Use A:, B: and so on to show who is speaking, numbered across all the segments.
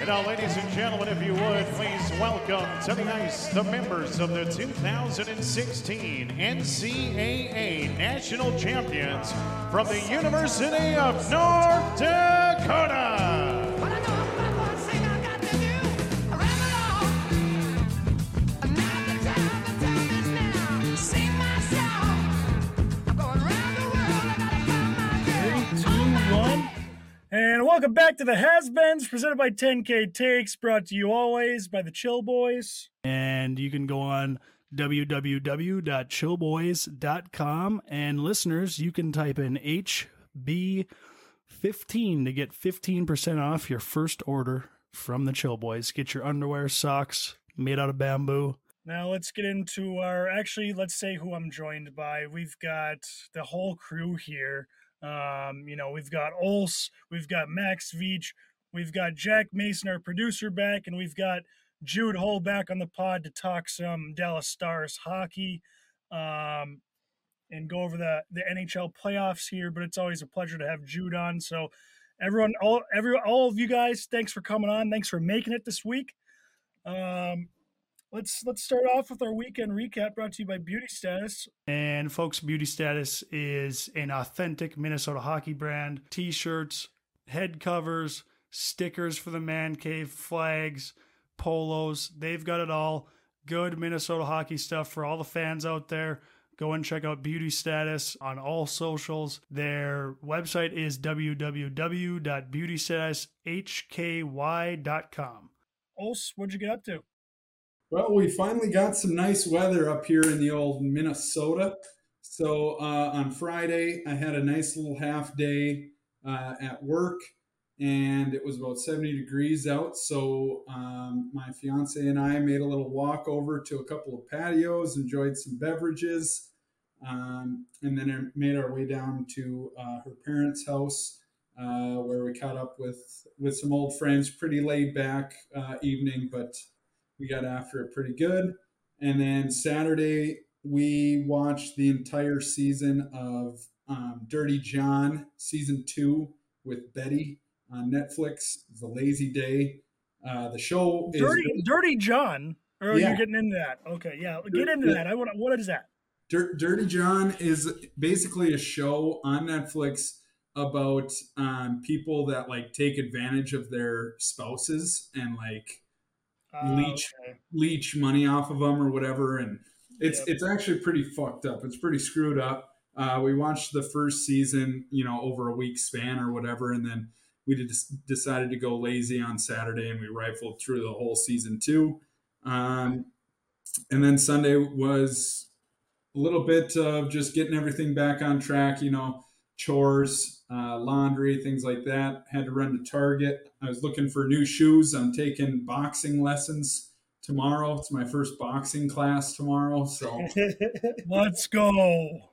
A: And now, ladies and gentlemen, if you would, please welcome to the ice the members of the 2016 NCAA National Champions from the University of North Dakota.
B: Welcome back to the Has-Beens, presented by 10K Takes, brought to you always by the Chill Boys. And you can go on www.chillboys.com. And listeners, you can type in HB15 to get 15% off your first order from the Chill Boys. Get your underwear, socks made out of bamboo. Now let's get into our. Actually, let's say who I'm joined by. We've got the whole crew here. Um, you know, we've got Ols, we've got Max Veech, we've got Jack Mason, our producer, back, and we've got Jude Hull back on the pod to talk some Dallas Stars hockey um, and go over the, the NHL playoffs here. But it's always a pleasure to have Jude on. So, everyone, all every all of you guys, thanks for coming on. Thanks for making it this week. Um, let's let's start off with our weekend recap brought to you by Beauty Status. And folks, Beauty Status is an authentic Minnesota hockey brand. T-shirts, head covers, stickers for the man cave, flags, polos. They've got it all. Good Minnesota hockey stuff for all the fans out there. Go and check out Beauty Status on all socials. Their website is www.beautystatushky.com. Os, what'd you get up to?
C: Well, we finally got some nice weather up here in the old Minnesota. So uh, on Friday, I had a nice little half day uh, at work, and it was about 70 degrees out. So um, my fiance and I made a little walk over to a couple of patios, enjoyed some beverages, um, and then made our way down to uh, her parents' house. Uh, where we caught up with with some old friends, pretty laid back uh, evening, but we got after it pretty good. And then Saturday, we watched the entire season of um, Dirty John, season two, with Betty on Netflix. It's a lazy day. Uh, the show is
B: Dirty, Dirty John. Or yeah. you're getting into that? Okay, yeah, get into that. I want. What is that?
C: Dirty John is basically a show on Netflix about um, people that like take advantage of their spouses and like uh, leech okay. leech money off of them or whatever, and it's yep. it's actually pretty fucked up. It's pretty screwed up. Uh, we watched the first season, you know, over a week span or whatever, and then we just decided to go lazy on Saturday and we rifled through the whole season two. Um, and then Sunday was a little bit of just getting everything back on track, you know, chores, uh, laundry, things like that. Had to run to Target. I was looking for new shoes. I'm taking boxing lessons tomorrow. It's my first boxing class tomorrow. So
B: let's go.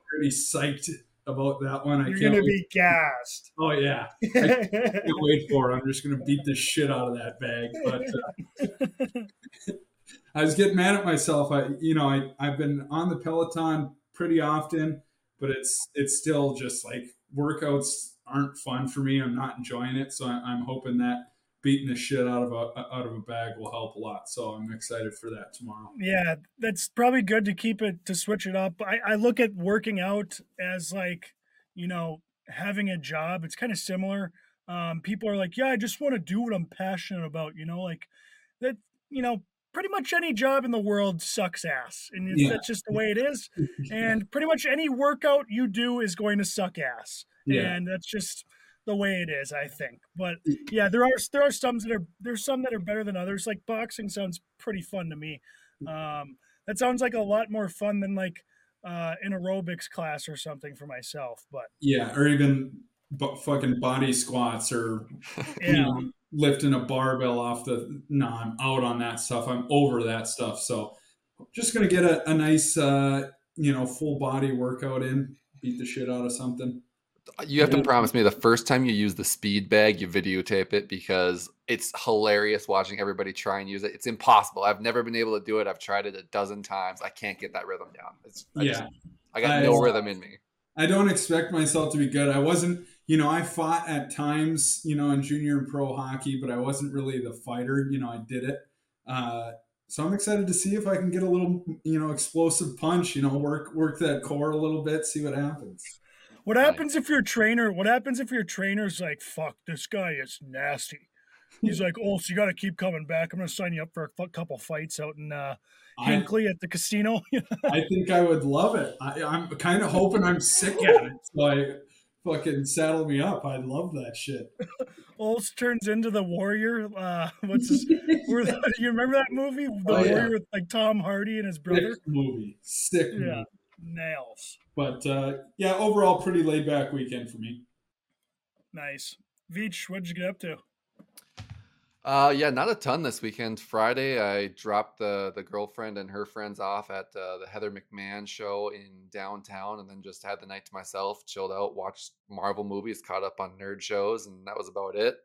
C: Pretty psyched about that one.
B: You're gonna be gassed.
C: Oh yeah, I can't wait for it. I'm just gonna beat the shit out of that bag. But uh, I was getting mad at myself. I, you know, I I've been on the Peloton pretty often, but it's it's still just like workouts aren't fun for me. I'm not enjoying it, so I'm hoping that beating the shit out of a out of a bag will help a lot. So I'm excited for that tomorrow.
B: Yeah, that's probably good to keep it to switch it up. I, I look at working out as like you know having a job. It's kind of similar. Um, people are like, yeah, I just want to do what I'm passionate about. You know, like that. You know, pretty much any job in the world sucks ass, and yeah. that's just the way it is. and pretty much any workout you do is going to suck ass, yeah. and that's just the way it is. I think, but yeah, there are there are some that are there's some that are better than others. Like boxing sounds pretty fun to me. Um, that sounds like a lot more fun than like uh, an aerobics class or something for myself. But
C: yeah, or even fucking body squats or yeah. you know, lifting a barbell off the no i'm out on that stuff. I'm over that stuff. So just gonna get a, a nice uh you know full body workout in beat the shit out of something.
D: You have to promise me the first time you use the speed bag you videotape it because it's hilarious watching everybody try and use it. It's impossible. I've never been able to do it. I've tried it a dozen times. I can't get that rhythm down. It's, I
C: yeah.
D: Just, i got I, no rhythm in me.
C: I don't expect myself to be good. I wasn't you know, I fought at times, you know, in junior and pro hockey, but I wasn't really the fighter. You know, I did it. Uh, so I'm excited to see if I can get a little, you know, explosive punch. You know, work work that core a little bit, see what happens.
B: What happens if your trainer? What happens if your trainer's like, "Fuck, this guy is nasty." He's like, "Oh, so you got to keep coming back. I'm going to sign you up for a couple fights out in uh, Hinckley I, at the casino."
C: I think I would love it. I, am kind of hoping I'm sick at it, so I fucking saddle me up. I love that shit.
B: Olds turns into the warrior. Uh, what's his? the, you remember that movie, The oh, Warrior, yeah. with like Tom Hardy and his brother?
C: Sick movie, sick
B: yeah.
C: movie.
B: nails.
C: But uh, yeah, overall, pretty laid back weekend for me.
B: Nice, Veech. What'd you get up to?
D: Uh, yeah, not a ton this weekend. Friday, I dropped the the girlfriend and her friends off at uh, the Heather McMahan show in downtown, and then just had the night to myself, chilled out, watched Marvel movies, caught up on nerd shows, and that was about it.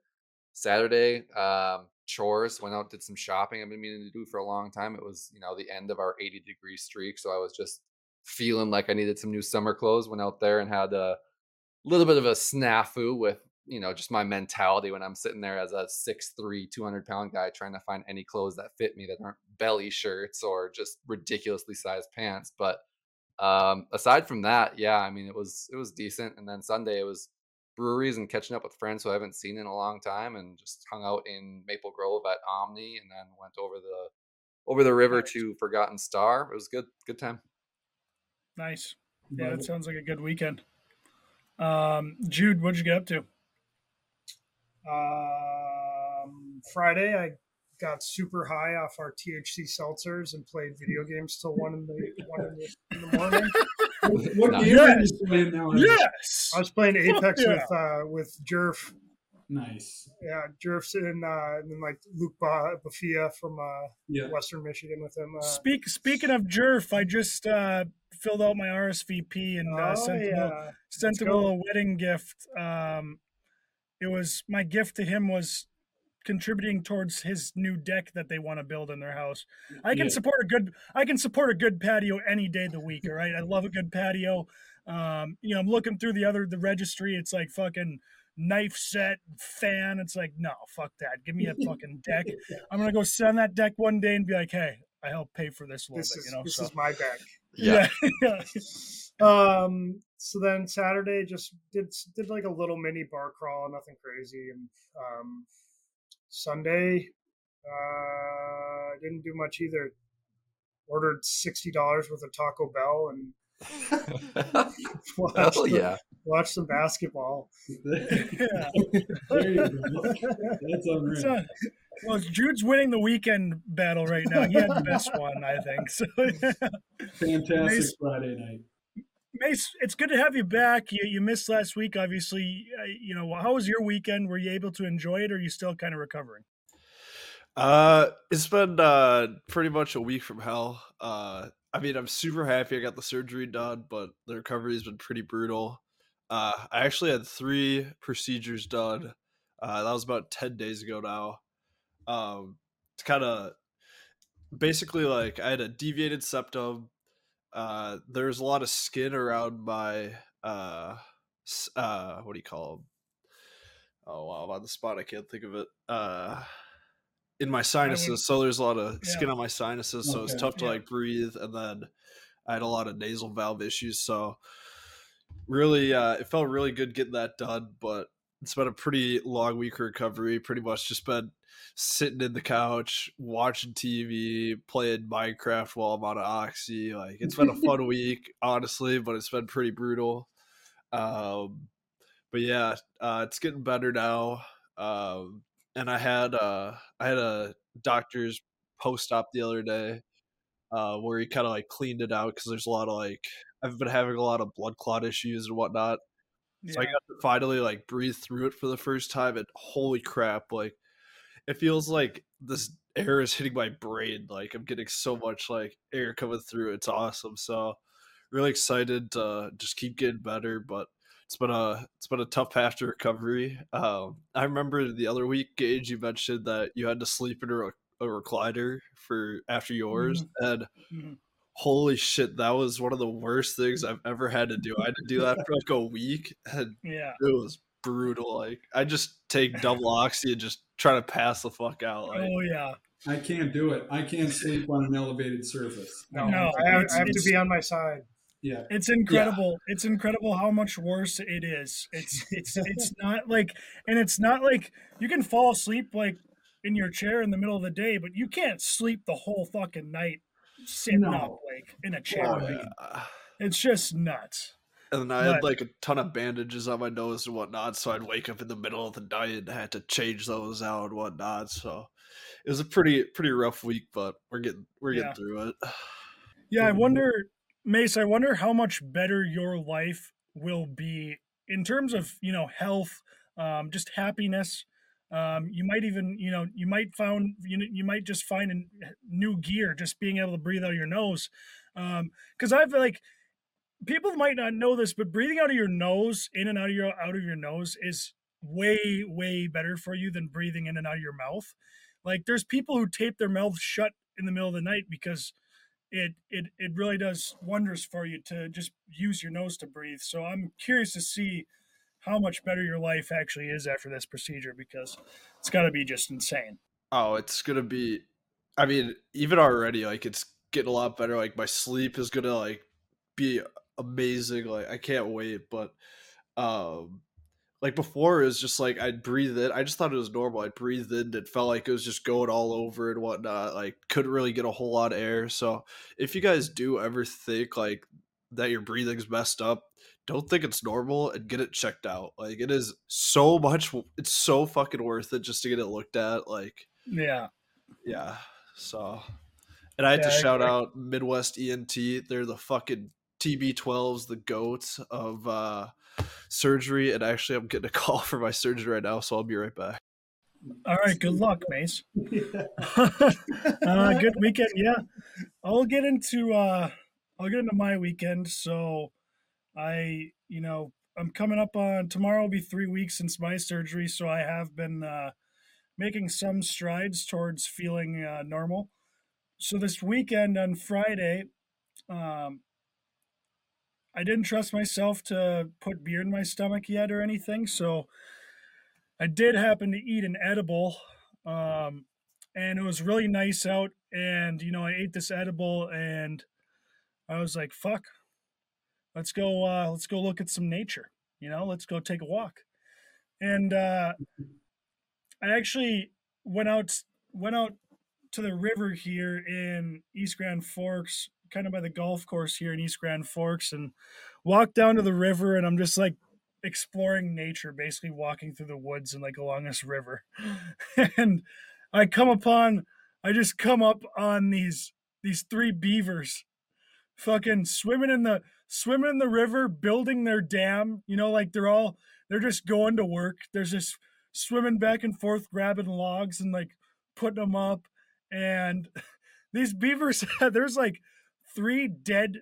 D: Saturday, um, chores, went out, did some shopping. I've been meaning to do for a long time. It was, you know, the end of our 80 degree streak, so I was just feeling like I needed some new summer clothes. Went out there and had a little bit of a snafu with you know, just my mentality when I'm sitting there as a 6'3, 200 pound guy trying to find any clothes that fit me that aren't belly shirts or just ridiculously sized pants. But um, aside from that, yeah, I mean, it was it was decent. And then Sunday it was breweries and catching up with friends who I haven't seen in a long time, and just hung out in Maple Grove at Omni, and then went over the over the river to Forgotten Star. It was good, good time.
B: Nice. Yeah, that sounds like a good weekend. Um, Jude, what'd you get up to? Um, Friday, I got super high off our THC seltzers and played video games till one in the one in the, in the morning.
C: what game yes. are you playing now?
B: Yes, I was playing Apex yeah. with uh, with Jerf.
C: Nice.
B: Yeah, Jerf's in, uh, and then like Luke ba- Bafia from uh,
C: yeah.
B: Western Michigan with him. Uh, Speak speaking of Jerf, I just uh, filled out my RSVP and uh, oh, sent, yeah. him a, sent him a little wedding gift. Um, it was my gift to him was contributing towards his new deck that they want to build in their house. I can yeah. support a good I can support a good patio any day of the week, all right? I love a good patio. Um, you know, I'm looking through the other the registry, it's like fucking knife set fan. It's like, no, fuck that. Give me a fucking deck. I'm gonna go sit on that deck one day and be like, hey, I help pay for this a little
E: this
B: bit,
E: is,
B: you know.
E: This
B: so,
E: is my deck.
D: Yeah.
B: yeah. um so then Saturday just did did like a little mini bar crawl, nothing crazy, and um, Sunday uh, didn't do much either. Ordered sixty dollars worth of Taco Bell and
D: watched oh yeah,
B: watch some basketball.
C: yeah. That's unreal. So,
B: well, Jude's winning the weekend battle right now. He had the best one, I think. So,
C: Fantastic nice. Friday night.
B: Mace, it's good to have you back. You, you missed last week, obviously. Uh, you know, how was your weekend? Were you able to enjoy it, or are you still kind of recovering?
F: Uh, it's been uh pretty much a week from hell. Uh, I mean, I'm super happy I got the surgery done, but the recovery has been pretty brutal. Uh, I actually had three procedures done. Uh, that was about ten days ago now. Um, it's kind of basically like I had a deviated septum, uh, there's a lot of skin around my uh, uh, what do you call them? Oh wow, I'm on the spot. I can't think of it. Uh, in my sinuses, I mean, so there's a lot of skin on my sinuses, so okay. it's tough to yeah. like breathe. And then I had a lot of nasal valve issues, so really, uh, it felt really good getting that done. But it's been a pretty long week of recovery. Pretty much just been sitting in the couch, watching TV, playing Minecraft while I'm on oxy. Like it's been a fun week, honestly, but it's been pretty brutal. Um, but yeah, uh, it's getting better now. Um, and I had uh, I had a doctor's post op the other day uh, where he kind of like cleaned it out because there's a lot of like I've been having a lot of blood clot issues and whatnot. Yeah. So I got to finally like breathe through it for the first time, and holy crap! Like it feels like this air is hitting my brain. Like I'm getting so much like air coming through. It's awesome. So really excited to just keep getting better. But it's been a it's been a tough path to recovery. Um, I remember the other week, Gage, you mentioned that you had to sleep in a, a recliner for after yours, mm-hmm. and mm-hmm. holy shit, that was one of the worst things I've ever had to do. I had to do that for like a week, and
B: yeah,
F: it was brutal. Like I just take double oxy and just try to pass the fuck out. Like,
B: Oh yeah.
C: I can't do it. I can't sleep on an elevated surface.
E: No,
B: No,
E: I have, I have to be on my side.
C: Yeah.
B: It's incredible. It's incredible how much worse it is. It's it's it's not like and it's not like you can fall asleep like in your chair in the middle of the day, but you can't sleep the whole fucking night sitting
C: No.
B: up like in a oh, chair.
F: oh, yeah.
B: It's just nuts.
F: And then I had like a ton of bandages on my nose and whatnot, so I'd wake up in the middle of the night and had to change those out and whatnot. So it was a pretty pretty rough week, but we're getting we're getting
B: Yeah.
F: through it.
B: Yeah, I wonder, Mace. I wonder how much better your life will be in terms of you know health, um, just happiness. Um, you might even you know you might found you know, you might just find a new gear just being able to breathe out of your nose. Because I've like people might not know this, but breathing out of your nose, in and out of your out of your nose, is way way better for you than breathing in and out of your mouth. Like there's people who tape their mouth shut in the middle of the night because it it it really does wonders for you to just use your nose to breathe. So I'm curious to see how much better your life actually is after this procedure because it's got to be just insane.
F: Oh, it's gonna be. I mean, even already, like it's getting a lot better. Like my sleep is gonna like be amazing. Like I can't wait. But um, like before, it was just like I'd breathe in. I just thought it was normal. I'd breathe in. It felt like it was just going all over and whatnot. Like couldn't really get a whole lot of air. So if you guys do ever think like that your breathing's messed up, don't think it's normal and get it checked out. Like it is so much. It's so fucking worth it just to get it looked at. Like
B: Yeah.
F: yeah. So, and I had
E: Yeah,
F: to
E: I
F: shout
E: agree.
F: out Midwest ENT. They're the fucking TB12s, the goats of uh, surgery. And actually, I'm getting a call for my surgery right now, so I'll be right back.
B: All right. Good luck, Mace. uh, good weekend. Yeah, I'll get into uh, I'll get into my weekend. So, I you know I'm coming up on tomorrow. Will be three weeks since my surgery. So I have been uh, making some strides towards feeling uh, normal. So this weekend on Friday, um, I didn't trust myself to put beer in my stomach yet or anything. So I did happen to eat an edible, um, and it was really nice out. And you know, I ate this edible, and I was like, "Fuck, let's go. Uh, let's go look at some nature. You know, let's go take a walk." And uh, I actually went out went out to the river here in East Grand Forks, kind of by the golf course here in East Grand Forks, and walk down to the river. And I'm just like exploring nature, basically walking through the woods and like along this river. and I come upon, I just come up on these these three beavers, fucking swimming in the swimming in the river, building their dam. You know, like they're all they're just going to work. There's just swimming back and forth, grabbing logs and like putting them up. And these beavers, there's like three dead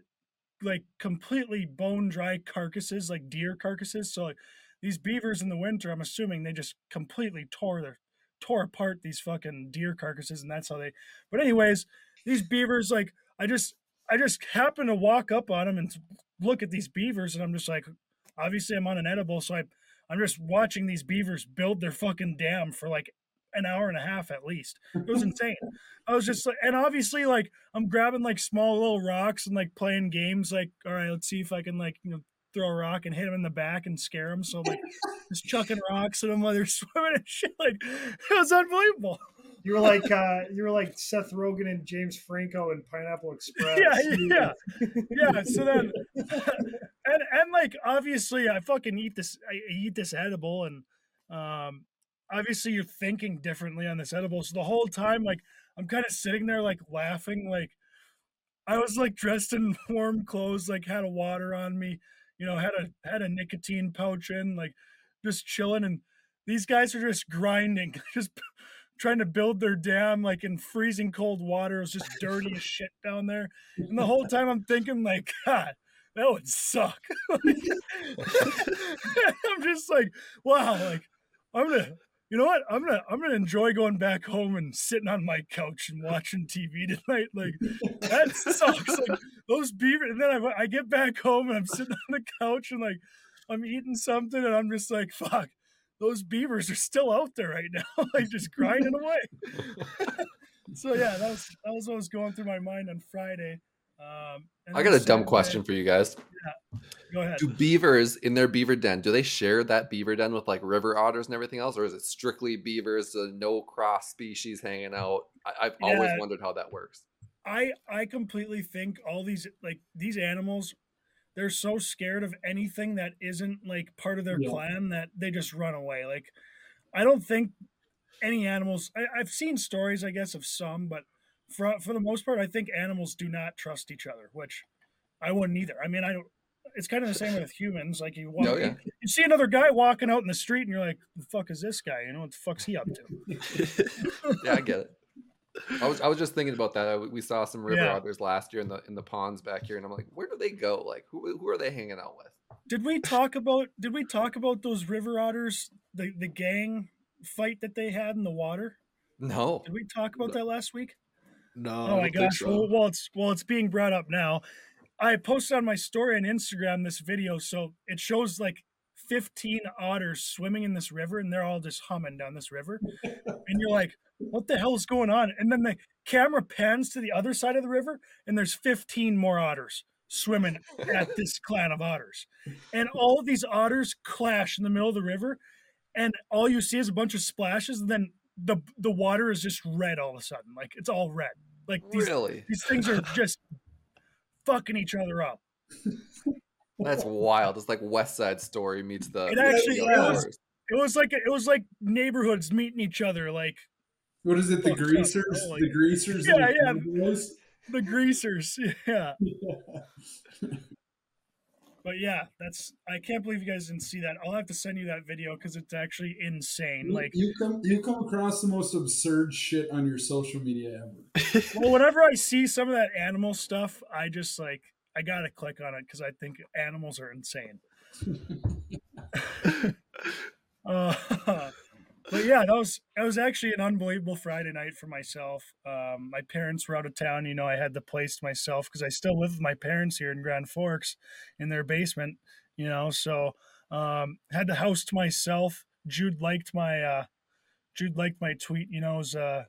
B: like completely bone dry carcasses, like deer carcasses. So like these beavers in the winter, I'm assuming they just completely tore their tore apart these fucking deer carcasses, and that's how they. But anyways, these beavers, like I just I just happen to walk up on them and look at these beavers, and I'm just like, obviously I'm on an edible, so I I'm just watching these beavers build their fucking dam for like an hour and a half at least. It was insane. I was just like, and obviously, like, I'm grabbing like small little rocks and like playing games. Like, all right, let's see if I can like you know throw a rock and hit him in the back and scare him. So like, just chucking rocks at them while they're swimming and shit. Like, it was unbelievable.
E: You were like uh, you were like Seth Rogen and James Franco in Pineapple Express.
B: Yeah, yeah, yeah. So then, and and like obviously, I fucking eat this. I eat this edible, and um, obviously you're thinking differently on this edible. So the whole time, like I'm kind of sitting there, like laughing, like I was like dressed in warm clothes, like had a water on me, you know, had a had a nicotine pouch in, like just chilling, and these guys are just grinding, just trying to build their dam like in freezing cold water. It was just dirty as shit down there. And the whole time I'm thinking, like, God, that would suck. I'm just like, wow, like I'm gonna you know what? I'm gonna I'm gonna enjoy going back home and sitting on my couch and watching TV tonight. Like that sucks. Like those beaver and then I, I get back home and I'm sitting on the couch and like I'm eating something and I'm just like, fuck, those beavers are still out there right now, like just grinding away. so yeah, that was that was what was going through my mind on Friday. Um,
D: I got a dumb
B: Saturday-
D: question for you guys.
B: Go ahead.
D: Do beavers in their beaver den, do they share that beaver den with like river otters and everything else? Or is it strictly beavers, uh, no cross species hanging out? I, I've always wondered how that works.
B: I I completely think all these like these animals, they're so scared of anything that isn't like part of their
C: Yeah.
B: clan that they just run away. Like, I don't think any animals. I, I've seen stories, I guess, of some, but for for the most part, I think animals do not trust each other, which I wouldn't either. I mean, I don't. It's kind of the same with humans. Like you walk,
D: Oh, yeah.
B: you see another guy walking out in the street, and you're like, "The fuck is this guy? You know what the fuck's he up to?"
D: Yeah, I get it. I was I was just thinking about that. I- We saw some river
B: Yeah.
D: otters last year in the in the ponds back here, and I'm like, where do they go? Like, who who are they hanging out with?
B: Did we talk about did we talk about those river otters, the the gang fight that they had in the water?
D: No,
B: Did we talk about that last week?
F: No,
B: oh my gosh.
F: so.
B: Well, well, it's well, it's being brought up now. I posted on my story on Instagram this video, so it shows like 15 otters swimming in this river, and they're all just humming down this river. and you're like, what the hell is going on? And then the camera pans to the other side of the river, and there's 15 more otters swimming at this clan of otters. And all of these otters clash in the middle of the river, and all you see is a bunch of splashes, and then the the water is just red all of a sudden. Like it's all red. Like these
D: really?
B: these things are just fucking each other up.
D: That's wild. It's like West Side Story meets the.
B: It actually
D: other
B: is.
D: otters.
B: It was like it was like neighborhoods meeting each other, like
C: What is it? The oh,
B: Fucked up.
C: greasers?
B: Oh,
C: The greasers?
B: Yeah,
C: and
B: yeah.
C: the
B: the greasers. Yeah. But yeah, that's I can't believe you guys didn't see that. I'll have to send you that video because it's actually insane.
C: You-
B: Like
C: you come you come across the most absurd shit on your social media ever.
B: well, whenever I see some of that animal stuff, I just like I gotta click on it because I think animals are insane. uh, but yeah, that was that was actually an unbelievable Friday night for myself. Um, my parents were out of town. You know, I had the place to myself because I still live with my parents here in Grand Forks in their basement. You know, so um, had the house to myself. Jude liked my uh, Jude liked my tweet. You know, it was, uh,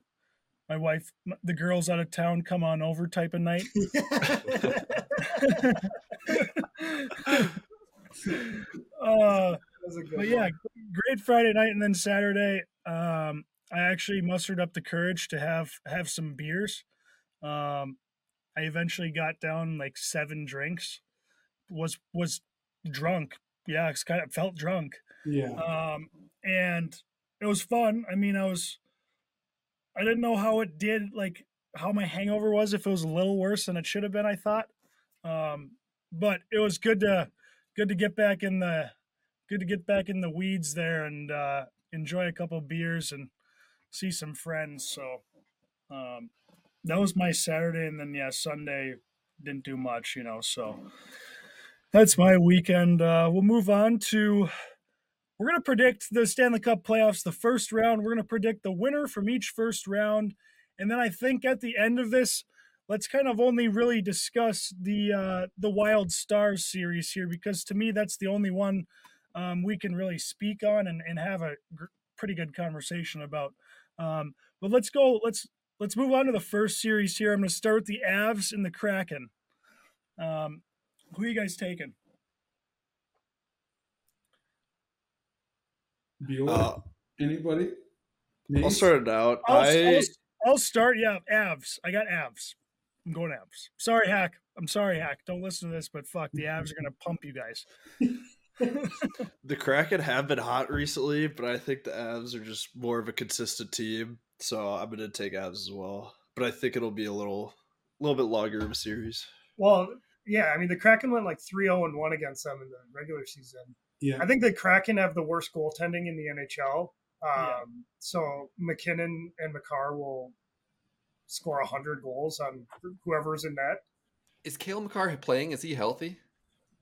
B: my wife, the girls out of town, come on over type of night. uh,
E: That's a good
B: but yeah, great Friday night, and then Saturday, um, I actually mustered up the courage to have have some beers. Um, I eventually got down like seven drinks. Was was drunk. Yeah, it's kind of felt drunk.
C: Yeah.
B: Um, and it was fun. I mean, I was. I didn't know how it did, like how my hangover was. If it was a little worse than it should have been, I thought. Um, but it was good to good to get back in the good to get back in the weeds there and uh, enjoy a couple beers and see some friends. So um, that was my Saturday, and then yeah, Sunday didn't do much, you know. So that's my weekend. Uh, we'll move on to. We're gonna predict the Stanley Cup playoffs, the first round. We're gonna predict the winner from each first round, and then I think at the end of this, let's kind of only really discuss the uh, the Wild Stars series here because to me that's the only one um, we can really speak on and, and have a gr- pretty good conversation about. Um, but let's go. Let's let's move on to the first series here. I'm going to start with the Avs and the Kraken. Um, who are you guys taking?
C: Bueller?
F: Uh,
C: Anybody?
F: I'll start it out.
B: I'll,
F: I
B: I'll, I'll start. Yeah, Avs. I got Avs. I'm going Avs. Sorry, Hack. I'm sorry, Hack. Don't listen to this, but fuck, the Avs are going to pump you guys.
F: The Kraken have been hot recently, but I think the Avs are just more of a consistent team. So I'm gonna take Avs as well. But I think it'll be a little little bit longer of a series.
E: Well, yeah, I mean the Kraken went like 3-0 and 1 against them in the regular season.
C: Yeah.
E: I think the Kraken have the worst goaltending in the NHL. Um,
B: Yeah.
E: So MacKinnon and Makar will score 100 goals on whoever's in net.
D: Is Cale Makar playing? Is he healthy?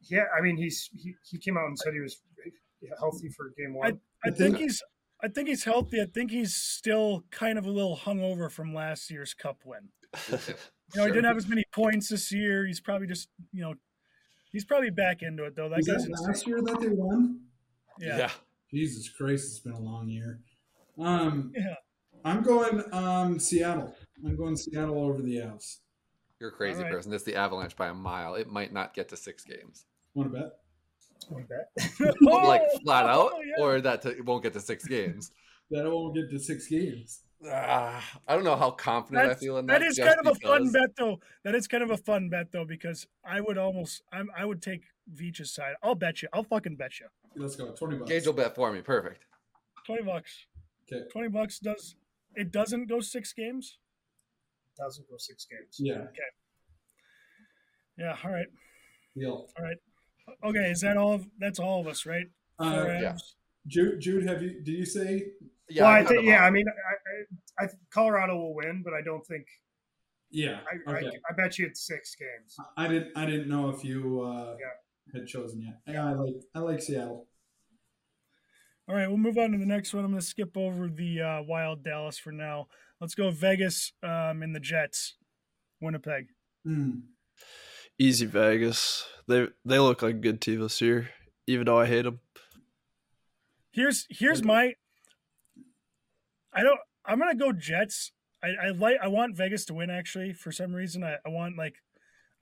E: Yeah, I mean he's he, he came out and said he was healthy for game one.
B: I
C: I
B: think
C: think-
B: he's I think he's healthy. I think he's still kind of a little hungover from last year's cup win. You know, he didn't have as many points this year. He's probably just, you know, He's probably back into it though. That
C: Was
B: guy's
C: that
B: insane.
C: last year that they won?
B: Yeah.
C: Jesus Christ, it's been a long year. Um,
B: Yeah.
C: I'm going um, Seattle. I'm going Seattle over the Avs.
D: You're a crazy
B: Alright.
D: person. It's the Avalanche by a mile. It might not get to six games.
C: Want to bet?
E: Want to bet.
D: like
B: Oh,
D: flat out,
B: yeah.
D: or that t- it won't get to six games.
C: That it won't get to six games.
D: Ah, I don't know how confident I
B: That's,
D: feel in that.
B: that is kind of a fun bet though. That is kind of a fun bet though because I would almost I'm, I would take Veech's side. I'll bet you. I'll fucking bet you.
C: Let's go. 20 bucks.
D: Gage will bet for me. Perfect.
B: Twenty bucks.
C: Okay.
B: Twenty bucks does it doesn't go six games?
E: Doesn't go six games.
C: Yeah. Okay.
B: Yeah. All right.
C: Deal.
B: Okay. Is that all? Of, that's all of us, right?
C: Uh,
D: yeah.
C: Jude, Jude, have you? Do you say?
D: Yeah,
E: well, I
D: cut
E: think yeah. I mean, I, I, I Colorado will win, but I don't think.
C: Yeah.
E: I,
C: Okay.
E: I, I bet you it's six games.
C: I didn't. I didn't know if you uh,
E: Yeah.
C: had chosen yet. Yeah, I like. I like Seattle.
B: All right. We'll move on to the next one. I'm going to skip over the uh, Wild Dallas for now. Let's go Vegas um, and the Jets, Winnipeg.
C: Hmm.
F: Easy Vegas. They they look like a good team this year, even though I hate them.
B: Here's here's my. I don't. I'm gonna go Jets. I, I like. I want Vegas to win. Actually, for some reason, I, I want like.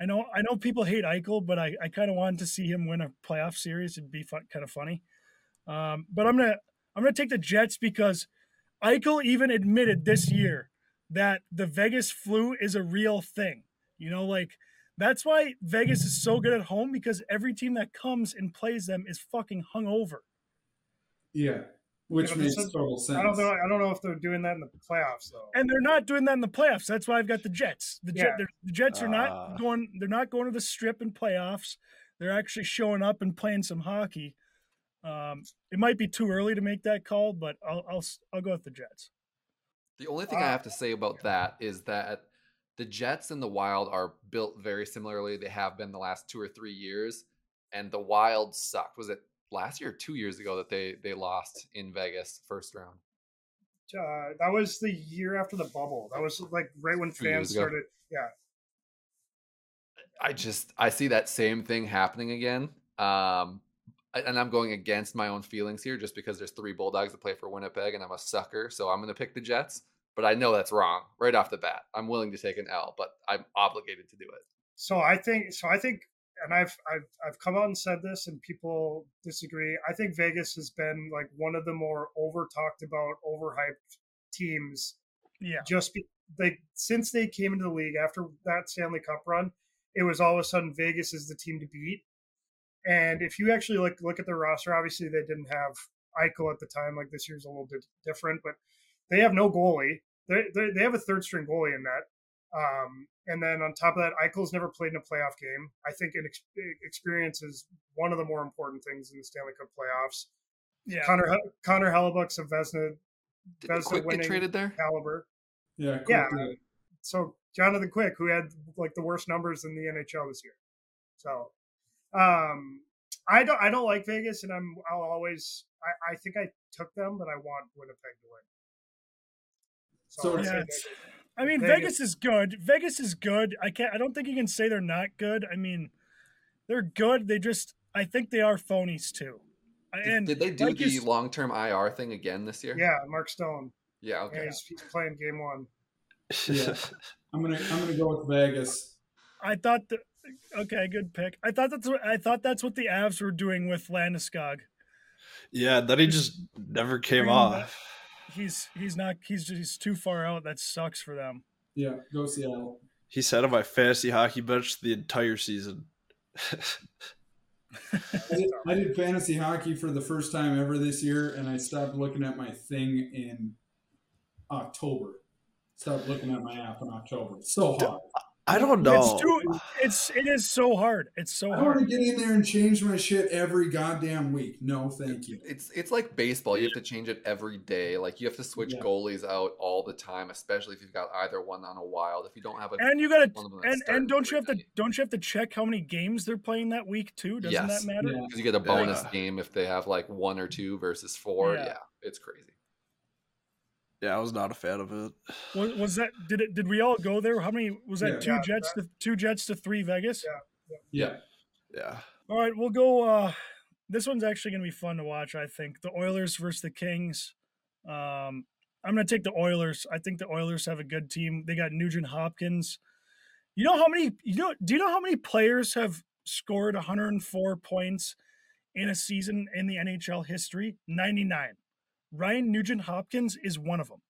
B: I know. I know people hate Eichel, but I, I kind of wanted to see him win a playoff series. It'd be fun, kind of funny. Um, but I'm gonna I'm gonna take the Jets because Eichel even admitted this year that the Vegas flu is a real thing. You know, like that's why Vegas is so good at home because every team that comes and plays them is fucking hungover.
C: Yeah. Which
E: Yeah, but this
C: makes
E: is-
C: total sense.
E: I don't know. I don't know if they're doing that in the playoffs though.
B: and they're not doing that in the playoffs. That's why I've got the Jets. The,
E: Yeah.
B: they're- the Jets are
F: Ah.
B: not going. They're not going to the strip in playoffs. They're actually showing up and playing some hockey. Um, it might be too early to make that call, but I'll I'll s- I'll go with the Jets.
D: The only thing I
E: Uh,
D: have to say about that is that the Jets and the Wild are built very similarly. They have been the last two or three years, and the Wild sucked. Was it last year or two years ago that they they lost in Vegas first round?
E: Uh, that was the year after the bubble. That was like right when
D: Two
E: fans started. Yeah,
D: I just I see that same thing happening again. Um, and I'm going against my own feelings here just because there's three Bulldogs that play for Winnipeg, and I'm a sucker, so I'm going to pick the Jets. But I know that's wrong right off the bat. I'm willing to take an L, but I'm obligated to do it.
E: so I think so. I think, and I've I've I've come out and said this, and people disagree. I think Vegas has been like one of the more over talked about, overhyped teams.
B: Yeah,
E: Just be, like since they came into the league after that Stanley Cup run, it was all of a sudden Vegas is the team to beat. And if you actually look look at the roster, obviously they didn't have Eichel at the time. Like this year's a little bit different, but they have no goalie. They they, they have a third string goalie in that. Um, and then on top of that, Eichel's never played in a playoff game. I think an ex- experience is one of the more important things in the Stanley Cup playoffs.
B: yeah.
E: Connor Hel- Connor Hellebuyck's a Vezina
D: Did
E: That's the
D: Quick get
E: winning
D: traded there?
E: caliber.
C: Yeah.
E: Yeah.
C: deal.
E: So Jonathan Quick, who had like the worst numbers in the NHL this year. So um I don't I don't like Vegas and I'm I'll always I, I think I took them, but I want Winnipeg to win.
C: So
E: I'd
C: it's-
E: say
B: Yeah,
E: Vegas.
B: I mean,
E: Vegas.
B: Vegas is good. Vegas is good. I can't. I don't think you can say they're not good. I mean, they're good. They just. I think they are phonies too.
D: Did,
B: And
D: did they do
B: like
D: the
B: s-
D: long term IR thing again this year?
E: Yeah, Mark Stone.
D: Yeah.
E: Yeah,
D: Okay.
E: he's, he's playing game one.
C: Yeah. I'm gonna I'm gonna go with Vegas.
B: I thought that. Okay, good pick. I thought that's what I thought that's what the Avs were doing with Landeskog.
F: yeah, that he just never came off.
B: He's he's not. He's just he's too far out. That sucks for them.
C: Yeah. Go Seattle.
F: He sat on my fantasy hockey bench the entire season.
C: I did, I did fantasy hockey for the first time ever this year, and I stopped looking at my thing in October. Stopped looking at my app in October. It's so hard.
F: I don't know.
B: It's too. It's it is so hard. It's so
C: hard. I want to get in there and change my shit every goddamn week. No, thank you.
D: It's it's like baseball. You have to change it every day. Like you have to switch
C: Yeah.
D: goalies out all the time, especially if you've got either one on a wild. If you don't have a
B: And you gotta
D: one of them that's
B: and and don't you have
D: every
B: to don't you have to check how many games they're playing that week too? Doesn't
D: Yes.
B: that matter?
C: Yeah.
D: because you get a bonus
F: Yeah.
D: game if they have like one or two versus four.
B: Yeah.
D: Yeah, it's crazy.
F: Yeah, I was not a fan of it.
B: Was, was that did it? Did we all go there? How many was that?
C: Yeah.
B: two
E: Yeah,
B: Jets to two Jets to three Vegas.
E: Yeah.
C: Yeah.
F: Yeah.
B: All right, we'll go. Uh, this one's actually going to be fun to watch. I think the Oilers versus the Kings. Um, I'm going to take the Oilers. I think the Oilers have a good team. They got Nugent Hopkins. You know how many? You know? Do you know how many players have scored 104 points in a season in the NHL history? 99. Ryan Nugent Hopkins is one of them.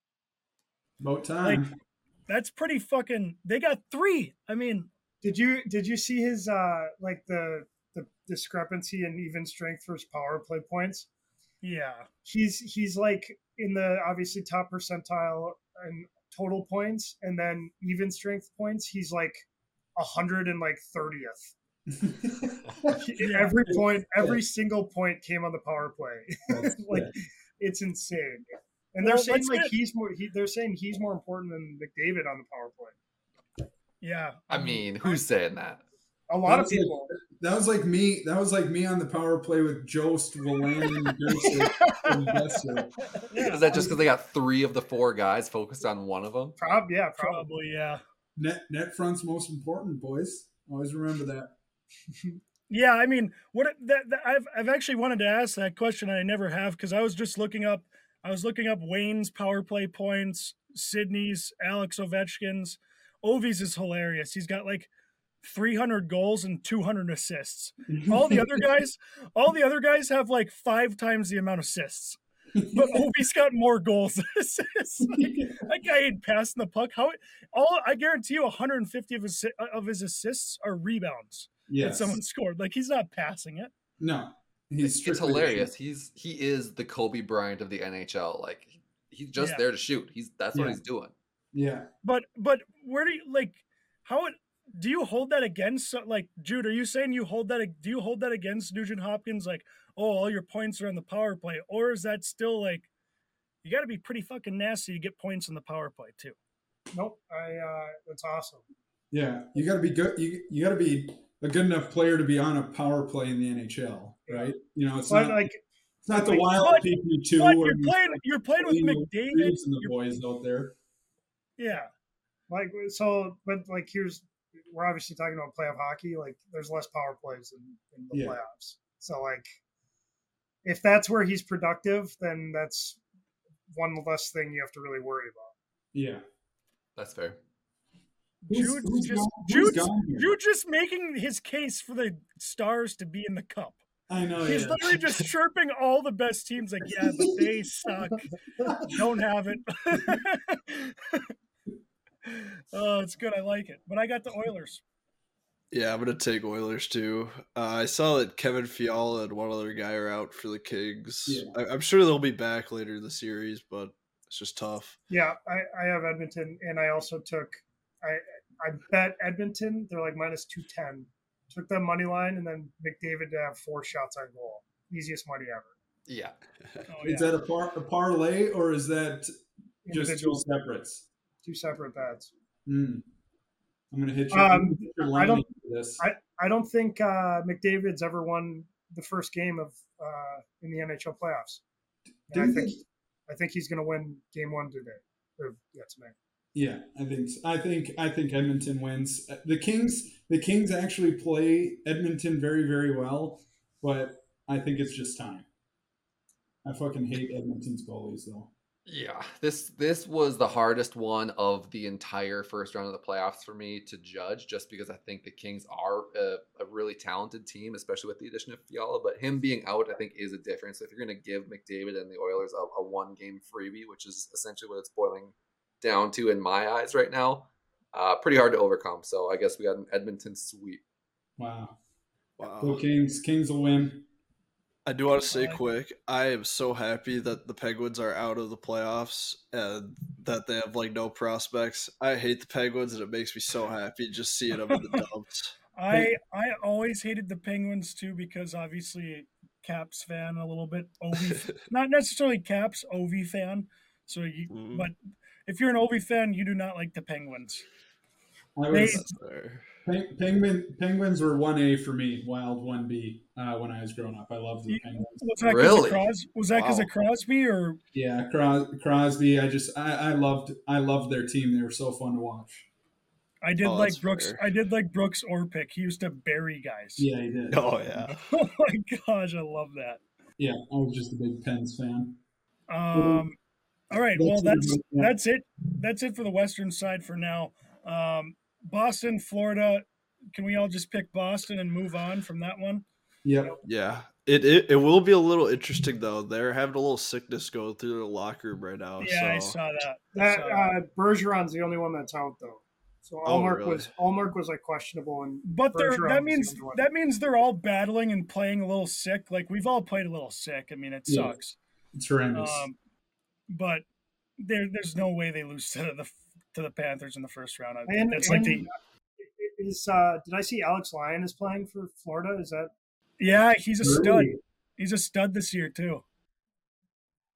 C: About time.
B: Like, that's pretty fucking. They got three. I mean,
E: Did you did you see his uh like the the discrepancy in even strength versus power play points?
B: yeah.
E: He's he's like in the obviously top percentile and total points, and then even strength points, he's like a hundred and like thirtieth. Every point, every single point came on the power play. Like
C: sick.
E: It's insane. And they're
B: Well,
E: saying like
B: get-
E: he's more. He, they're saying he's more important than McDavid on the power play.
B: Yeah.
D: I mean, who's saying that?
E: A lot
C: That
E: of
C: was like-
E: people.
C: that was like me. That was like me on the power play with Jost, Wolanin, and Boeser.
D: Is that just because they got three of the four guys focused on one of them?
E: Prob, yeah, probably.
B: Probably, yeah.
C: Net net front's most important, boys. Always remember that.
B: Yeah, I mean, what that, that I've I've actually wanted to ask that question. I never have because I was just looking up. I was looking up Wayne's power play points, Sidney's, Alex Ovechkin's. Ovi's is hilarious. He's got like 300 goals and 200 assists. All the other guys, all the other guys have like five times the amount of assists. But Ovi's got more goals than assists. Like, that guy ain't passing the puck. How all I guarantee you 150 of his of his assists are rebounds that
C: yes.
B: someone scored. Like he's not passing it.
C: No. He's
D: It's, it's hilarious. He's he is the Kobe Bryant of the NHL. Like he's just
B: Yeah.
D: there to shoot. He's that's what he's doing.
C: Yeah.
B: But but where do you like how it do you hold that against like Jude? Are you saying you hold that? Do you hold that against Nugent Hopkins? Like, oh, all your points are on the power play, or is that still like you got to be pretty fucking nasty to get points on the power play too?
E: Nope. I. uh That's awesome.
C: Yeah. You got to be good. You you got to be a good enough player to be on a power play in the NHL, right? You know, it's
E: But
C: not
E: like,
C: it's not the
E: like-
C: wild PP two
B: But
C: or
B: you're playing you're playing with
C: Lino
B: McDavid.
C: And the boys out there.
B: Yeah,
E: like so, but like here's we're obviously talking about playoff hockey. Like, there's less power plays in, in the
C: Yeah.
E: playoffs. So like, if that's where he's productive, then that's one less thing you have to really worry about.
C: Yeah.
D: That's fair.
C: Who's-
B: Jude's
C: who's
B: just
C: gone-
B: Jude's,
C: gone here?
B: Jude just making his case for the Stars to be in the cup.
C: I know.
B: He's
C: yeah.
B: literally just chirping all the best teams like, yeah, but they suck. Don't have it. oh, it's good. I like it. But I got the Oilers.
F: Yeah, I'm gonna take Oilers too. Uh, I saw that Kevin Fiala and one other guy are out for the Kings.
C: Yeah.
F: I, I'm sure they'll be back later in the series, but it's just tough.
E: Yeah, I, I have Edmonton, and I also took I I bet Edmonton. They're like minus two ten. Took them money line, and then McDavid to have four shots on goal. Easiest money ever.
D: Yeah.
B: Oh,
C: Is
B: yeah.
C: that a, par- a parlay or is that just two
E: Individual,
C: separates?
E: two separate bets.
C: Hmm. I'm gonna hit you.
E: Um,
C: I'm gonna hit
E: I don't-
C: line for this.
E: I don't think uh, McDavid's ever won the first game of uh, in the NHL playoffs. I think
C: they-
E: I think he's going to win game one today. Or, yeah, tonight.
C: Yeah, I think so. I think I think Edmonton wins. Uh, The Kings the Kings actually play Edmonton very very well, but I think it's just time. I fucking hate Edmonton's goalies though.
D: Yeah, this this was the hardest one of the entire first round of the playoffs for me to judge, just because I think the Kings are a, a really talented team, especially with the addition of Fiala. But him being out, I think, is a difference. If you're going to give McDavid and the Oilers a, a one game freebie, which is essentially what it's boiling down to in my eyes right now, uh, pretty hard to overcome. So I guess we got an Edmonton sweep.
C: Wow.
F: Wow.
C: Go Kings. Kings will win.
F: I do want to say quick, I am so happy that the Penguins are out of the playoffs and that they have like no prospects. I hate the Penguins and it makes me so happy just seeing them in the dumps.
B: I I always hated the Penguins too because obviously Caps fan a little bit. Ovi, not necessarily Caps, OV fan. So you,
F: Mhm.
B: but if you're an Ovi fan, you do not like the Penguins.
C: I was
F: That's
C: Penguin Penguins were one A for me, Wild one B uh, when I was growing up. I loved the
B: You-
C: Penguins.
B: Was that 'cause
D: Really?
B: Cros- was that because
D: Wow.
B: of Crosby or
C: Yeah, Cros- Crosby. I just I, I loved I loved their team. They were so fun to watch.
B: I did
F: Oh,
B: like Brooks.
F: fair.
B: I did like Brooks Orpik. He used to bury guys.
C: Yeah, he did.
F: Oh yeah.
B: oh my gosh, I love that.
C: Yeah, I was just a big Pens fan.
B: Um, all right. Well,
C: That's
B: that's
C: it,
B: that's it. For the Western side for now. Um, Boston, Florida. Can we all just pick Boston and move on from that one?
C: Yeah.
F: Yeah. It, it it will be a little interesting though. They're having a little sickness going through the locker room right now.
B: yeah, I saw that.
E: That
B: saw
E: uh, Bergeron's the only one that's out though. So
F: Oh,
E: Ullmark
F: really?
E: was Ullmark was like questionable and
B: But they're, that means
E: the
B: that means they're all battling and playing a little sick. Like we've all played a little sick. I mean, it
C: Yeah.
B: sucks.
C: It's horrendous.
B: Um, but there, there's no way they lose to the to the Panthers in the first round. I,
E: And,
B: that's like the
E: is uh did I see Alex Lyon is playing for Florida? Is that
B: yeah, he's a stud. He's a stud this year too.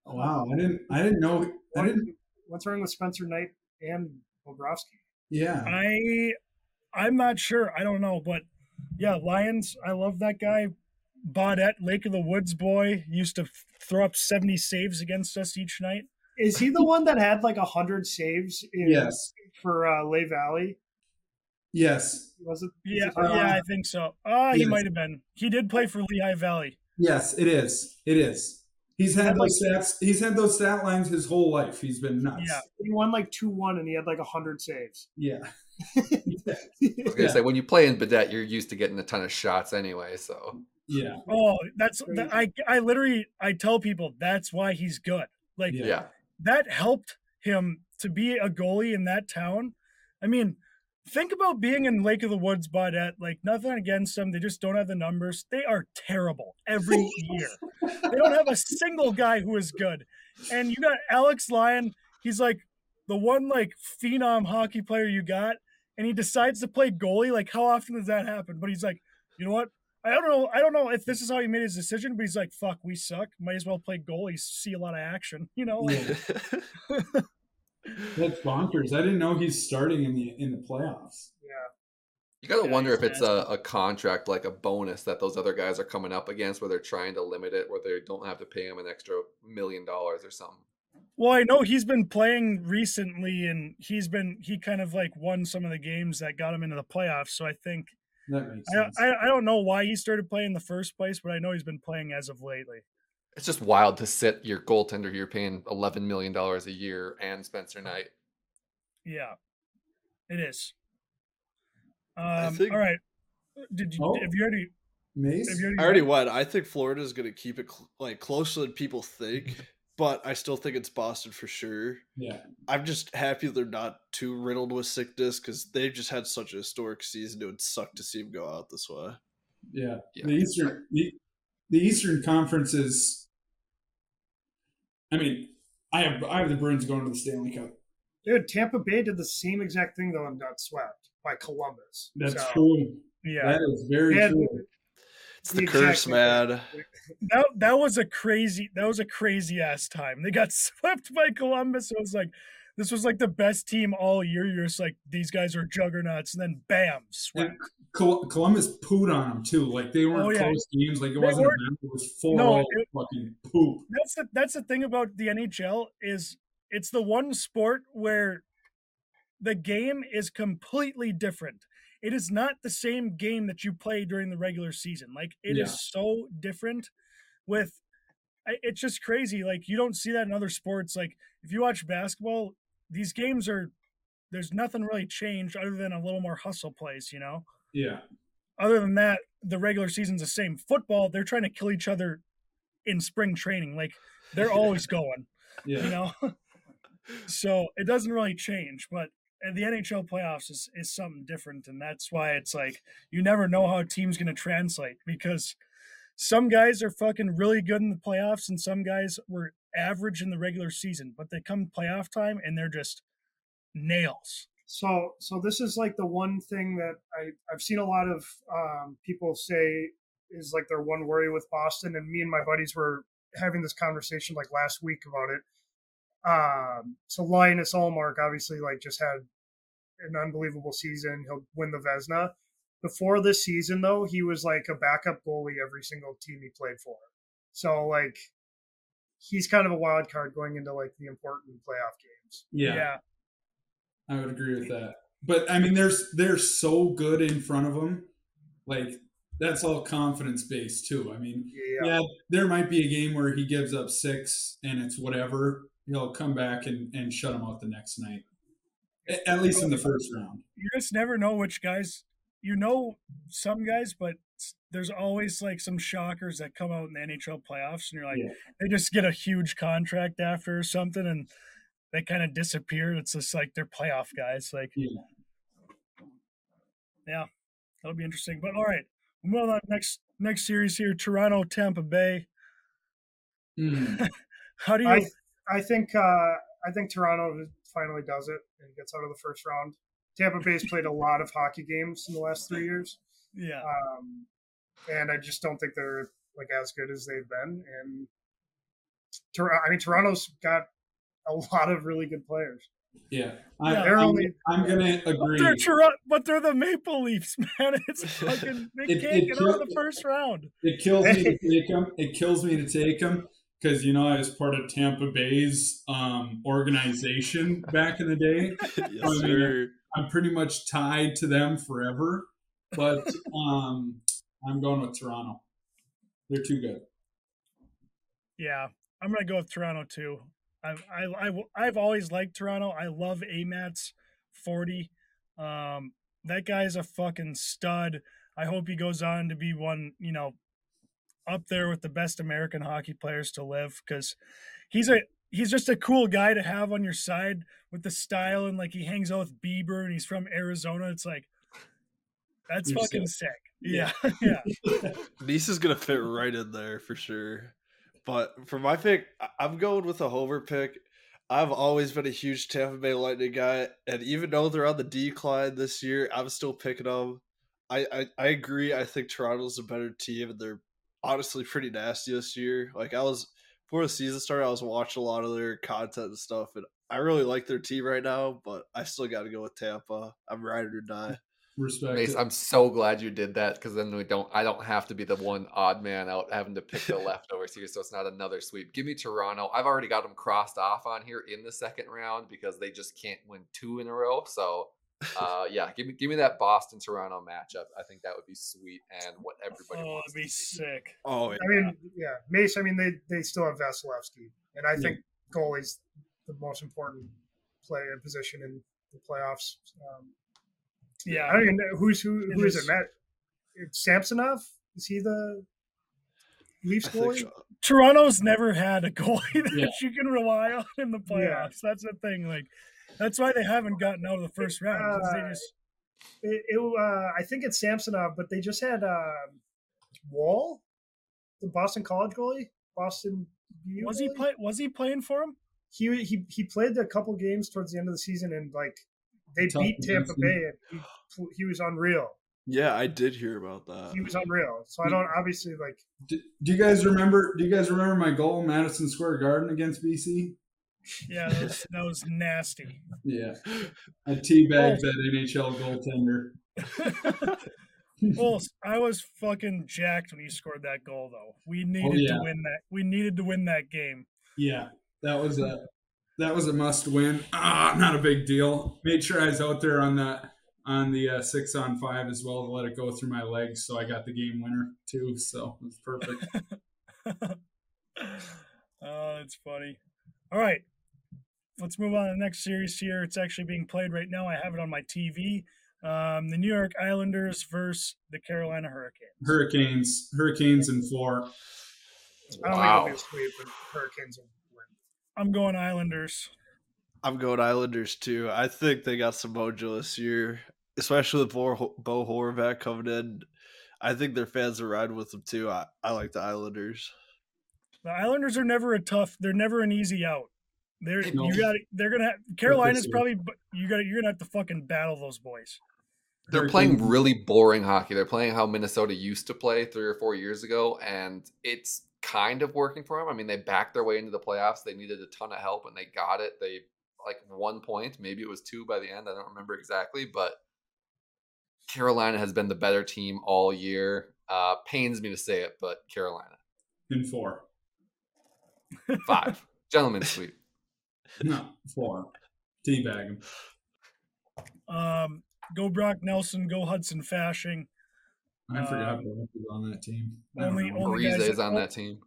C: Wow, I didn't. I didn't know. I didn't.
E: what's wrong with Spencer Knight and Bobrovsky?
C: Yeah.
B: I I'm not sure. I don't know, but yeah, Lions. I love that guy. Baudette, Lake of the Woods boy, used to throw up 70 saves against us each night.
E: Is he the one that had like a hundred saves in,
C: Yes.
E: for uh, Lay Valley?
C: Yes.
E: Was it?
B: Yeah,
E: is it-
C: Uh,
B: yeah, I think so. Ah, he
C: yes.
B: might have been. He did play for Lehigh Valley.
C: Yes. It is. It is. He's had
B: I'd
C: those stats. He's had those stat lines his whole life. He's been nuts.
B: Yeah.
E: He won like two one and he had like a hundred saves.
C: Yeah.
D: I was gonna say when you play in Baudette, you're used to getting a ton of shots anyway. So
C: Yeah.
B: Oh, that's that, I. I literally I tell people that's why he's good. Like
C: Yeah.
D: yeah,
B: that helped him to be a goalie in that town. I mean, think about being in Lake of the Woods, Baudette. Like nothing against them, they just don't have the numbers. They are terrible every year. They don't have a single guy who is good. And you got Alex Lyon. He's like the one like phenom hockey player you got, and he decides to play goalie. Like how often does that happen? But he's like, you know what? I don't know. I don't know if this is how he made his decision, but he's like, "Fuck, we suck. Might as well play goalie, see a lot of action." You know, like,
C: That's bonkers. I didn't know he's starting in the in the playoffs.
E: Yeah.
D: you gotta
B: Yeah,
D: wonder if it's a, a contract like a bonus that those other guys are coming up against, where they're trying to limit it, where they don't have to pay him an extra million dollars or something.
B: Well, I know he's been playing recently, and he's been he kind of like won some of the games that got him into the playoffs. So I think
C: That makes
B: I,
C: sense.
B: I I don't know why he started playing in the first place, but I know he's been playing as of lately.
D: It's just wild to sit your goaltender who you're paying eleven million dollars a year and Spencer Knight.
B: Yeah, it is. Um,
F: think-
B: all right. Did you
C: Oh.
B: have you already
C: Mace.
B: have you already,
F: I already went. I think Florida is going to keep it cl- like closer than people think, but I still think it's Boston for sure.
C: yeah.
F: I'm just happy they're not too riddled with sickness because they've just had such a historic season. It would suck to see them go out this way.
C: Yeah.
D: Yeah.
C: The Eastern the, the Eastern Conference is. I mean, I have I have the Bruins going to the Stanley Cup.
E: Dude, Tampa Bay did the same exact thing though and got swept by Columbus.
C: That's
E: So,
C: true.
B: Yeah,
C: That is very
E: Yeah.
C: true.
F: It's the
E: The
F: curse,
E: exact-
F: man.
B: that that was a crazy that was a crazy ass time. They got swept by Columbus. It was like this was like the best team all year. You're just like these guys are juggernauts, and then bam, swept.
C: Col- Columbus pooed on them too. Like they weren't
B: Oh, yeah.
C: close games. Like it
B: They
C: wasn't a battle. It was full
B: No, it-
C: fucking poop.
B: That's the that's the thing about the NHL is it's the one sport where the game is completely different. It is not the same game that you play during the regular season. Like it is
C: Yeah.
B: so different with it's just crazy. Like you don't see that in other sports. Like if you watch basketball, these games are there's nothing really changed other than a little more hustle plays, you know?
C: Yeah.
B: Other than that, the regular season's the same. Football, they're trying to kill each other in spring training. Like they're always going
C: Yeah.
B: you know so it doesn't really change but the nhl playoffs is, is something different and that's why it's like you never know how a team's going to translate because some guys are fucking really good in the playoffs and some guys were average in the regular season but they come playoff time and they're just nails
E: So, so this is like the one thing that I I've seen a lot of um, people say is like their one worry with Boston, and me and my buddies were having this conversation like last week about it. Um, so Linus Ullmark obviously like just had an unbelievable season. He'll win the Vezina. Before this season, though, he was like a backup goalie every single team he played for. So like he's kind of a wild card going into like the important playoff games.
C: Yeah. yeah. I would agree with that. but I mean, there's they're so good in front of them. Like that's all confidence based too. I mean,
E: Yeah.
C: yeah, there might be a game where he gives up six and it's whatever. He'll come back and, and shut him out the next night. A- At least in the first round.
B: You just never know which guys. You know some guys, but there's always like some shockers that come out in the NHL playoffs, and you're like,
C: Yeah.
B: they just get a huge contract after or something, and they kind of disappear. It's just like they're playoff guys. Like,
C: Yeah.
B: that'll be interesting. But all right, moving on next next series here: Toronto, Tampa Bay.
C: Mm.
B: How do you?
E: I I think uh, I think Toronto finally does it and gets out of the first round. Tampa Bay's played a lot of hockey games in the last three years,
B: yeah,
E: um, and I just don't think they're like as good as they've been. And Tor- I mean, Toronto's got a lot of really good players.
C: Yeah.
B: Yeah,
C: I,
E: they're
C: I'm,
E: only-
C: I'm going to
B: But
C: agree.
B: they're Toronto, but they're the Maple Leafs, man. It's fucking they
C: It-
B: can't
C: it
B: get out of the first round.
C: It kills me to take him. It kills me to take him because you know I was part of Tampa Bay's um, organization back in the day.
F: yes, sir.
C: I'm pretty much tied to them forever, but um, I'm going with Toronto. They're too good.
B: Yeah, I'm gonna go with Toronto too. I've I, I I've always liked Toronto. I love Amat's forty. Um, that guy's a fucking stud. I hope he goes on to be one. You know, up there with the best American hockey players to live because he's a he's just a cool guy to have on your side with the style and like he hangs out with Bieber and he's from Arizona. It's like that's
C: You're
B: fucking
C: sick.
B: sick. Yeah, yeah.
F: Nice is gonna fit right in there for sure. But for my pick, I'm going with a homer pick. I've always been a huge Tampa Bay Lightning guy, and even though they're on the decline this year, I'm still picking them. I, I, I agree. I think Toronto's a better team, and they're honestly pretty nasty this year. Like I was before the season started, I was watching a lot of their content and stuff, and I really like their team right now. But I still got to go with Tampa. I'm ride or die.
C: Respect.
D: Mace. I'm so glad you did that because then we don't. I don't have to be the one odd man out having to pick the leftovers here, so it's not another sweep. Give me Toronto. I've already got them crossed off on here in the second round because they just can't win two in a row. So, uh, yeah, give me give me that Boston Toronto matchup. I think that would be sweet and what everybody wants.
B: Oh,
D: wants.
B: it'd be sick.
F: Oh,
E: I mean, yeah, Mace. I mean, they they still have Vasilevskiy, and I think goalie's the most important player position in the playoffs. Um,
B: Yeah,
E: I don't even know who's who. Who is
B: is.
E: it? Matt Samsonov? Is he the Leafs goalie?
F: so.
B: Toronto's never had a goalie that
C: Yeah.
B: you can rely on in the
E: Yeah.
B: playoffs. That's the thing. Like, that's why they haven't gotten out of the first round. 'cause they
E: Uh,
B: just
E: It, it, uh, I think it's Samsonov, but they just had uh, Woll, the Boston College goalie. Boston. BU
B: was he
E: goalie?
B: play? Was he playing for him?
E: he he he played a couple games towards the end of the season and like they
C: Tough
E: beat Tampa
C: defenseman.
E: Bay and he, he was unreal.
F: Yeah, I did hear about that.
E: He was unreal. So I don't obviously like
C: do, do you guys remember? Do you guys remember my goal, in Madison Square Garden against BC?
B: Yeah, that was, that was nasty.
C: Yeah, I teabagged that NHL goaltender.
B: Well, I was fucking jacked when he scored that goal, though. We needed
C: yeah.
B: to win that. We needed to win that game.
C: Yeah, that was a that was a must win. Ah, not a big deal. Made sure I was out there on the on the uh, six on five as well to let it go through my legs, so I got the game winner too. So it was perfect.
B: oh, it's funny. All right, let's move on to the next series here. It's actually being played right now. I have it on my TV. Um, the New York Islanders versus the Carolina Hurricanes.
C: Hurricanes, Hurricanes in four.
E: I don't
D: Wow.
E: think it'll be a sweep, but Hurricanes will win.
B: I'm going Islanders.
F: I'm going Islanders too. I think they got some mojo this year, especially with Bo, Bo Horvath coming in. I think their fans are riding with them too. I, I like the Islanders.
B: The Islanders are never a tough. They're never an easy out. They're
C: No.
B: you got. They're gonna. Have, Carolina's probably. You got. You're gonna have to fucking battle those boys.
D: They're playing really boring hockey. They're playing how Minnesota used to play three or four years ago, and it's kind of working for them. I mean, they backed their way into the playoffs. They needed a ton of help, and they got it. They like one point, maybe it was two by the end. I don't remember exactly, but Carolina has been the better team all year. Uh, pains me to say it, but Carolina
C: in four.
D: five, gentlemen sweep.
C: No, four. Teabag 'em.
B: Um, go Brock Nelson, go Hudson Fasching.
C: I forgot
B: Um,
C: Brock was on that team. I
B: only- only- guys
D: is on that team.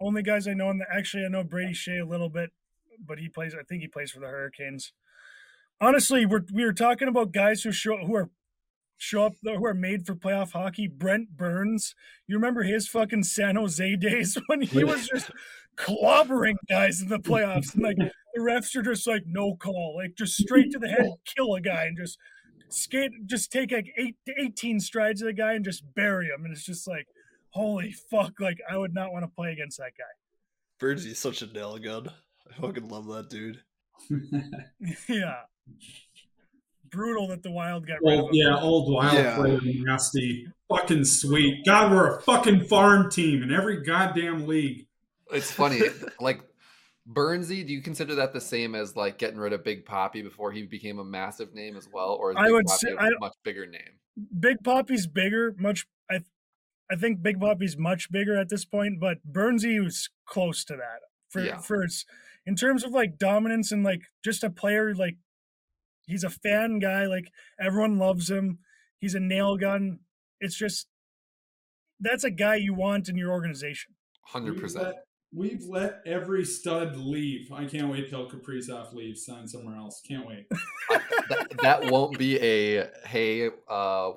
B: Only guys I know, and actually I know Brady Skjei a little bit, but he plays. I think he plays for the Hurricanes. Honestly, we're we were talking about guys who show who are show up who are made for playoff hockey. Brent Burns, you remember his fucking San Jose days when he was just clobbering guys in the playoffs, and like the refs are just like no call, like just straight to the head, kill a guy, and just skate, just take like eight to eighteen strides of the guy and just bury him, and it's just like. Holy fuck! Like I would not want to play against that guy.
F: Birdie's such a nail gun. I fucking love that dude.
B: yeah. Brutal that the Wild got rid of him.
C: yeah, old wild
B: Yeah.
C: player, nasty, fucking sweet. God, we're a fucking farm team in every goddamn league.
D: It's funny. like Burnsy, do you consider that the same as like getting rid of Big Poppy before he became a massive name as well, or is
B: I
D: Big
B: would
D: Poppy
B: say-
D: a
B: I-
D: much bigger name?
B: Big Poppy's bigger, much. I, I think Big Poppy's much bigger at this point, but Burnsy was close to that for
D: Yeah.
B: for his, in terms of like dominance and like just a player. Like he's a fan guy. Like everyone loves him. He's a nail gun. It's just that's a guy you want in your organization.
D: Hundred
C: We've
D: percent.
C: We've let every stud leave. I can't wait till Kaprizov leaves, sign somewhere else. Can't wait.
D: That, that won't be a hey. uh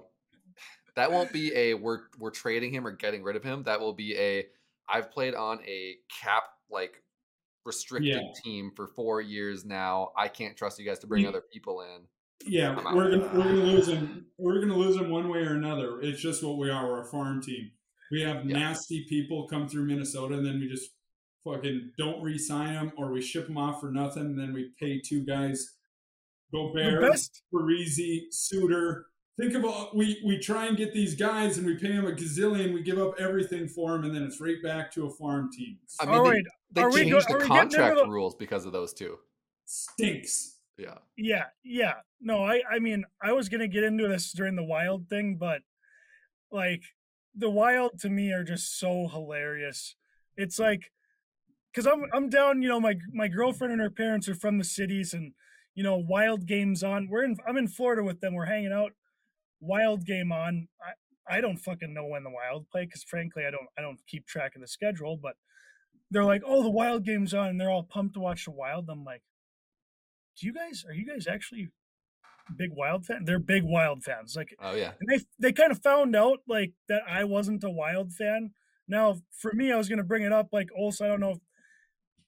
D: That won't be a we're we're trading him or getting rid of him. That will be a I've played on a cap like restricted
C: Yeah.
D: team for four years now. I can't trust you guys to bring
C: Yeah.
D: other people in.
C: Yeah, we're gonna we're gonna lose him. We're gonna lose him one way or another. It's just what we are. We're a farm team. We have
D: Yeah.
C: nasty people come through Minnesota, and then we just fucking don't re-sign them, or we ship them off for nothing, and then we pay two guys, Gobert,
B: best-
C: Parise, Suter. Think about we we try and get these guys, and we pay them a gazillion. We give up everything for them, and then it's right back to a farm team.
D: I mean,
B: All
D: they,
B: right,
D: they
B: are
D: changed
B: go-
D: the
B: are we getting into
D: contract
B: the-
D: rules because of those two.
C: Stinks.
D: Yeah.
B: Yeah, yeah. No, I I mean, I was going to get into this during the wild thing, but like the wild to me are just so hilarious. It's like cuz I'm I'm down, you know, my my girlfriend and her parents are from the cities and you know, wild games on. We're in I'm in Florida with them. We're hanging out. Wild game on. I I don't fucking know when the wild play cuz frankly, I don't I don't keep track of the schedule, but they're like, "Oh, the wild game's on." And they're all pumped to watch the wild. I'm like, do you guys are you guys actually big wild fan they're big wild fans like
D: Oh yeah.
B: and they they kind of found out like that i wasn't a wild fan now for me i was going to bring it up like also i don't know if,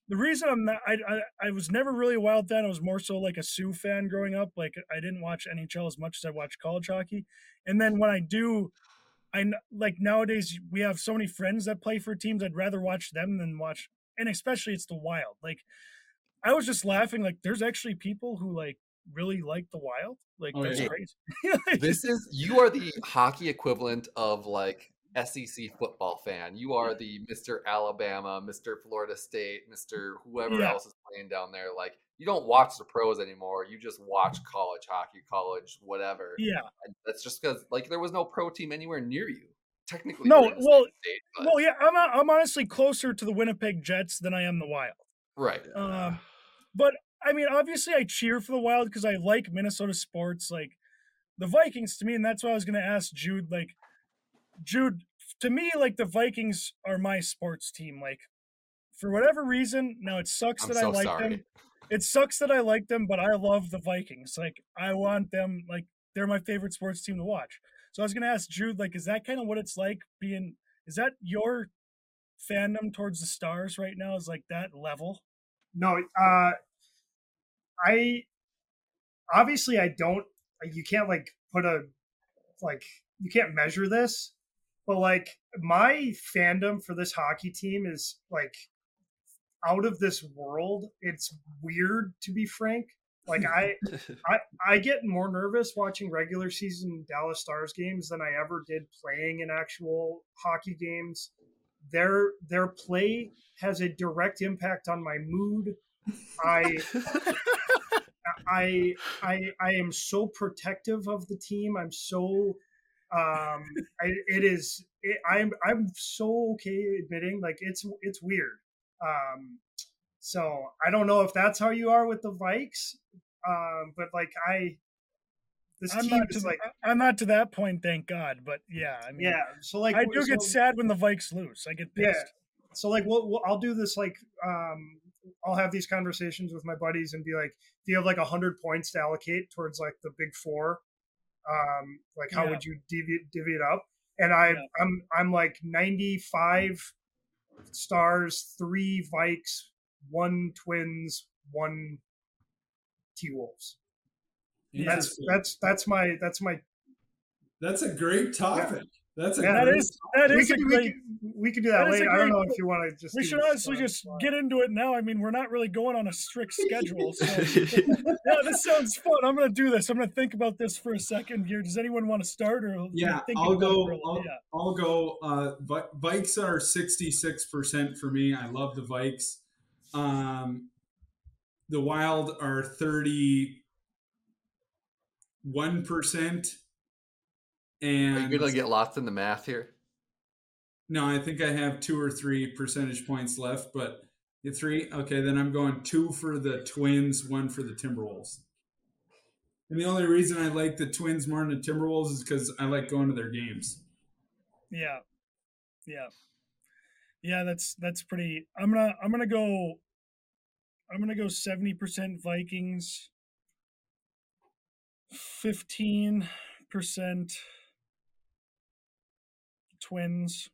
B: the reason i'm not I, I i was never really a wild fan i was more so like a sioux fan growing up like i didn't watch nhl as much as i watched college hockey and then when i do i like nowadays we have so many friends that play for teams i'd rather watch them than watch and especially it's the wild like I was just laughing. Like, there's actually people who like really like the Wild. Like,
C: Oh,
B: that's
C: yeah.
B: crazy.
D: This is you are the hockey equivalent of like SEC football fan. You are the Mr. Alabama, Mr. Florida State, Mr. whoever
B: Yeah.
D: else is playing down there. Like you don't watch the pros anymore. You just watch college hockey, college whatever.
B: yeah.
D: And that's just because like there was no pro team anywhere near you. Technically,
B: No,
D: you're in the
B: well-
D: state, but-
B: Well, yeah. I'm I'm honestly closer to the Winnipeg Jets than I am the Wild.
D: right.
B: Um, but I mean, obviously, I cheer for the Wild because I like Minnesota sports. Like the Vikings to me, and that's why I was going to ask Jude. Like Jude, to me, like the Vikings are my sports team. Like for whatever reason, now it sucks
D: I'm
B: that I like
D: sorry.
B: them. It sucks that I like them, but I love the Vikings. Like I want them. Like they're my favorite sports team to watch. So I was going to ask Jude. Like, is that kind of what it's like being? Is that your fandom towards the Stars right now? Is like that level?
E: No, uh, I obviously I don't. You can't like put a like you can't measure this, but like my fandom for this hockey team is like out of this world. It's weird to be frank. Like I, I, I get more nervous watching regular season Dallas Stars games than I ever did playing in actual hockey games. Their their play has a direct impact on my mood. I I I I am so protective of the team. I'm so um I, it is it, I'm I'm so okay admitting like it's it's weird. Um so I don't know if that's how you are with the Vikes. Um but like I this
B: I'm
E: team
B: not to
E: is like
B: I'm not to that point, thank God. But yeah, I mean,
E: yeah. So like
B: I do get sad when the Vikes lose. I get
E: Yeah.
B: pissed.
E: so like we'll, we'll, i'll do this like um i'll have these conversations with my buddies and be like "Do you have like a 100 points to allocate towards like the big four um like how
B: Yeah.
E: would you divvy, divvy it up and i
B: Yeah.
E: i'm i'm like 95 stars three vikes one twins one t-wolves that's that's that's my that's my
C: That's a great topic. That's a
E: Yeah,
B: That is that
E: we
B: is a great.
E: we could do that,
B: that
E: later. I don't know if you want to just.
B: We should honestly just get into it now. I mean, we're not really going on a strict schedule. So yeah, this sounds fun. I'm going to do this. I'm going to think about this for a second here. Does anyone want to start or
C: Yeah, I'll go.
B: for a little-
C: I'll,
B: yeah.
C: I'll go. Uh, Vi- Vikes are sixty six percent for me. I love the Vikes. Um, the Wild are thirty one percent.
D: Are
C: And
D: you gonna get lost in the math here?
C: no, I think I have two or three percentage points left, but you three. Okay, then I'm going two for the Twins, one for the Timberwolves. And the only reason I like the Twins more than the Timberwolves is because I like going to their games.
B: Yeah. Yeah. Yeah, that's that's pretty I'm gonna I'm gonna go I'm gonna go seventy percent Vikings, fifteen percent Twins.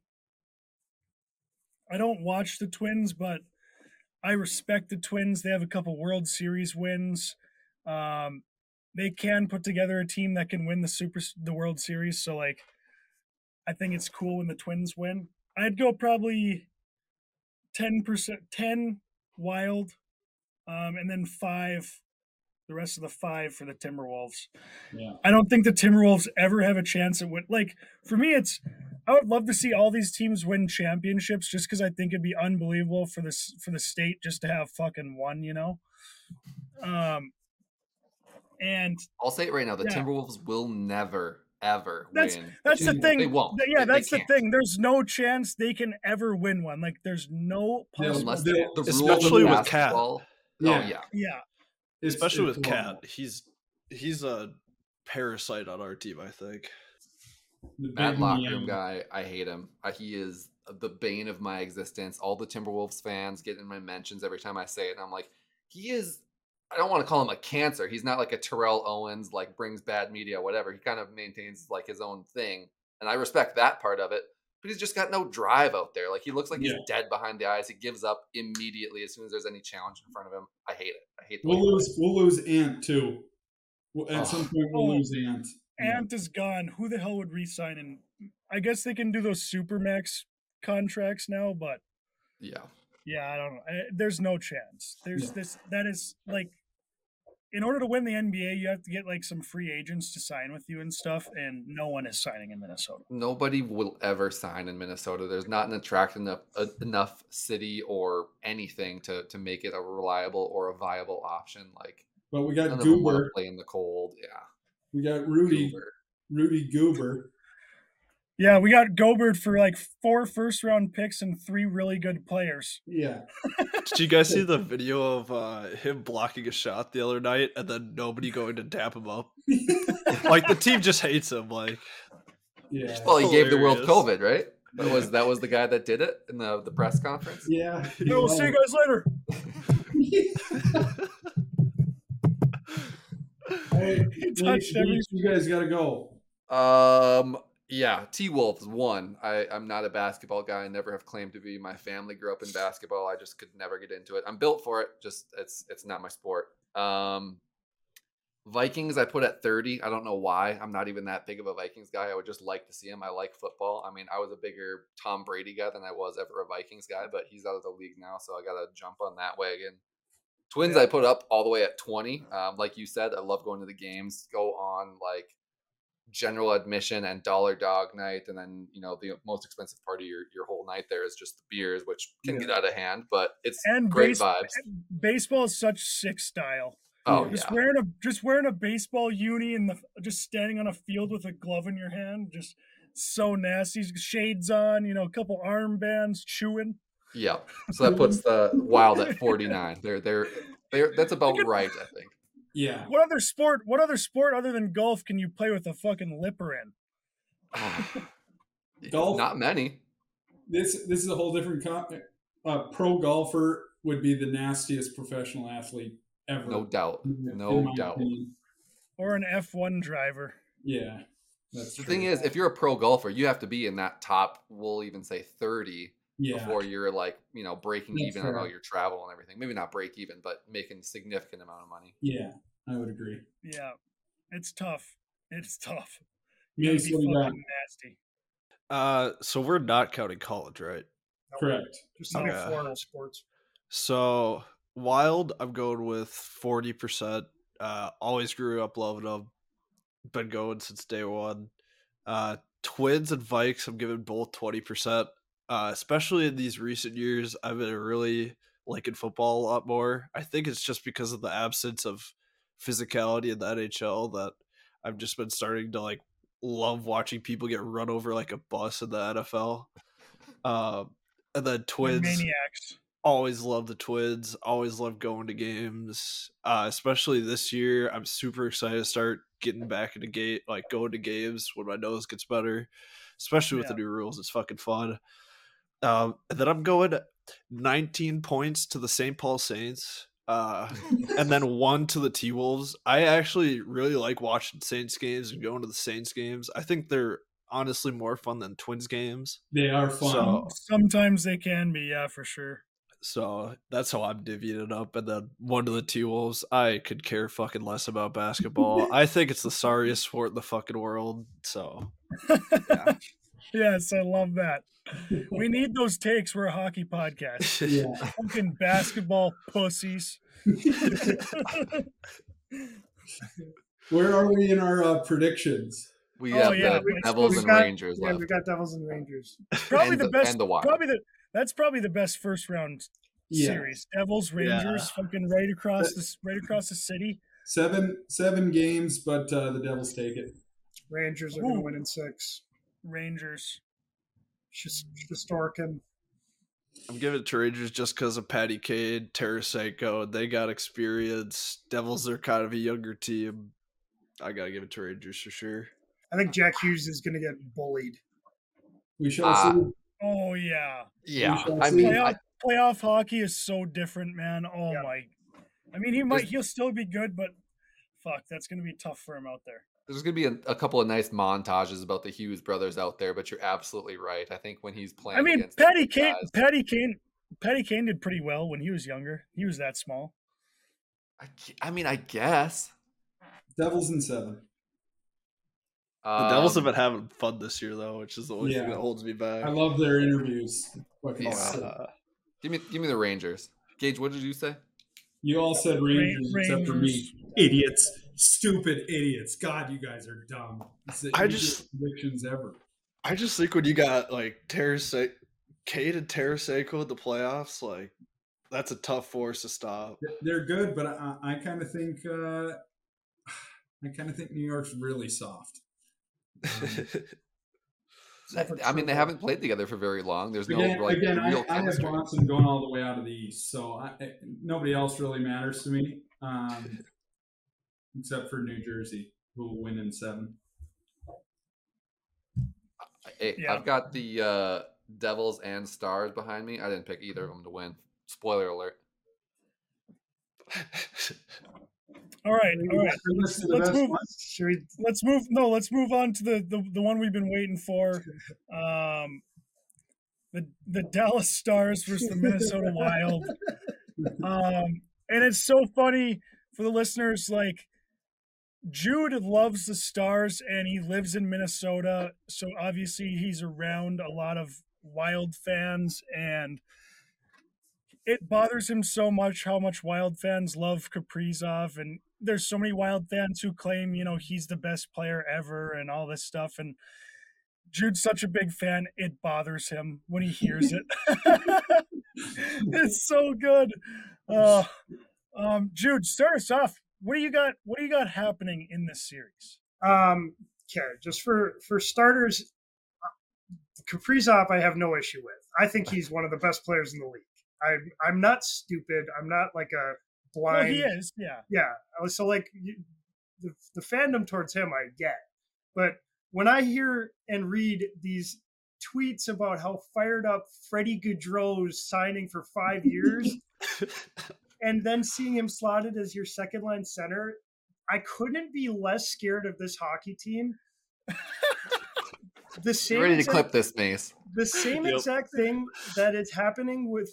B: I don't watch the Twins, but I respect the Twins. They have a couple World Series wins. Um, they can put together a team that can win the Super the World Series. So like, I think it's cool when the Twins win. I'd go probably ten percent, ten Wild, um, and then five. The rest of the five for the Timberwolves.
C: Yeah.
B: I don't think the Timberwolves ever have a chance at win. Like for me, it's I would love to see all these teams win championships just because I think it'd be unbelievable for this for the state just to have fucking one, you know. Um, and
D: I'll say it right now: the
B: Yeah.
D: Timberwolves will never, ever
B: That's-
D: win.
B: that's the thing.
C: They
B: thing.
D: won't.
B: Yeah,
D: They- they
B: that's the thing. There's no chance they can ever win one. Like, there's no
C: They'll-
B: possible.
D: unless the, the
F: especially with
D: of
F: Cat.
D: basketball.
C: Yeah.
D: Oh yeah,
B: yeah,
C: It's-
F: especially
C: it's
F: with. Cat. He's he's a parasite on our team. I think.
C: The
D: that locker room guy, I hate him. Uh, he is the bane of my existence. All the Timberwolves fans get in my mentions every time I say it, and I'm like, he is. I don't want to call him a cancer. He's not like a Terrell Owens, like brings bad media, whatever. He kind of maintains like his own thing, and I respect that part of it. But he's just got no drive out there. Like he looks like he's dead behind the eyes. He gives up immediately as soon as there's any challenge in front of him. I hate it. I hate. The
C: We'll
D: he
C: lose. We'll lose Ant too. We'll- At
D: Oh.
C: some point, we'll
B: Oh.
C: lose Ant. Yeah.
B: Ant is gone. Who the hell would resign? And I guess they can do those supermax contracts now, but
D: Yeah.
B: yeah, I don't know. I, there's no chance. There's
C: Yeah.
B: this. That is like, in order to win the NBA, you have to get like some free agents to sign with you and stuff, and no one is signing in Minnesota.
D: Nobody will ever sign in Minnesota. There's not an attractive enough uh, enough city or anything to to make it a reliable or a viable option. Like
C: But we got
D: of them want to
C: Goober.
D: play in the cold. Yeah,
C: We got Rudy.
D: Goober.
C: Rudy Goober.
B: Yeah, we got Gobert for like four first round picks and three really good players.
C: Yeah.
F: Did you guys see the video of uh, him blocking a shot the other night and then nobody going to dap him up? like the team just hates him. Like
C: Yeah.
D: Well, he gave the world COVID, right? That was that was the guy that did it in the the press conference.
C: Yeah.
B: Yeah, we'll see you guys later.
C: Hey,
B: touched
C: Nate,
B: every-
C: you guys got to go.
D: Um. Yeah, T Wolves won. I, I'm not a basketball guy. I never have claimed to be. My family grew up in basketball. I just could never get into it. I'm built for it. Just it's it's not my sport. Um, Vikings I put at 30. I don't know why. I'm not even that big of a Vikings guy. I would just like to see him. I like football. I mean, I was a bigger Tom Brady guy than I was ever a Vikings guy, but he's out of the league now, so I got to jump on that wagon. Twins I put up all the way at 20. Um, like you said, I love going to the games. Go on like general admission and dollar dog night and then you know the most expensive part of your, your whole night there is just the beers which can get out of hand but it's
B: And
D: great
B: base-
D: vibes
B: Baseball is such sick style.
D: oh
B: just
D: yeah
B: wearing a just wearing a baseball uni and the just standing on a field with a glove in your hand, just so nasty. Shades on, you know, a couple armbands, chewing.
D: yeah so that puts the wild at 49 they're they're they're that's about right i think
C: Yeah.
B: What other sport? What other sport other than golf can you play with a fucking lipper in?
C: Golf?
D: Not many.
C: This this is a whole different con- uh, pro golfer would be the nastiest professional athlete ever.
D: No doubt.
C: in- in
D: No
C: my
D: doubt.
C: opinion.
B: Or an F1 driver?
C: Yeah. That's
D: The
C: true.
D: thing is, if you're a pro golfer, you have to be in that top, we'll even say 30
C: yeah.
D: before you're like, you know, breaking
C: That's
D: even on all your travel and everything. Maybe not break even, but making significant amount of money.
C: Yeah, I would agree.
B: Yeah, it's tough. It's tough. You
C: Mace,
B: gotta be
C: do
B: fucking nasty.
F: Uh, so we're not counting college, right?
C: Correct.
E: Just only
F: Okay.
E: four sports.
F: So wild, I'm going with forty percent. Uh, always grew up loving them. Been going since day one. Uh, Twins and Vikes, I'm giving both twenty percent. Uh, especially in these recent years, I've been really liking football a lot more. I think it's just because of the absence of physicality in the NHL that I've just been starting to like love watching people get run over like a bus in the NFL. Um, and then
B: They're
F: Twins
B: maniacs.
F: always love the twins always love going to games uh especially this year i'm super excited to start getting back into gate like going to games when my nose gets better especially with the new rules it's fucking fun um and then i'm going 19 points to the st paul saints uh and then one to the T Wolves. I actually really like watching Saints games and going to the Saints games. I think they're honestly more fun than Twins games.
C: They are fun.
F: So-
B: Sometimes they can be, yeah, for sure.
F: So that's how I'm divvying it up. And then one to the T Wolves. I could care fucking less about basketball. I think it's the sorriest sport in the fucking world. So
B: Yes, I love that. We need those takes. We're a hockey podcast.
C: yeah.
B: Fucking basketball pussies.
C: Where are we in our uh, predictions?
D: We
B: Oh,
D: have
B: yeah,
D: the
B: we-
D: Devils and
E: got-
D: Rangers
E: Yeah,
D: left.
E: we got Devils and Rangers.
B: Probably
D: And
B: the
D: the-
B: best.
D: and the Wild.
B: Probably the that's probably the best first round
C: Yeah.
B: series. Devils, Rangers, fucking right across the right across the city.
C: Seven seven games, but uh, the Devils take it.
E: Rangers are going to win in six.
B: Rangers.
E: just Shis- Shesterkin.
F: I'm giving it to Rangers just because of Patty Kane, Tarasenko. They got experience. Devils are kind of a younger team. I gotta give it to Rangers for sure.
E: I think Jack Hughes is going to get bullied.
C: We shall
D: Ah.
C: see.
B: Oh yeah.
D: Yeah,
C: shall
D: I mean,
B: Playoff,
D: I,
B: playoff hockey is so different, man. Oh
E: Yeah.
B: my. I mean, he might he'll still be good, but fuck, that's gonna be tough for him out there.
D: There's going to be a, a couple of nice montages about the Hughes brothers out there, but you're absolutely right. I think when he's playing,
B: I mean,
D: against
B: Patty Kane,
D: guys-
B: Patty Kane, Patty Kane did pretty well when he was younger. He was that small.
D: I, I mean, I guess
C: Devils in seven.
F: The Devils have
D: Um,
F: been having fun this year though, which is the only
C: Yeah.
F: thing that holds me back.
C: I love their interviews.
D: Yeah.
C: sick.
F: Uh,
D: Give me, give me the Rangers. Gage, what did you say?
C: You all said Rangers, except for me. Idiots. Stupid idiots. God, you guys are dumb. It's the
F: I just-
C: predictions ever.
F: I just think when you got like Tarasenko, Kane and Tarasenko in the playoffs, like that's a tough force to stop.
C: They're good, but I, I kind of think uh, I kind of think New York's really soft.
D: I, I mean, they haven't played together for very long. There's no like
C: again
D: real
C: I, I have
D: chemistry.
C: Boston going all the way out of the East, so I, I- nobody else really matters to me, um, except for New Jersey, who will win in seven.
D: Hey,
B: Yeah.
D: I've got the uh, Devils and Stars behind me. I didn't pick either of them to win. Spoiler alert.
B: All right, all right.
C: Bring us
B: Let's move.
C: one.
E: Should we?
B: Let's move. No, let's move on to the the, the one we've been waiting for. Um, the the Dallas Stars versus the Minnesota Wild. Um, and it's so funny for the listeners. Like Jude loves the Stars, and he lives in Minnesota, so obviously he's around a lot of Wild fans, and it bothers him so much how much Wild fans love Kaprizov, and there's so many Wild fans who claim you know he's the best player ever and all this stuff, and Jude's such a big fan, it bothers him when he hears it. it's so good. Uh, um, Jude, start us off. What do you got? What do you got happening in this series?
E: Um, okay, just for for starters, Kaprizov, I have no issue with. I think he's one of the best players in the league. I'm I'm not stupid. I'm not like a blind.
B: Well, he is, yeah.
E: yeah. So like the the fandom towards him, I get, but when I hear and read these tweets about how fired up Freddie Gaudreau's signing for five years, and then seeing him slotted as your second line center, I couldn't be less scared of this hockey team. the same
D: Ready to
E: exact-
D: clip this, Mace.
E: the same
F: Yep.
E: exact thing that is happening with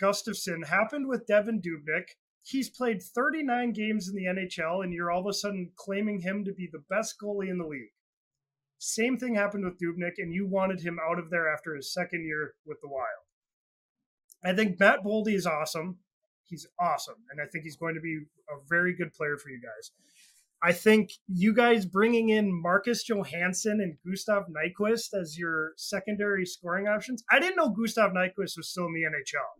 E: Gustavsson happened with Devan Dubnyk. He's played 39 games in the NHL, and you're all of a sudden claiming him to be the best goalie in the league. Same thing happened with Dubnyk, and you wanted him out of there after his second year with the Wild. I think Matt Boldy is awesome. He's awesome, and I think he's going to be a very good player for you guys. I think you guys bringing in Marcus Johansson and Gustav Nyquist as your secondary scoring options. I didn't know Gustav Nyquist was still in the NHL.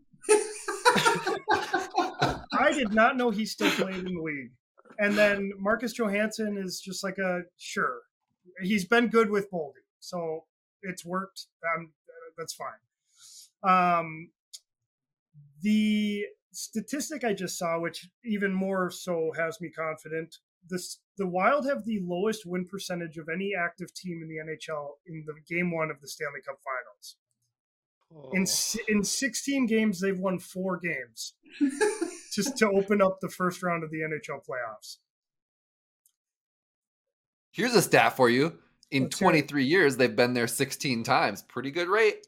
E: I did not know he still played in the league. And then Marcus Johansson is just like a sure. He's been good with Boldy, so it's worked. Um, that's fine. Um, the statistic I just saw, which even more so has me confident, this the Wild have the lowest win percentage of any active team in the NHL in the game one of the Stanley Cup Finals. In oh. in 16 games, they've won four games just to open up the first round of the NHL playoffs.
D: Here's a stat for you. In
E: Let's
D: 23 years, they've been there 16 times. Pretty good rate.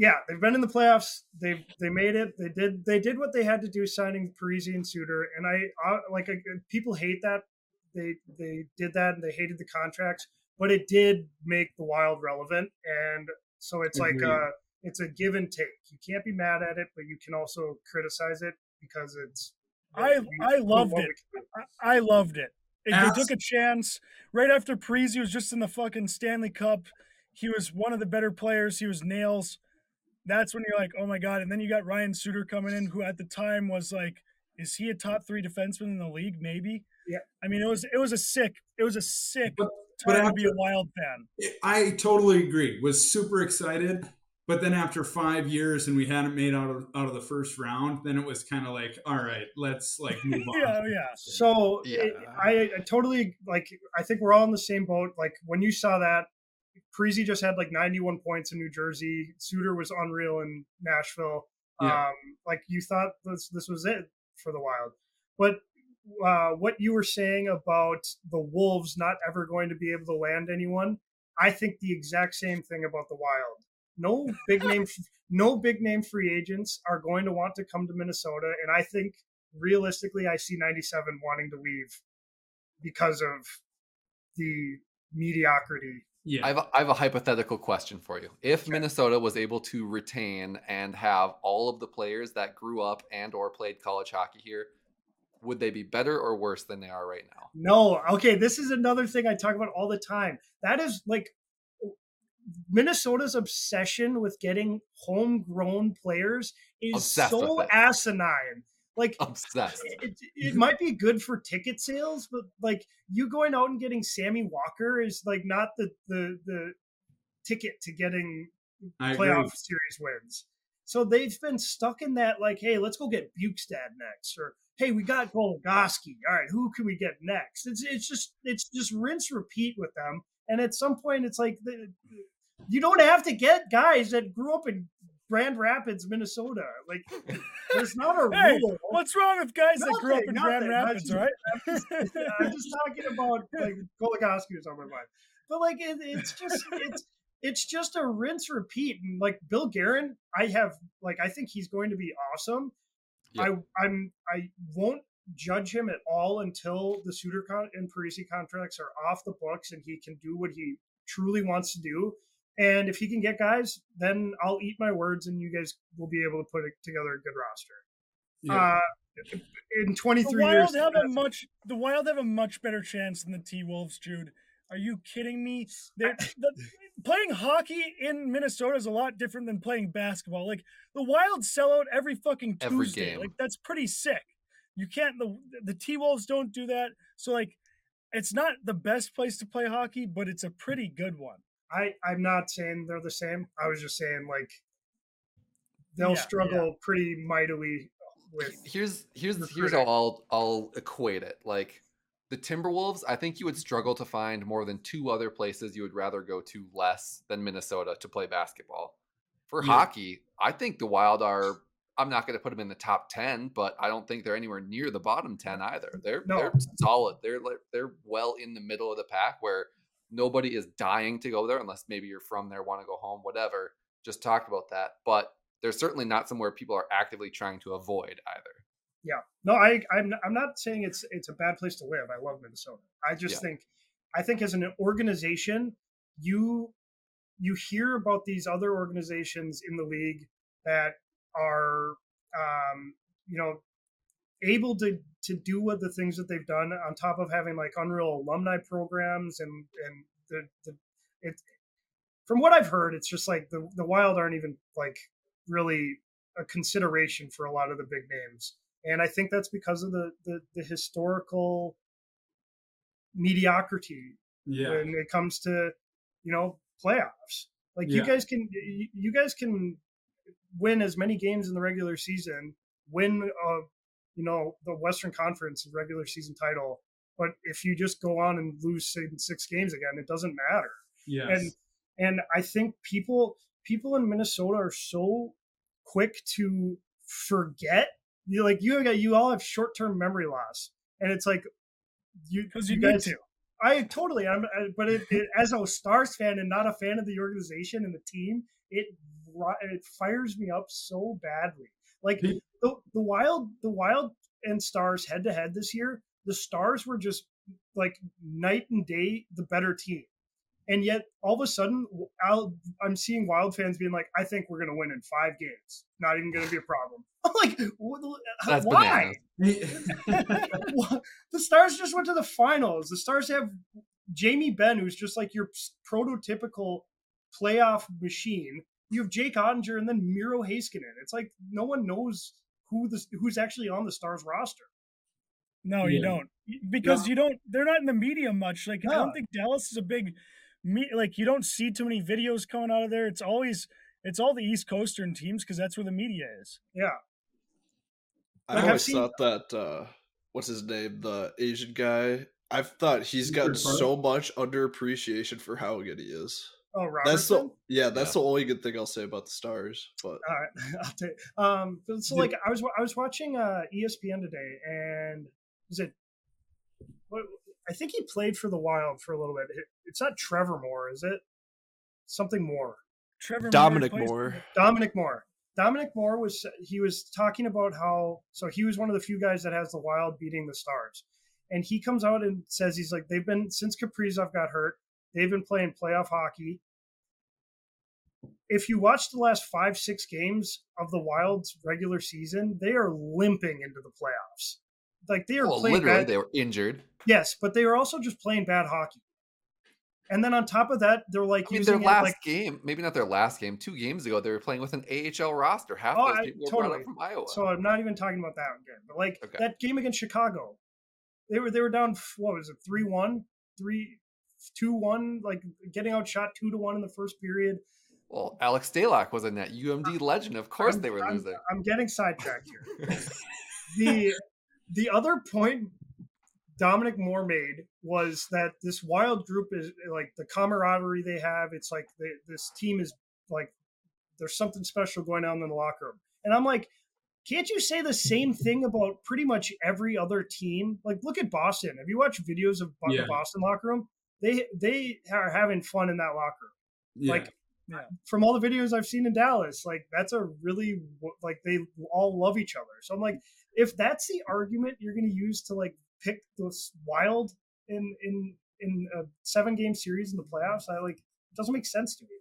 E: Yeah, they've been in the playoffs. They they made it. They did they did what they had to do signing Parise and Suter. And I, I like I, people hate that they they did that and they hated the contracts, but it did make the Wild relevant. And so it's like
C: Agreed.
E: uh it's a give and take. You can't be mad at it, but you can also criticize it because it's.
B: I- I loved it.
E: we can do.
B: I, I loved it. If
C: Ask-
B: they took a chance right after Parise was just in the fucking Stanley Cup. He was one of the better players. He was nails. That's when you're like, oh my god! And then you got Ryan Suter coming in, who at the time was like, is he a top three defenseman in the league? Maybe.
E: Yeah.
B: I mean, it was it was a sick it was a sick
C: But- but
B: time to be a Wild fan.
C: I totally agree. Was super excited, but then after five years and we hadn't made out of out of the first round, then it was kind of like, all right, let's like move on.
B: Yeah, yeah.
E: So
D: Yeah.
E: it- I, I totally like. I think we're all in the same boat. Like when you saw that, Parise just had like 91 points in New Jersey. Suter was unreal in Nashville.
C: Yeah.
E: Um, like you thought this this was it for the Wild, but uh, what you were saying about the Wolves not ever going to be able to land anyone, I think the exact same thing about the Wild. No big name, no big name free agents are going to want to come to Minnesota, and I think realistically, I see 97 wanting to leave because of the mediocrity.
C: Yeah.
D: I have, a, I have a hypothetical question for you. If Minnesota was able to retain and have all of the players that grew up and or played college hockey here, would they be better or worse than they are right now?
E: No, okay, this is another thing I talk about all the time. That is like Minnesota's obsession with getting homegrown players is
D: Obsessed
E: so asinine. Like
D: Obsessed.
E: it, it might be good for ticket sales, but like you going out and getting Sammy Walker is like not the the the ticket to getting
C: I agree.
E: playoff series wins. So they've been stuck in that like, hey, let's go get Bjugstad next, or hey, we got Goligoski. All right, who can we get next? It's it's just it's just rinse repeat with them. And at some point, it's like the, you don't have to get guys that grew up in Grand Rapids, Minnesota. Like there's not a
B: Hey,
E: rule.
B: what's wrong with guys that grew up in
E: Nothing,
B: Grand
E: nothing.
B: Rapids,
E: I'm
B: right?
E: just, I'm just talking about like Goligoski or something like. But like it, it's just it's it's just a rinse repeat. And like Bill Guerin, I have like I think he's going to be awesome.
D: Yeah.
E: I I'm I won't judge him at all until the Suter con- and Parise contracts are off the books and he can do what he truly wants to do. And if he can get guys, then I'll eat my words, and you guys will be able to put together a good roster.
C: Yeah.
E: Uh, in
B: The
E: 23
B: Wild
E: years,
B: have a much the Wild have a much better chance than the T Wolves, Jude. Are you kidding me? They're, the, playing hockey in Minnesota is a lot different than playing basketball. Like the Wild sell out every fucking Tuesday.
D: Every
B: Tuesday.
D: game.
B: Like that's pretty sick. You can't the the T Wolves don't do that. So like it's not the best place to play hockey, but it's a pretty good one.
E: I I'm not saying they're the same. I was just saying like they'll
B: Yeah,
E: struggle pretty mightily with
D: here's here's here's how I'll I'll equate it. Like the Timberwolves, I think you would struggle to find more than two other places you would rather go to less than Minnesota to play basketball. For
C: Yeah.
D: hockey, I think the Wild are. I'm not going to put them in the top ten, but I don't think they're anywhere near the bottom ten either. They're
E: No.
D: they're solid. They're like they're well in the middle of the pack where nobody is dying to go there unless maybe you're from there, want to go home, whatever. Just talked about that, but they're certainly not somewhere people are actively trying to avoid either.
E: Yeah. No, I I'm I'm not saying it's it's a bad place to live. I love Minnesota. I just
D: Yeah.
E: think I think as an organization, you you hear about these other organizations in the league that are um, you know able to to do what the things that they've done on top of having like unreal alumni programs and and the, the it from what I've heard, it's just like the the Wild aren't even like really a consideration for a lot of the big names and I think that's because of the the, the historical mediocrity
C: Yeah.
E: when it comes to you know playoffs. Like you guys can you guys can win as many games in the regular season, win uh you know the Western Conference regular season title, but if you just go on and lose six games again, it doesn't matter
C: Yes.
E: and and I think people people in Minnesota are so quick to forget. You like you got you all have short term memory loss, and it's like you
B: because you, need
E: guys.
B: to.
E: I totally. I'm, I, but it, it, as a Stars fan and not a fan of the organization and the team, it it fires me up so badly. Like the the Wild, the Wild and Stars head to head this year. The Stars were just like night and day the better team, and yet all of a sudden, I'll, I'm seeing Wild fans being like, "I think we're going to win in five games. Not even going to be a problem." I'm like, "What the-
D: That's
E: why? the Stars just went to the finals. The Stars have Jamie Benn, who's just like your prototypical playoff machine. You have Jake Oettinger and then Miro Heiskanen. It's like no one knows who the who's actually on the Stars roster.
B: No, you don't because
C: No.
B: you don't. They're not in the media much. Like I don't think Dallas is a big, me. Like you don't see too many videos coming out of there. It's always it's all the East Coastern teams because that's where the media is.
E: Yeah,
F: I
E: Like, I've
F: always
E: seen-
F: thought that uh what's his name, the Asian guy. I've thought he's gotten
C: Richard
F: so much underappreciation for how good he is.
E: Oh, Robertson.
F: That's the yeah, that's
D: Yeah.
F: the only good thing I'll say about the stars. But
E: All right, I'll take. Um, so like I was I was watching uh, ESPN today, and is it? What I think he played for the Wild for a little bit. It- It's not Trevor Moore, is it? Something more.
B: Trevor
F: Dominic
B: plays-
F: Moore.
E: Dominic Moore. Dominic Moore was he was talking about how so he was one of the few guys that has the Wild beating the Stars, and he comes out and says he's like they've been since Kaprizov got hurt, they've been playing playoff hockey. If you watch the last five six games of the Wild's regular season, they are limping into the playoffs. Like they are
D: Well,
E: playing
D: literally,
E: bad.
D: they were injured.
E: yes, but they are also just playing bad hockey. And then on top of that, they're like
D: I mean,
E: using
D: their last
E: like
D: game, maybe not their last game, two games ago, they were playing with an AHL roster. Half
E: Oh,
D: those
E: I-
D: people were brought
E: totally.
D: up from Iowa.
E: So I'm not even talking about that again. But like
D: Okay.
E: that game against Chicago, they were they were down what was it three one, three two one, like getting outshot two to one in the first period.
D: well, Alex Stalock was in that UMD legend. Of course,
E: I'm-
D: they were
E: I'm-
D: losing.
E: I'm getting sidetracked here. the the other point Dominic Moore made was that this wild group is like the camaraderie they have. It's like they, this team is like there's something special going on in the locker room, and I'm like, can't you say the same thing about pretty much every other team? Like, look at Boston. Have you watched videos of Bo-
C: Yeah.
E: Boston locker room? They they are having fun in that locker room
C: yeah.
E: like
B: Yeah.
E: from all the videos I've seen in Dallas, like that's a really like they all love each other. So I'm like, if that's the argument you're going to use to like pick this wild in in in a seven game series in the playoffs, I like it doesn't make sense to me.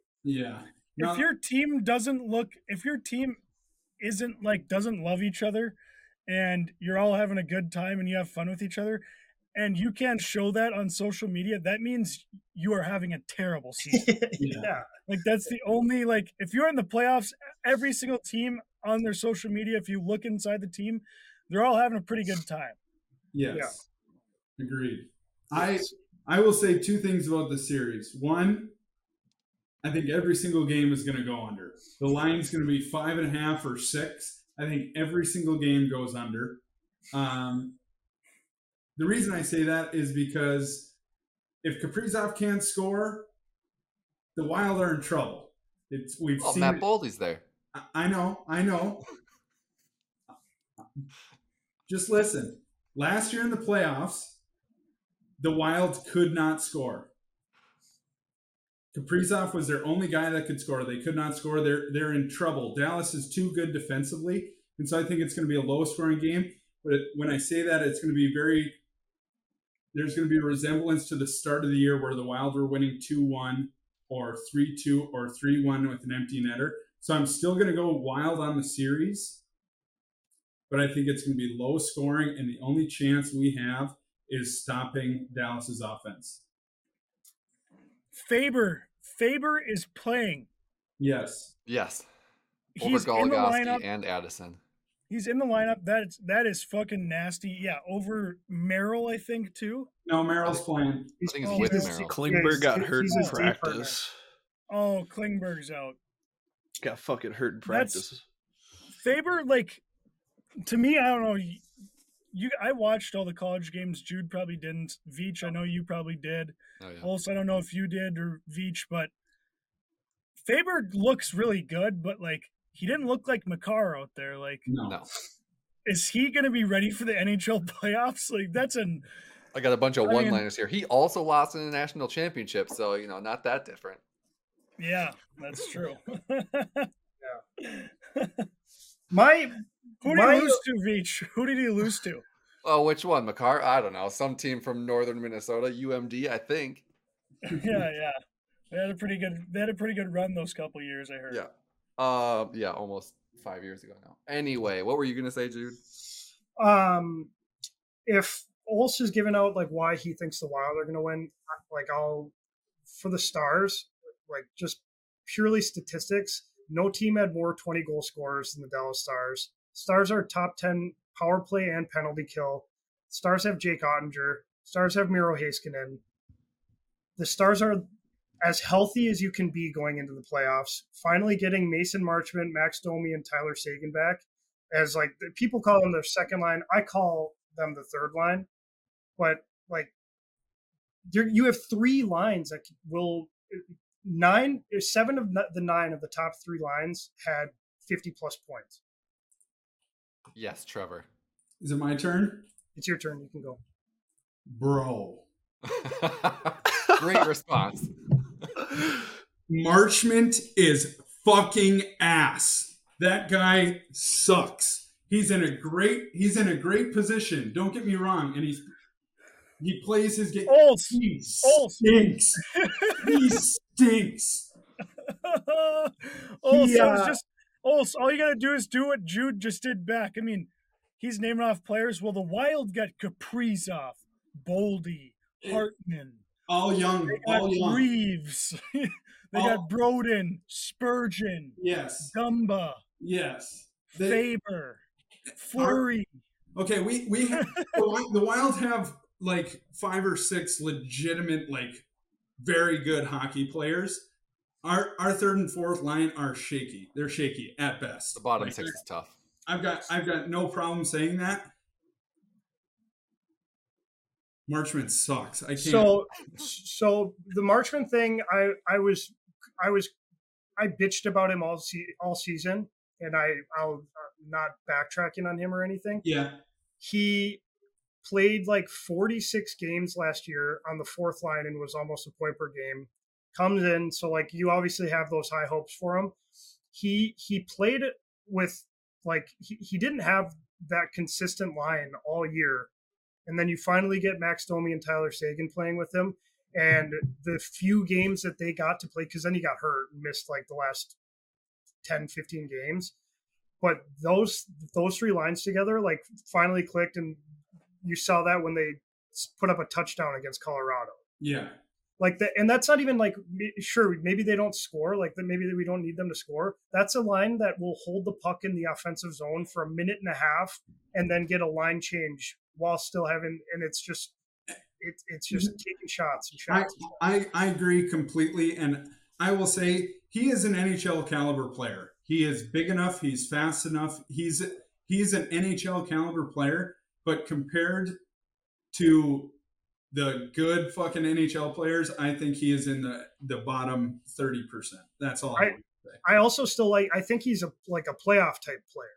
C: yeah.
B: if your team doesn't look if your team isn't like doesn't love each other and you're all having a good time and you have fun with each other and you can't show that on social media that means you are having a terrible season
E: yeah.
B: like that's the only like if you're in the playoffs every single team on their social media if you look inside the team they're all having a pretty good time
C: Yes. Agreed. I I will say two things about the series. One, I think every single game is going to go under. The line's going to be five and a half or six. I think every single game goes under. Um, the reason I say that is because if Kaprizov can't score, the Wild are in trouble. It's we've
D: Well,
C: seen.
D: Matt Boldy's there.
C: I- I know, I know. Just listen. Last year in the playoffs, the Wild could not score. Kaprizov was their only guy that could score. They could not score. They're they're in trouble. Dallas is too good defensively, and so I think it's going to be a low scoring game. But it, when I say that, it's going to be very. There's going to be a resemblance to the start of the year where the Wild were winning two one or three two or three one with an empty netter. So I'm still going to go Wild on the series, but I think it's going to be low scoring, and the only chance we have is stopping Dallas's offense.
B: Faber. Faber is playing.
C: Yes.
D: Yes. Over
B: He's in the
D: Goligoski
B: lineup.
D: and Addison.
B: He's in the lineup. That's that is fucking nasty. Yeah, over Merrill, I think too.
C: No, Merrill's playing.
E: He's,
D: I think it's
B: Oh,
D: with
B: he's-
D: Merrill.
F: Klingberg
E: he's-
F: got hurt
E: he's
F: in
E: his D partner.
F: practice.
B: Oh, Klingberg's out.
F: Got fucking hurt in
B: That's-
F: practice.
B: Faber, like to me, I don't know. You, you, I watched all the college games. Jude probably didn't. Veach, I know you probably did.
D: Oh yeah.
B: Also, I don't know if you did or Veach, but Faber looks really good. But like, he didn't look like Makar out there. Like,
C: No.
D: No.
B: is he going to be ready for the NHL playoffs? Like, that's an
D: I got a bunch of
B: I mean-
D: one-liners here. He also lost in the national championship, so you know, not that different.
B: yeah, that's true. yeah.
E: My
B: Who did
E: My-
B: he lose to, Veach? Who did he lose to?
D: Oh, which one? Makar? I don't know. Some team from northern Minnesota, UMD, I think.
B: yeah, yeah. They had a pretty good. They had a pretty good run those couple years. I heard.
D: Yeah. Uh, yeah, almost five years ago now. Anyway, what were you gonna say, Jude?
E: um, if Olse is giving out like why he thinks the Wild are to win, like I'll for the Stars, like just purely statistics. No team had more 20 goal scorers than the Dallas Stars. Stars are top 10 power play and penalty kill. Stars have Jake Oettinger. Stars have Miro Heiskanen. The Stars are as healthy as you can be going into the playoffs. Finally getting Mason Marchment, Max Domi, and Tyler Seguin back as like people call them their second line. I call them the third line, but like you have three lines that will nine, seven of the nine of the top three lines had 50 plus points.
D: Yes, Trevor.
C: Is it my turn?
E: It's your turn. You can go.
C: Bro.
D: Great response.
C: Marchment is fucking ass. That guy sucks. He's in a great he's in a great position. Don't get me wrong. And he's he plays his game.
B: Olse.
C: He stinks. he stinks.
B: Olse,
E: He,
B: I was
E: uh,
B: just Olse. All you gotta do is do what Jude just did back. I mean, he's naming off players. Well, the Wild got Kaprizov, Boldy, Hartman.
C: All young.
B: They got
C: All young.
B: Reaves. they
C: All-
B: got Broden, Spurgeon,
C: Yes.
B: Dumba,
C: Yes. They-
B: Faber, Fleury.
C: Okay, we we have the, the Wild have like five or six legitimate, like very good hockey players. Our our third and fourth line are shaky. They're shaky at best.
D: The bottom
C: Like,
D: six is tough.
C: I've got I've got no problem saying that. Marchman sucks. I can't.
E: So, so the Marchman thing, I, I was, I was, I bitched about him all se- all season, and I, I'll uh, not backtracking on him or anything.
C: yeah,
E: He played like 46 games last year on the fourth line and was almost a point per game. Comes in, so like you obviously have those high hopes for him. He he played with like he, he didn't have that consistent line all year. And then you finally get Max Domi and Tyler Seguin playing with him. And the few games that they got to play, because then he got hurt and missed like the last 10, 15 games. But those those three lines together, like finally clicked, and you saw that when they put up a touchdown against Colorado.
C: yeah.
E: Like that, and that's not even like sure maybe they don't score, like that maybe we don't need them to score. That's a line that will hold the puck in the offensive zone for a minute and a half, and then get a line change while still having, and it's just it, it's just mm-hmm. taking shots and
C: I,
E: shots.
C: I I agree completely, and I will say he is an NHL caliber player. He is big enough. He's fast enough. He's he's an NHL caliber player, but compared to the good fucking NHL players, I think he is in the the bottom thirty percent. That's all I,
E: I, I also still like. I think he's a like a playoff type player.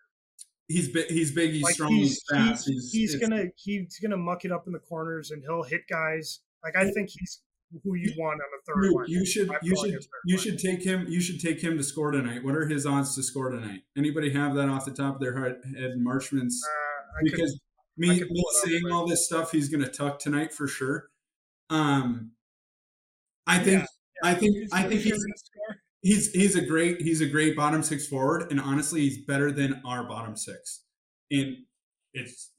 C: He's big. He's big. He's
E: Like
C: strong.
E: he's
C: He's, fast.
E: he's,
C: He's,
E: he's gonna he's gonna muck it up in the corners and he'll hit guys. Like I think he's who you want on the third
C: You,
E: line.
C: you should you should you
E: line.
C: should take him you should take him to score tonight. What are his odds to score tonight? Anybody have that off the top of their head? Marshman's
E: Uh, I
C: because me me saying all this stuff, he's going to tuck tonight for sure. Um, I think I think I think he's he's he's a great he's a great bottom six forward, and honestly, he's better than our bottom six. And it's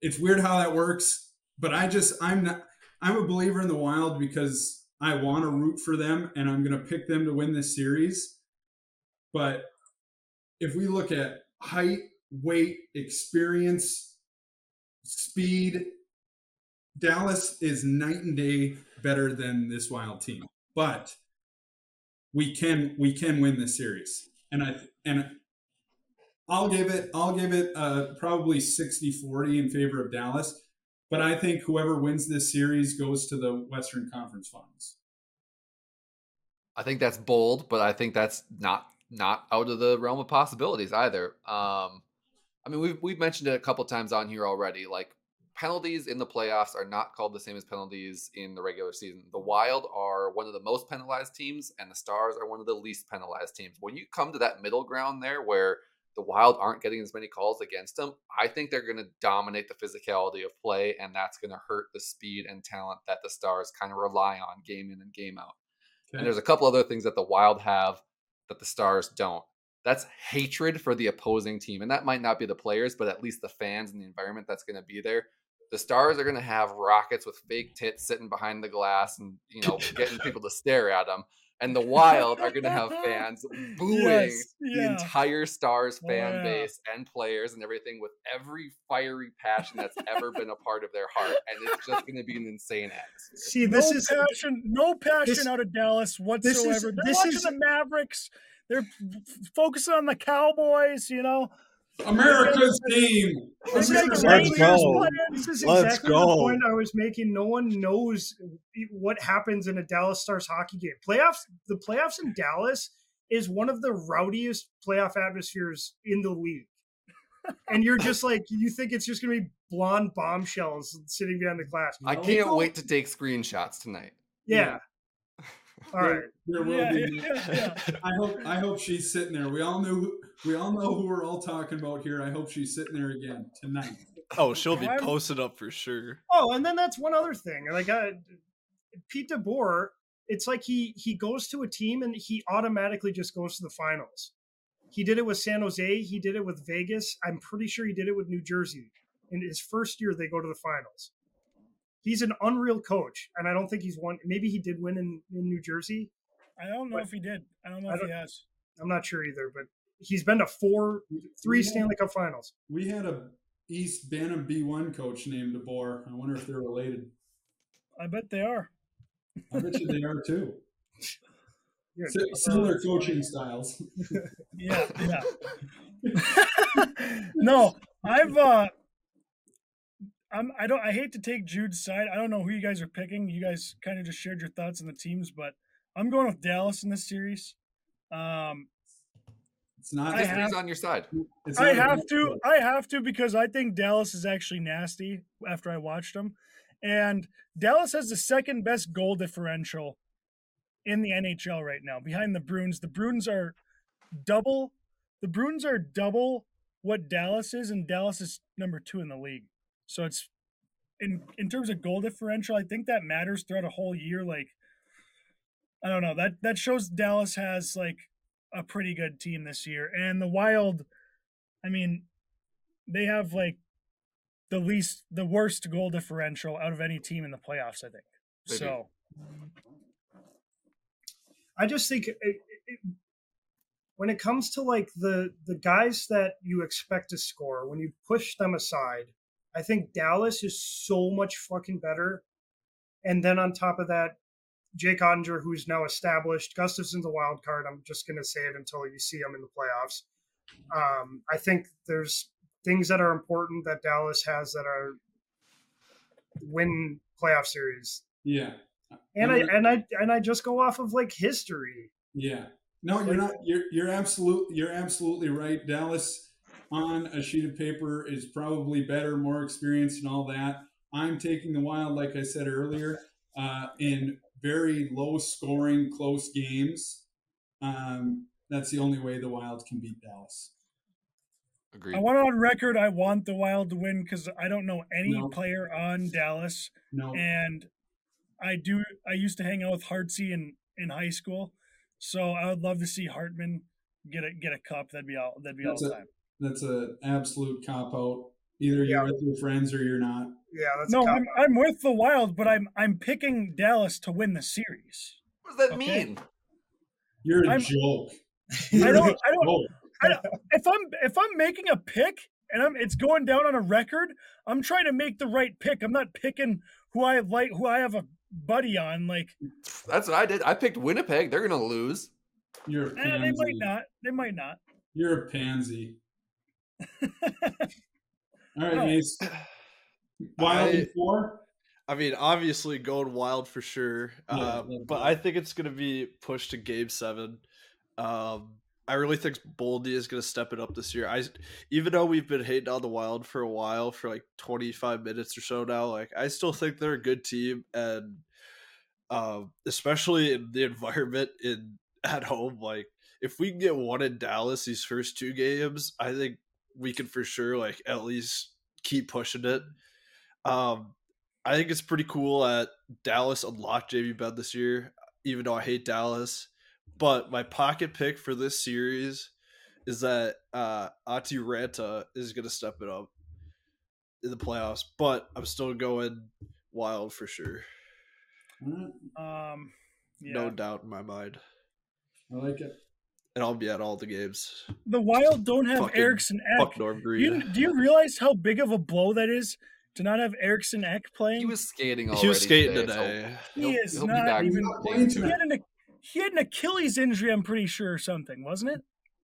C: it's weird how that works, but I just I'm not I'm a believer in the Wild because I want to root for them, and I'm going to pick them to win this series. But if we look at height, weight, experience, speed, Dallas is night and day better than this Wild team. But we can we can win this series, and I and I'll give it I'll give it uh, probably 60-40 in favor of Dallas. But I think whoever wins this series goes to the Western Conference Finals.
D: I think that's bold, but I think that's not not out of the realm of possibilities either. Um, I mean, we've we've mentioned it a couple times on here already. Like penalties in the playoffs are not called the same as penalties in the regular season. The Wild are one of the most penalized teams, and the Stars are one of the least penalized teams. When you come to that middle ground there, where the Wild aren't getting as many calls against them, I think they're going to dominate the physicality of play, and that's going to hurt the speed and talent that the Stars kind of rely on game in and game out. And there's a couple other things that the Wild have that the Stars don't. That's hatred for the opposing team. And that might not be the players, but at least the fans and the environment that's going to be there. The Stars are going to have rockets with fake tits sitting behind the glass and, you know, getting people to stare at them. And the Wild are going to have fans booing
B: Yes,
D: the entire Stars fan
B: yeah.
D: base and players and everything with every fiery passion that's ever been a part of their heart. And it's just going to be an insane atmosphere.
E: See, this
B: no
E: is
B: passion, no passion
E: this-
B: out of Dallas whatsoever. They're
E: this
B: watching
E: is-
B: the Mavericks. They're f- focusing on the Cowboys. You know,
C: America's team.
B: They've got
F: Let's go.
E: this is
F: Let's
E: exactly
F: go.
E: the point I was making. No one knows what happens in a Dallas Stars hockey game. Playoffs, the playoffs in Dallas is one of the rowdiest playoff atmospheres in the league. And you're just like, you think it's just going to be blonde bombshells sitting behind the glass.
D: I can't wait to take screenshots tonight.
E: Yeah. All right.
C: There will
B: Yeah,
C: be.
B: yeah, yeah.
C: I hope I hope she's sitting there. We all knew we all know who we're all talking about here. I hope she's sitting there again tonight.
F: Oh, she'll be
B: I'm-
F: posted up for sure.
E: Oh, and then that's one other thing. Like uh, Pete DeBoer, it's like he he goes to a team and he automatically just goes to the finals. He did it with San Jose. He did it with Vegas. I'm pretty sure he did it with New Jersey. In his first year, they go to the finals. He's an unreal coach, and I don't think he's won. Maybe he did win in, in New Jersey.
B: I don't know if he did. I don't know
E: I
B: if he
E: don't-
B: has.
E: I'm not sure either, but he's been to four, three Stanley Cup finals.
C: We had a East Bantam B1 coach named DeBoer. I wonder if they're related.
B: I bet they are.
C: I bet you they are too.
E: Yeah.
C: Si- Similar coaching styles.
B: Yeah, yeah. no, I've uh I'm I don't I hate to take Jude's side. I don't know who you guys are picking. You guys kind of just shared your thoughts on the teams, but I'm going with Dallas in this series. Um
C: It's not.
B: I have-
D: on your side.
C: it's
B: I have to I have to because I think Dallas is actually nasty after I watched them. And Dallas has the second best goal differential in the NHL right now behind the Bruins. The Bruins are double the Bruins are double what Dallas is and Dallas is number 2 in the league. So it's in in terms of goal differential, I think that matters throughout a whole year like I don't know. That that shows Dallas has like a pretty good team this year. And the Wild I mean, they have like the least, the worst goal differential out of any team in the playoffs. I think.
D: They do.
B: so
E: I just think it, it, it- when it comes to like the the guys that you expect to score, when you push them aside, I think Dallas is so much fucking better. And then on top of that, Jake Oettinger, who's now established. Gustavsson's a wild card. I'm just going to say it until you see him in the playoffs. Um, I think there's things that are important that Dallas has that are win playoff series.
C: Yeah.
E: And I and I and I just go off of like history.
C: Yeah. No, you're not. You're you're absolutely You're absolutely right. Dallas on a sheet of paper is probably better, more experienced, and all that. I'm taking the Wild, like I said earlier, uh, in very low scoring, close games. Um, that's the only way the Wild can beat Dallas.
D: Agreed.
B: I want on record. I want the Wild to win because I don't know any
C: No.
B: player on Dallas,
C: No,
B: and I do. I used to hang out with Hartsey in in high school, so I would love to see Hartman get a get a cup. That'd be all. That'd be
C: That's
B: all
C: a-
B: time.
C: that's an absolute cop out. Either you're
E: Yeah.
C: with your friends or you're not.
E: Yeah, that's
B: No,
E: a
B: I'm, I'm with the Wild, but I'm I'm picking Dallas to win the series.
D: what does that
B: Okay.
D: mean?
C: You're a
B: I'm-
C: joke.
B: I don't. I don't. I don't if I'm if I'm making a pick and I'm it's going down on a record, I'm trying to make the right pick. I'm not picking who I like, who I have a buddy on. Like,
D: That's what I did. I picked Winnipeg. They're gonna lose.
C: you're a
B: eh, they might not. They might not.
C: You're a pansy. All right,
B: No.
C: Mace. Wild
F: I-
C: four.
F: I mean, obviously going wild for sure,
C: Yeah,
F: uh, but. I think it's going to be pushed to Game Seven. Um, I really think Boldy is going to step it up this year. I, even though we've been hating on the Wild for a while, for like twenty five minutes or so now, like I still think they're a good team, and um, especially in the environment in at home, like if we can get one in Dallas these first two games, I think we can for sure like at least keep pushing it. Um, I think it's pretty cool that Dallas unlocked JV Benn this year, even though I hate Dallas. But my pocket pick for this series is that uh Ati Ranta is gonna step it up in the playoffs, but I'm still going wild for sure.
B: Um, yeah.
F: No doubt in my mind.
C: I like it.
F: And I'll be at all the games.
B: the Wild don't have
F: Fucking
B: Eriksson
F: Fuck Norm Green.
B: you, do you realize how big of a blow that is to not have Eriksson Ek playing?
D: He was skating already.
F: he was skating
D: today.
F: today.
D: so
B: He
D: he'll-
B: is
D: he'll
B: not even-
C: Playing
D: game.
B: he, had an, he had an Achilles injury, I'm pretty sure, or something, wasn't it?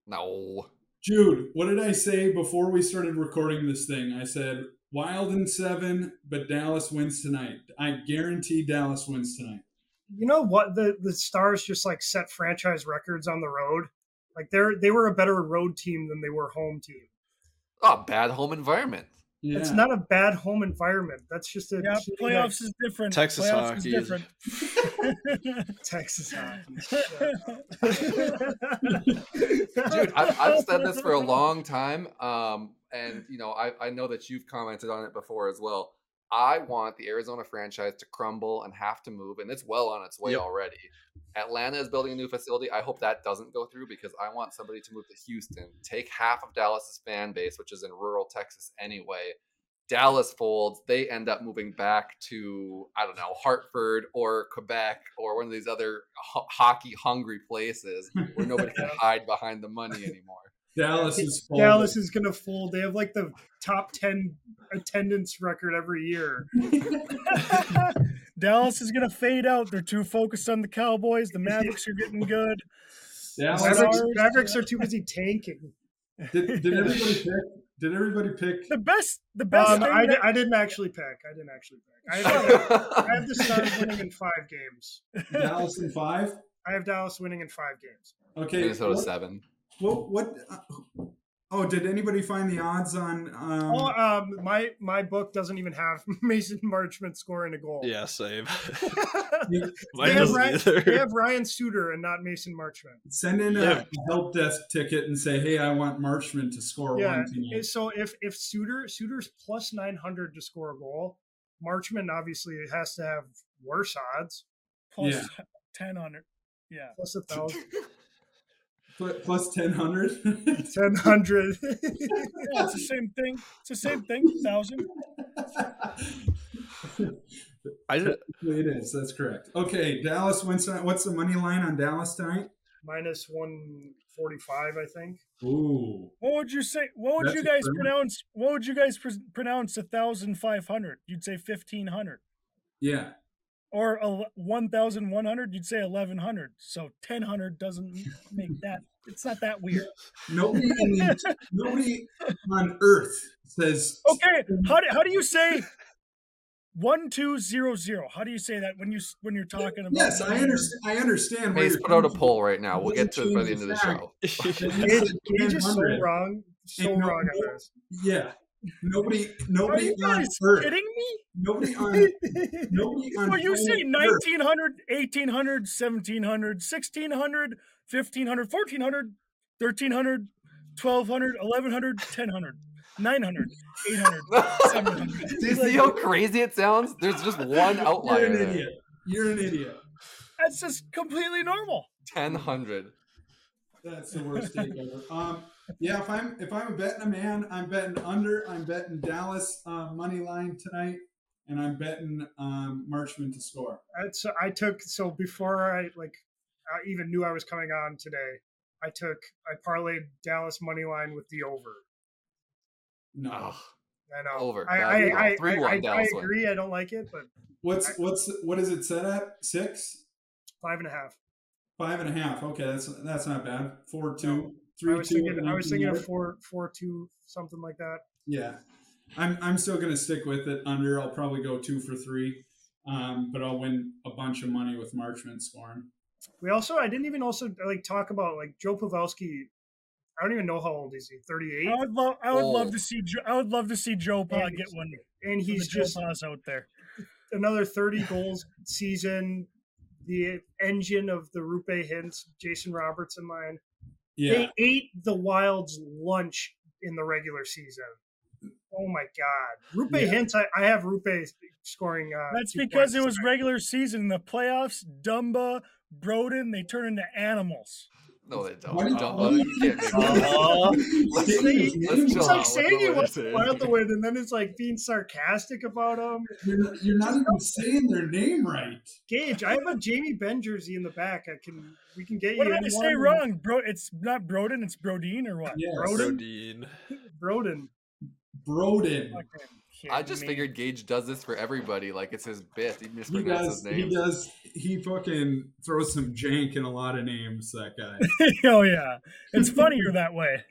D: No.
C: Jude, what did I say before we started recording this thing? I said Wild in seven, but Dallas wins tonight. I guarantee Dallas wins tonight.
E: You know what? The the Stars just like set franchise records on the road. Like they're they were a better road team than they were home team.
D: Oh, bad home environment.
C: Yeah.
E: It's not a bad home environment. That's just a
B: Yeah, playoffs is different.
F: Texas
B: playoffs
F: hockey
B: is
F: is-
B: different.
E: that Texas hockey.
D: Dude, I've, I've said this for a long time, um, and you know, I, I know that you've commented on it before as well. I want the Arizona franchise to crumble and have to move, and it's well on its way
F: Yep.
D: already. Atlanta is building a new facility. I hope that doesn't go through because I want somebody to move to Houston, take half of Dallas's fan base, which is in rural Texas anyway. Dallas folds, they end up moving back to I don't know Hartford or Quebec or one of these other ho- hockey hungry places where nobody can hide behind the money anymore.
C: Dallas is full.
E: Dallas is gonna fold. They have like the top ten attendance record every year.
B: Dallas is going to fade out. They're too focused on the Cowboys. The Mavericks are getting good.
C: Dallas.
E: Mavericks, Mavericks are too busy tanking.
C: Did, did everybody pick? Did everybody pick?
B: The best, the best
E: Um, I,
B: that-
E: I didn't actually pick. I didn't actually pick. I have, I have the Stars winning in five games.
C: Dallas in five.
E: I have Dallas winning in five games.
C: Okay.
D: Minnesota
C: what,
D: seven.
C: What? What? uh, oh, did anybody find the odds on? Um,
E: Oh, um, my my book doesn't even have Mason Marchment scoring a goal.
F: Yeah, same.
C: you-
F: Mine
E: they, have Ryan,
F: either.
E: they have Ryan Suter and not Mason Marchment.
C: send in a help desk ticket and say, "Hey, I want Marchman to score
E: Yeah.
C: one tonight."
E: So if if Suter Suter's plus nine hundred to score a goal, Marchman obviously has to have worse odds,
B: plus
C: Yeah.
B: 10 on it. Yeah.
E: plus a thousand,
C: Pl- Plus ten hundred.
E: ten hundred.
B: Yeah, it's the same thing. It's the same thing. Thousand.
F: I did,
C: it is. That's correct. Okay, Dallas wins. tonight. What's the money line on Dallas tonight?
E: minus one forty five, I think.
C: Ooh,
B: What would you say? What would
C: That's
B: you guys
C: fair-
B: pronounce? What would you guys pr- pronounce a thousand five hundred? You'd say fifteen hundred.
C: yeah.
B: Or a 1,100, you'd say 1,100. So 1,000 doesn't make that. It's not that weird.
C: Nobody, in nobody on Earth says.
B: Okay, how do, how do you say one two zero zero? How do you say that when you when you're talking about?
C: Yes, I understand. I understand. where
D: Mace put out a poll right now. We'll get to it by the end of the
C: the
D: show.
C: that you
E: Gage,
C: said
E: Gage is so wrong, so
C: And no-
E: wrong this.
C: Yeah, nobody, nobody.
B: Are
C: nobody
B: you
C: on
B: guys
C: Earth,
B: kidding me?
C: nobody on, nobody on.
B: Well, you say
C: planet Earth
B: 1900, 1800, 1700, 1600, 1500, 1400, 1300, 1200, 1100, 1000, 900, 800, 700.
D: Do you see how crazy it sounds? There's just one outlier.
C: You're
D: outlier
C: an
D: there.
C: idiot. You're an idiot.
B: That's just completely normal.
D: Ten hundred.
C: That's the worst take ever. Um, yeah, if I'm if I'm betting a man, I'm betting under. I'm betting Dallas uh, money line tonight, and I'm betting um, Marchman to score.
E: That's, I took so before I like I even knew I was coming on today. I took I parlayed Dallas money line with the over.
C: No,
D: Ugh.
E: I know
D: Over.
E: I I. I, I,
D: 3-1
E: I, I
D: Dallas win.
E: agree. I don't like it, but
C: what's what's what is it set at? Six,
E: five and a half.
C: five and a half. Okay, that's that's not bad. Four two,
E: I
C: three
E: was
C: two.
E: thinking I was thinking of
C: yard.
E: four four two something like that.
C: Yeah, I'm I'm still gonna stick with it under. I'll probably go two for three, um, but I'll win a bunch of money with Marchman scoring.
E: We also I didn't even also like talk about like Joe Pavelski. I don't even know how old is he. Thirty eight,
B: I would love, I would love to see, Jo- I would love to see Joe Pa get one.
E: and
B: He's
E: he's just
B: Joe Pa's out there.
E: another 30 goals season. The engine of the Roope Hintz, Jason Robertson line.
C: Yeah,
E: They ate the Wild's lunch in the regular season. Oh my God. Roope
C: Yeah.
E: Hintz, I, I have Roope scoring. Uh,
B: That's because it was
E: tonight.
B: regular season. In the playoffs, Dumba, Broden, they turn into animals.
D: No, they don't.
C: Why do you-
D: Don't-
C: why do
D: you can't make that.
F: Uh,
D: Let's-
C: Saying his
D: let's
C: name.
E: It's
D: out
E: like
D: with
E: saying
D: what
E: he
D: we're
E: wants
D: saying.
E: Wild to win, and then it's like being sarcastic about them.
C: you're not, you're not even saying their name right.
E: Gage, I have a Jamie Benn jersey in the back. I can, we can get
B: What
E: you.
B: did I
E: in
B: say
E: one.
B: wroong? Bro, it's not Broden, it's Brodeen or what?
C: Yes.
E: Broden?
F: Rodine.
E: Broden.
C: Broden.
B: Fucking
D: I just
B: me.
D: figured Gage does this for everybody. Like it's his bit. He
C: He
D: mispronounces
C: does. He does. He fucking throws some jank in a lot of names. That guy.
B: oh yeah, it's funnier that way.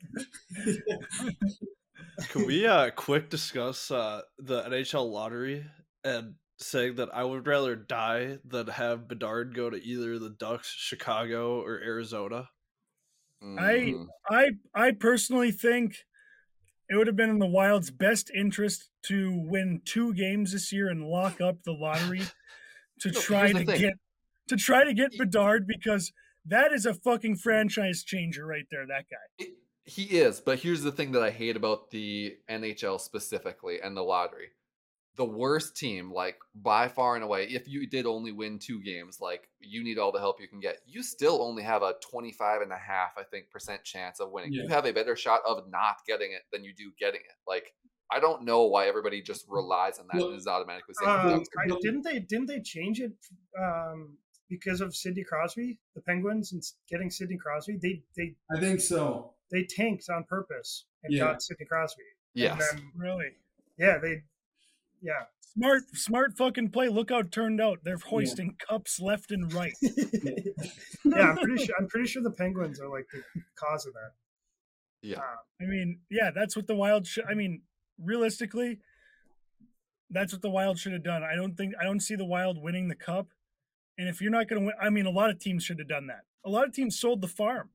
F: Can we uh quick discuss uh the NHL lottery and saying that I would rather die than have Bedard go to either the Ducks, Chicago, or Arizona?
D: I
B: I I personally think it would have been in the Wild's best interest to win two games this year and lock up the lottery to
D: No,
B: try to
D: thing.
B: get to try to get Bedard because that is a fucking franchise changer right there. That guy.
D: He is, but here's the thing that I hate about the NHL specifically and the lottery. The worst team, like by far and away, if you did only win two games, like you need all the help you can get, you still only have a 25 and a half, I think, percent chance of winning. You have a better shot of not getting it than you do getting it. Like, I don't know why everybody just relies on that
C: Well,
D: and is automatically saying
E: Um, I, didn't they didn't they change it um, because of Sidney Crosby, the Penguins, and getting Sidney Crosby? They they
C: I think so.
E: they tanked on purpose and
C: Yeah.
E: got Sidney Crosby.
D: Yes.
E: And then,
B: Really
E: yeah, they yeah.
B: smart, smart fucking play. Look how it turned out. They're hoisting cups left and right.
E: yeah, I'm pretty sure I'm pretty sure the Penguins are like the cause of that.
D: Yeah.
B: Uh, I mean, yeah, that's what the Wild should. I mean, realistically, that's what the Wild should have done. I don't think I don't see the Wild winning the cup. And if you're not going to win, I mean, a lot of teams should have done that. A lot of teams sold the farm,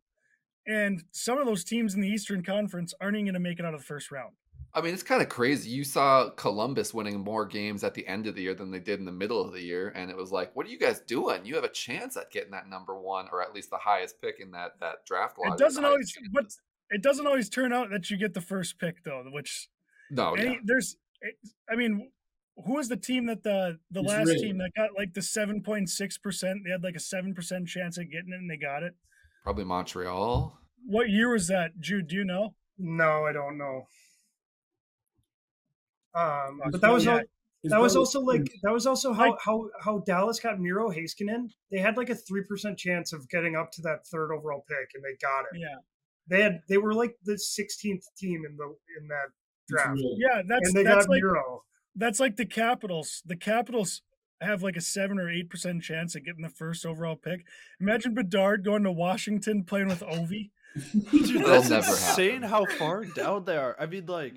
B: and some of those teams in the Eastern Conference aren't even going to make it out of the first round.
D: I mean, it's kind of crazy. You saw Columbus winning more games at the end of the year than they did in the middle of the year, and it was like, "What are you guys doing? You have a chance at getting that number one, or at least the highest pick in that that draft lottery."
B: It doesn't always,
D: highest
B: but it doesn't always turn out that you get the first pick though. Which
D: no,
B: any,
D: yeah.
B: there's, I mean, who was the team that the the
C: It's
B: last
C: rigged.
B: team that got like the seven point six percent? They had like a seven percent chance at getting it, and they got it.
D: probably Montreal.
B: What year was that, Jude? Do you know?
E: No, I don't know. Um, but that was
B: probably-
E: al-
C: It's
E: that was also like that was also how
B: Like-
E: how how Dallas got Miro Heiskanen. They had like a three percent chance of getting up to that third overall pick, and they got it.
B: Yeah,
E: They had they were like the 16th team in the in that draft,
B: yeah. That's
E: and they
B: that's
E: got
B: like
E: Miro.
B: that's like the Capitals. The Capitals have like a seven or eight percent chance of getting the first overall pick. Imagine Bedard going to Washington playing with Ovi.
F: Dude,
D: That'll
F: that's
D: never
F: insane
D: happen.
F: how far down they are. I mean, like,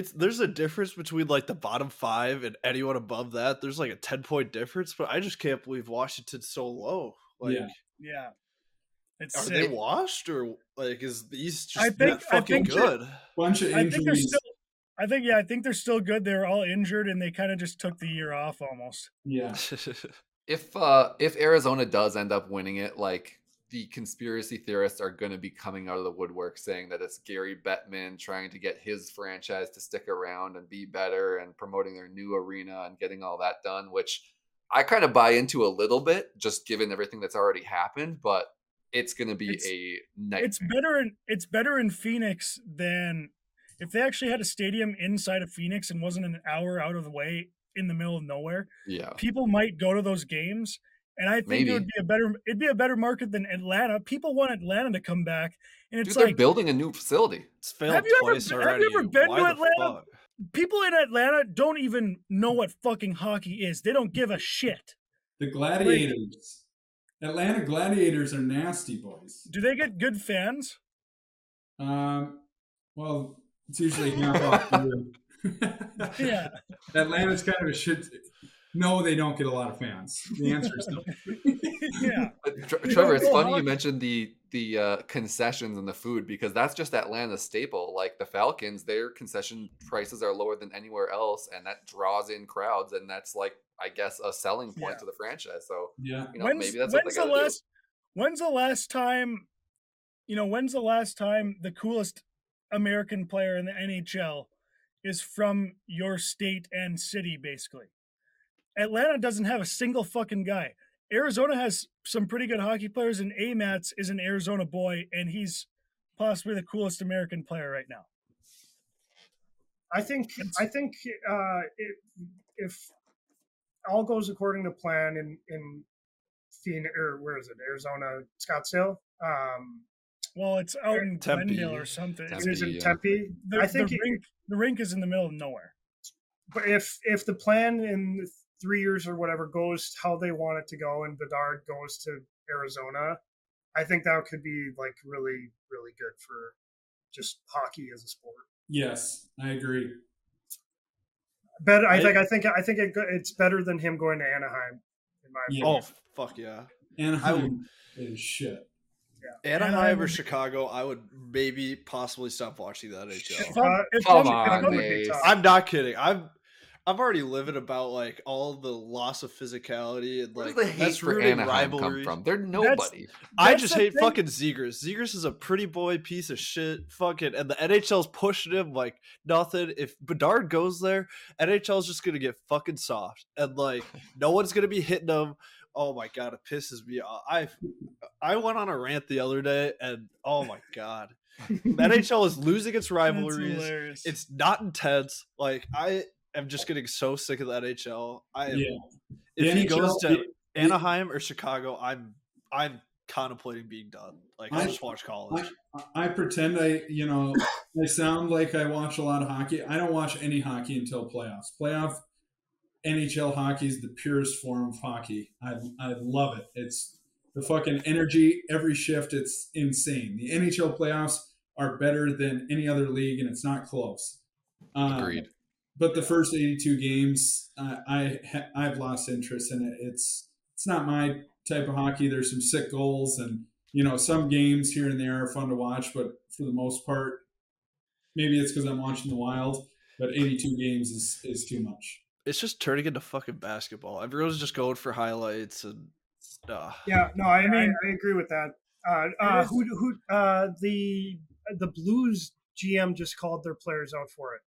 F: it's there's a difference between like the bottom five and anyone above that. There's like a ten point difference, but I just can't believe Washington's so low. Like,
C: Yeah.
B: Yeah, it's
F: are
B: sick.
F: they washed or like is the East just
B: I
F: not
B: think- I
F: fucking
B: think-
F: good?
C: Bunch of
B: I think they're
C: injuries.
B: still. I think yeah, I think they're still good. They're all injured and they kind of just took the year off almost.
C: yeah.
D: If uh if Arizona does end up winning it, like the conspiracy theorists are going to be coming out of the woodwork saying that it's Gary Bettman trying to get his franchise to stick around and be better and promoting their new arena and getting all that done, which I kind of buy into a little bit, just given everything that's already happened. But it's going to be
B: It's-
D: a nightmare.
B: It's better in it's better in Phoenix than if they actually had a stadium inside of Phoenix and wasn't an hour out of the way in the middle of nowhere.
D: yeah,
B: People might go to those games, and I think
D: Maybe.
B: it would be a better it'd be a better market than Atlanta. People want Atlanta to come back, and it's
D: dude, they're
B: like
D: building a new facility.
F: It's failed
B: Have you ever
F: twice
B: been- have
F: already.
B: you ever been
F: Why
B: to Atlanta?
F: fuck?
B: people in Atlanta don't even know what fucking hockey is. They don't give a shit.
C: The Gladiators. Atlanta Gladiators are nasty boys.
B: Do they get good fans?
C: Um, well, it's usually half off. the room.
B: Yeah.
C: Atlanta's kind of a shit. No, they don't get a lot of fans. The answer is no.
B: yeah.
D: But Tre- Trevor, it's
B: know
D: funny you mentioned the the uh, concessions and the food because that's just Atlanta's staple. Like the Falcons, their concession prices are lower than anywhere else, and that draws in crowds, and that's like I guess a selling point
B: Yeah.
D: to the franchise. So
C: Yeah.
D: you know
B: when's
D: maybe that's what they
B: when's the
D: got to do.
B: when's the last time you know when's the last time the coolest American player in the NHL is from your state and city basically. Atlanta doesn't have a single fucking guy. Arizona has some pretty good hockey players and Amats is an Arizona boy and he's possibly the coolest American player right now.
E: I think I think uh, if, if all goes according to plan in in Phoenix or where is it Arizona Scottsdale um,
B: Well, it's out in
F: Tempe.
B: Glendale or something.
E: it is in
D: Tempe, yeah.
E: Tempe.
B: The,
E: I think
B: the
E: it-
B: rink the rink is in the middle of nowhere.
E: but if if the plan in three years or whatever goes how they want it to go and Bedard goes to Arizona, I think that could be like really really good for just hockey as a sport.
C: Yes, I agree.
E: Better, I,
F: I-
E: think I think I think it, it's better than him going to Anaheim. In my
C: Yeah.
E: opinion.
F: Oh fuck yeah!
C: Anaheim is shit.
F: Anaheim
B: Anaheim
F: or Chicago, I would maybe possibly stop watching the NHL.
B: If
E: Uh,
D: Come on,
B: I'm
F: not kidding. I'm I'm already living about like all the loss of physicality and like
D: the hate
F: that's
D: for
F: rooting
D: Anaheim
F: rivalry.
D: come from? They're nobody.
F: I
B: That's
F: just hate
B: thing.
F: fucking Zegras. Zegras is a pretty boy piece of shit. Fucking and the NHL's pushing him like nothing. If Bedard goes there, NHL's just gonna get fucking soft and like no one's gonna be hitting him. Oh my god, it pisses me off. I I went on a rant the other day and oh my god, the NHL is losing its
B: That's
F: rivalries. It's not intense. Like I am just getting so sick of the NHL. I am,
C: Yeah.
F: if
C: The
F: he goes to
C: the-
F: Anaheim or Chicago, I'm I'm contemplating being done. Like I
C: I-
F: just watch college.
C: I pretend I, you know, I sound like I watch a lot of hockey. I don't watch any hockey until playoffs. Playoff NHL hockey is the purest form of hockey. I, I love it. It's the fucking energy every shift. It's insane. The NHL playoffs are better than any other league, and it's not close. Um,
D: Agreed.
C: But the first 82 games, uh, I I've lost interest in it. It's it's not my type of hockey. There's some sick goals, and you know some games here and there are fun to watch, but for the most part, maybe it's because I'm watching the Wild. But 82 games is is too much.
F: it's just turning into fucking basketball. Everyone's just going for highlights and uh,
E: Yeah, no, I, I,
B: mean-
E: I agree with that. Uh, uh, who who uh, the the Blues GM just called their players out for it.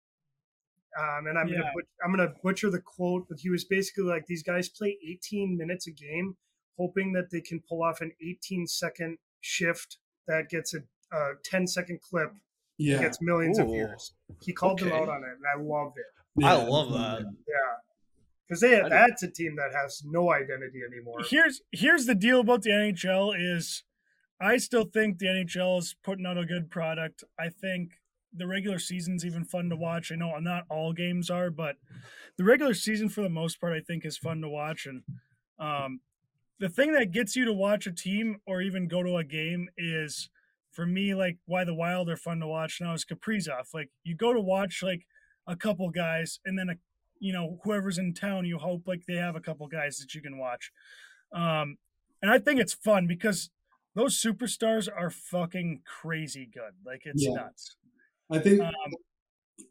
E: Um, and I'm gonna
B: Yeah.
E: but, I'm gonna butcher the quote, but he was basically like, "These guys play 18 minutes a game, hoping that they can pull off an 18 second shift that gets a, a 10 second clip,
C: Yeah,
E: gets millions of views." He called them out on it, and I loved it.
F: I love that.
E: Yeah, because they that's a team that has no identity anymore.
B: here's here's the deal about the NHL is I still think the NHL is putting out a good product. I think the regular season's even fun to watch. I know not all games are, but the regular season for the most part, I think, is fun to watch. And um, the thing that gets you to watch a team or even go to a game is, for me, like why the Wild are fun to watch now is Kaprizov. Like you go to watch like a couple guys, and then a you know whoever's in town, you hope like they have a couple guys that you can watch. Um, and I think it's fun because those superstars are fucking crazy good. Like it's
C: Yeah.
B: nuts.
C: I think.
B: Um,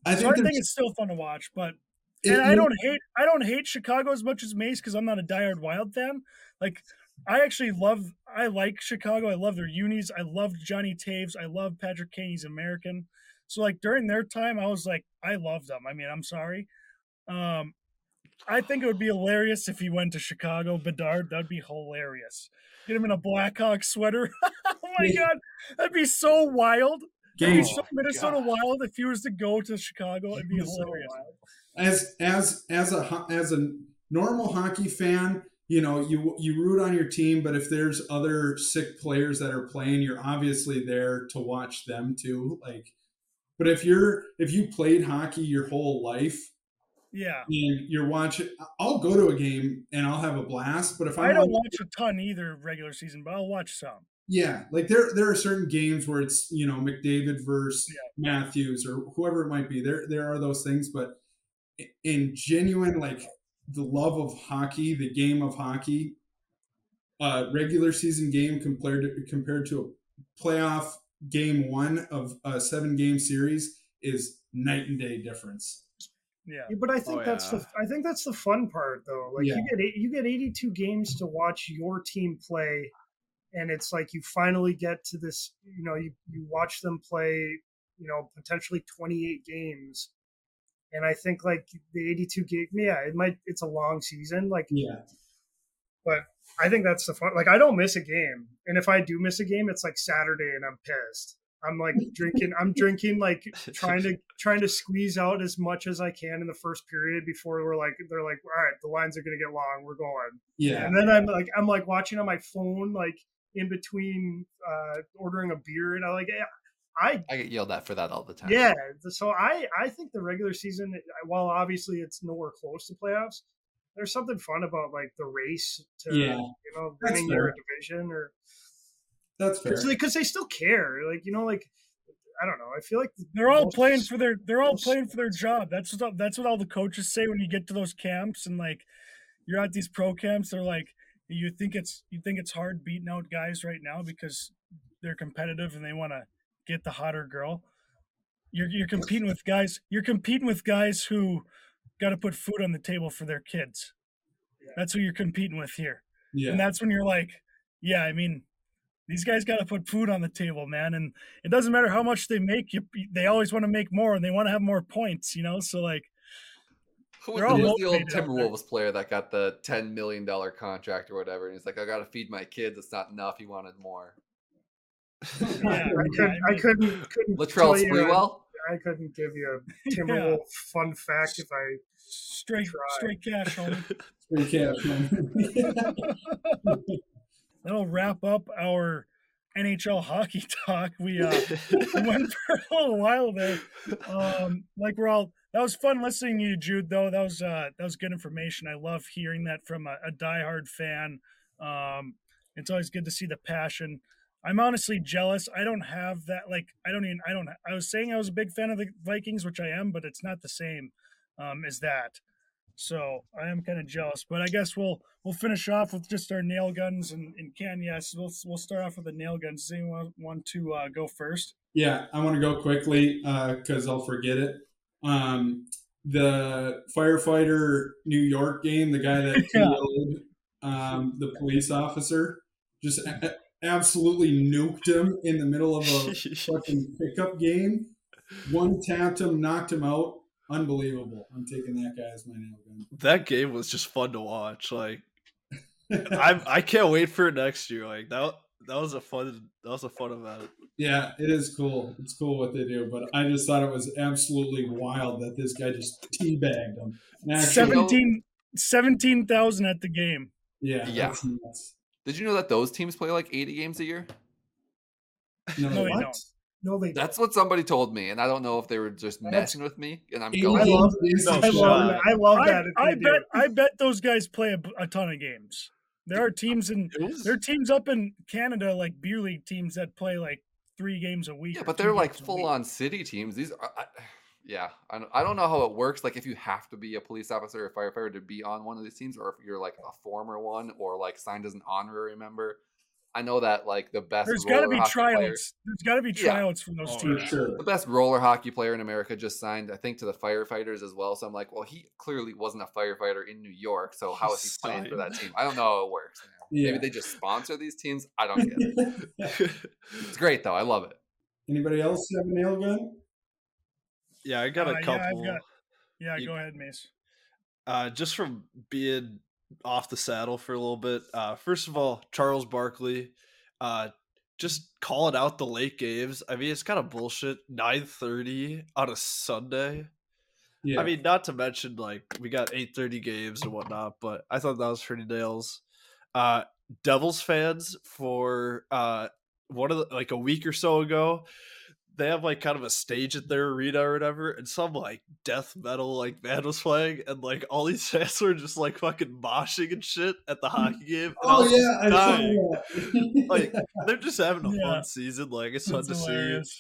C: I
B: so
C: think.
B: I think it's still fun to watch, but
C: it-
B: and I don't hate I don't hate Chicago as much as Mace because I'm not a diehard Wild fan. Like I actually love I like Chicago. I love their unis. I love Johnny Toews. I love Patrick Kane. He's American. So like during their time, I was like I love them. I mean, I'm sorry. Um, I think it would be hilarious if he went to Chicago. Bedard, that'd be hilarious. Get him in a Blackhawk sweater. oh my god, that'd be so wild.
C: Gage,
B: oh so Minnesota Wild if he was to go to Chicago. It'd be
E: So
B: hilarious.
C: as as as a as a normal hockey fan, you know you you root on your team, but if there's other sick players that are playing, you're obviously there to watch them too. Like, but if you're if you played hockey your whole life
B: Yeah.
C: and you're watching, I'll go to a game and I'll have a blast. But if
B: I
C: I'm
B: don't watch a ton either regular season, but I'll watch some.
C: Yeah, like there there are certain games where it's you know McDavid versus
B: Yeah.
C: Matthews or whoever it might be. There there are those things, but in genuine like the love of hockey, the game of hockey, uh, regular season game compared to compared to a playoff game one of a seven game series is night and day difference.
B: Yeah.
E: Yeah, but I think
F: Oh,
E: that's
F: yeah.
E: the I think that's the fun part though. Like
C: Yeah.
E: you get you get 82 games to watch your team play and it's like you finally get to this, you know, you you watch them play, you know, potentially 28 games. And I think like the 82 game, yeah, it might it's a long season like
C: Yeah,
E: but I think that's the fun. Like I don't miss a game, and if I do miss a game, it's like Saturday, and I'm pissed. I'm like drinking. I'm drinking like trying to trying to squeeze out as much as I can in the first period before we're like they're like all right the lines are gonna get long we're going
C: yeah,
E: and then I'm like I'm like watching on my phone like in between uh ordering a beer and I like yeah, I
D: I get yelled at for that all the time.
E: yeah so I I think the regular season while obviously it's nowhere close to playoffs there's something fun about like the race to
C: Yeah.
E: you know
C: That's
E: winning your division or
C: that's fair.
E: because they still care like you know like I don't know I feel like
B: They're all playing for their they're all playing for their job. That's what that's what all the coaches say when you get to those camps and like you're at these pro camps, they're like you think it's you think it's hard beating out guys right now because they're competitive and they want to get the hotter girl. You're you're competing with guys you're competing with guys who got to put food on the table for their kids. That's who you're competing with here.
C: Yeah,
B: And that's when you're like, yeah, I mean, these guys got to put food on the table, man. And it doesn't matter how much they make, you they always want to make more and they want to have more points, you know. So like,
D: Who
B: They're
D: was,
B: all
D: who was the old
B: motivated out there.
D: Timberwolves player that got the ten million dollar contract or whatever? And he's like, I got to feed my kids. It's not enough. He wanted more.
B: yeah,
E: I couldn't I
B: mean,
E: couldn't couldn't
D: Latrell Sprewell.
E: I couldn't give you a Timberwolf fun fact if I
B: straight
E: Try.
B: straight cash, homie.
C: Free cash.
B: That'll wrap up our NHL hockey talk. We uh we went for a little while there. Um, like we're all that was fun listening to you, Jude. Though that was uh that was good information. I love hearing that from a, a diehard fan. Um, it's always good to see the passion. I'm honestly jealous. I don't have that. Like I don't even. I don't. I was saying I was a big fan of the Vikings, which I am, but it's not the same um, as that. So I am kind of jealous. But I guess we'll we'll finish off with just our nail guns and, and Ken. Yes, we'll we'll start off with the nail guns. Does anyone want to uh, go first?
C: Yeah, I want to go quickly because I'll forget it. Um, the firefighter New York game, the guy that
B: Yeah.
C: killed um, the police officer, just a- absolutely nuked him in the middle of a fucking pickup game. One tapped him, knocked him out. Unbelievable. I'm taking that guy as my nail gun.
F: that game was just fun to watch. Like I'm, I can't wait for it next year. Like that, that was a fun, that was a fun event.
C: Yeah, it is cool. It's cool what they do, but I just thought it was absolutely wild that this guy just teabagged him. And actually-
B: 17 17,000 at the game.
C: Yeah,
D: Yeah. Did you know that those teams play like eighty games a year?
C: No,
B: No, they
C: what?
B: don't.
E: No, they
D: That's what somebody told me, and I don't know if they were just
E: That's-
D: messing with me. And I'm going.
E: I love-
F: no
C: this
E: I love that. I love that. if
B: I
E: they do
B: bet. I bet those guys play a, a ton of games. There are teams in there are teams up in Canada like beer league teams that play like three games a week.
D: Yeah, but they're like full on city teams. These are, I, yeah, I I don't know how it works. Like if you have to be a police officer or firefighter to be on one of these teams, or if you're like a former one or like signed as an honorary member. I know that like the best
B: There's got to be
D: hockey player-
B: tryouts. There's got to be
D: Yeah.
B: tryouts for those
F: Oh,
B: teams.
C: sure.
D: the best roller hockey player in America just signed, I think, to the firefighters as well. So I'm like, well, he clearly wasn't a firefighter in New York, so how is he playing for that team? I don't know how it works.
C: Yeah.
D: Maybe they just sponsor these teams. I don't get it. It's great though. I love it.
C: Anybody else have a nail gun?
F: yeah, I got
B: Uh,
F: a
B: yeah,
F: couple.
B: got- Yeah,
F: You-
B: go ahead, Mace.
F: uh, just from being off the saddle for a little bit. Uh, first of all, Charles Barkley, uh, just calling out the late games. I mean, it's kind of bullshit. Nine thirty on a Sunday.
C: Yeah.
F: I mean, not to mention like we got eight thirty games and whatnot, but I thought that was pretty nails. Uh, Devils fans for uh one of the, like a week or so ago, they have like kind of a stage at their arena or whatever, and some like death metal like band was playing, and like all these fans were just like fucking moshing and shit at the hockey game. and I
C: oh
F: was
C: yeah, I saw that.
F: Like they're just having a
B: Yeah.
F: fun season. Like it's fun
B: That's
F: to see.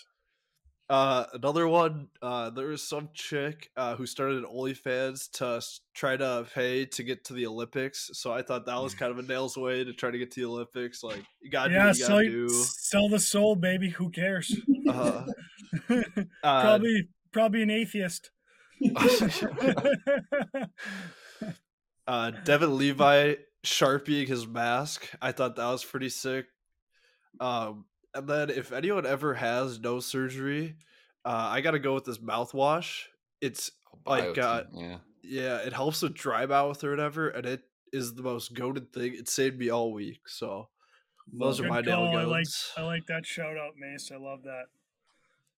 F: Uh, another one. Uh, there was some chick uh, who started an OnlyFans to try to pay to get to the Olympics. So I thought that was kind of a nails way to try to get to the Olympics. Like you gotta
B: Yeah,
F: do you
B: sell,
F: do.
B: sell the soul, baby. Who cares?
F: Uh, uh,
B: probably, probably an atheist.
F: uh, Devon Levi sharpieing his mask. I thought that was pretty sick. Um, and then if anyone ever has nose surgery, uh, I gotta go with this mouthwash. It's Like,
D: Biotène,
F: uh,
D: yeah.
F: yeah, it helps with dry mouth or whatever, and it is the most goaded thing. It saved me all week. So those are my nail
B: call. I like. I like that shout out, Mace. I love that.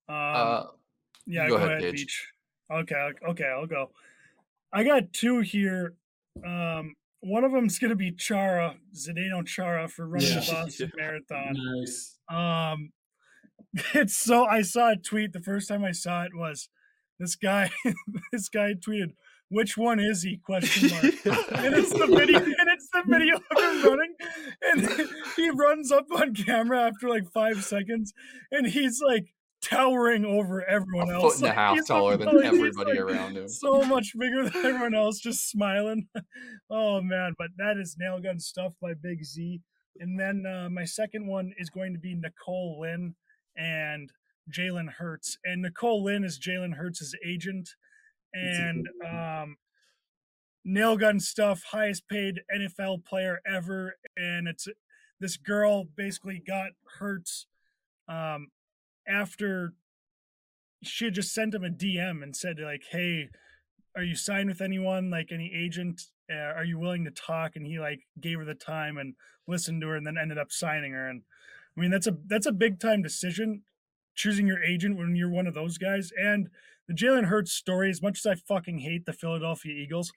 B: Um,
D: Uh,
B: yeah,
D: go
B: go,
D: ahead,
B: ahead, Veech. Okay, okay, I'll go. I got two here. Um, one of them's gonna be Chara, Zdeno Chara, for running
C: Yeah.
B: the Boston Marathon.
C: nice.
B: Um, it's so I saw a tweet the first time I saw it was this guy. this guy tweeted, "Which one is he?" Question mark. and it's the video, and it's the video of him running, and he runs up on camera after like five seconds, and he's like towering over everyone
D: a
B: else.
D: foot and a
B: Like,
D: half
B: he's
D: taller than
B: like-
D: everybody
B: like,
D: around him.
B: so much bigger than everyone else, just smiling. oh man, but that is nail gun stuff by Big Z. And then uh, my second one is going to be Nicole Lynn and Jalen Hurts. And Nicole Lynn is Jalen Hurts' agent. And um, nail gun stuff, highest paid NFL player ever. And it's this girl basically got Hurts um, after she had just sent him a DM and said like, "Hey, are you signed with anyone? Like any agent? Uh, are you willing to talk?" And he like gave her the time and listened to her, and then ended up signing her. And I mean, that's a that's a big time decision, choosing your agent when you're one of those guys. And the Jalen Hurts story, as much as I fucking hate the Philadelphia Eagles,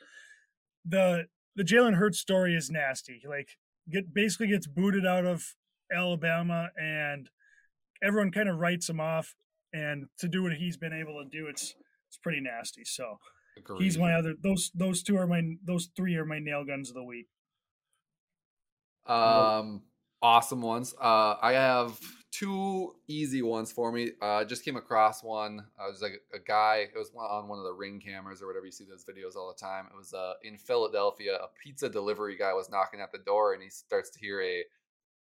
B: the the Jalen Hurts story is nasty. Like, get basically gets booted out of Alabama, and everyone kind of writes him off. And to do what he's been able to do, it's it's pretty nasty. So he's my other those those two are my those three are my nail guns of the week.
D: Um, awesome ones. Uh, I have two easy ones for me. Uh, just came across one. Uh, it was like a guy. It was on one of the ring cameras or whatever. You see those videos all the time. It was uh in Philadelphia. A pizza delivery guy was knocking at the door, and he starts to hear a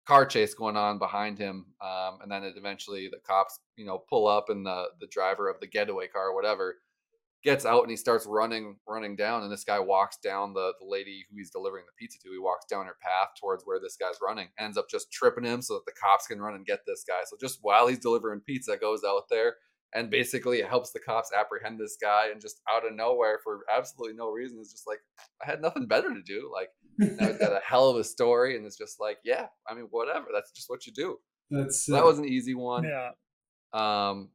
D: car chase going on behind him. Um, and then it eventually the cops, you know, pull up, and the the driver of the getaway car, or whatever, gets out and he starts running running down and this guy walks down the, the lady who he's delivering the pizza to he walks down her path towards where this guy's running ends up just tripping him so that the cops can run and get this guy. So just while he's delivering pizza goes out there and basically it helps the cops apprehend this guy and just out of nowhere for absolutely no reason it's just like i had nothing better to do. Like now he's got a hell of a story and it's just like yeah i mean whatever that's just what you do.
C: That's
D: so that was an easy one.
B: Yeah,
D: um,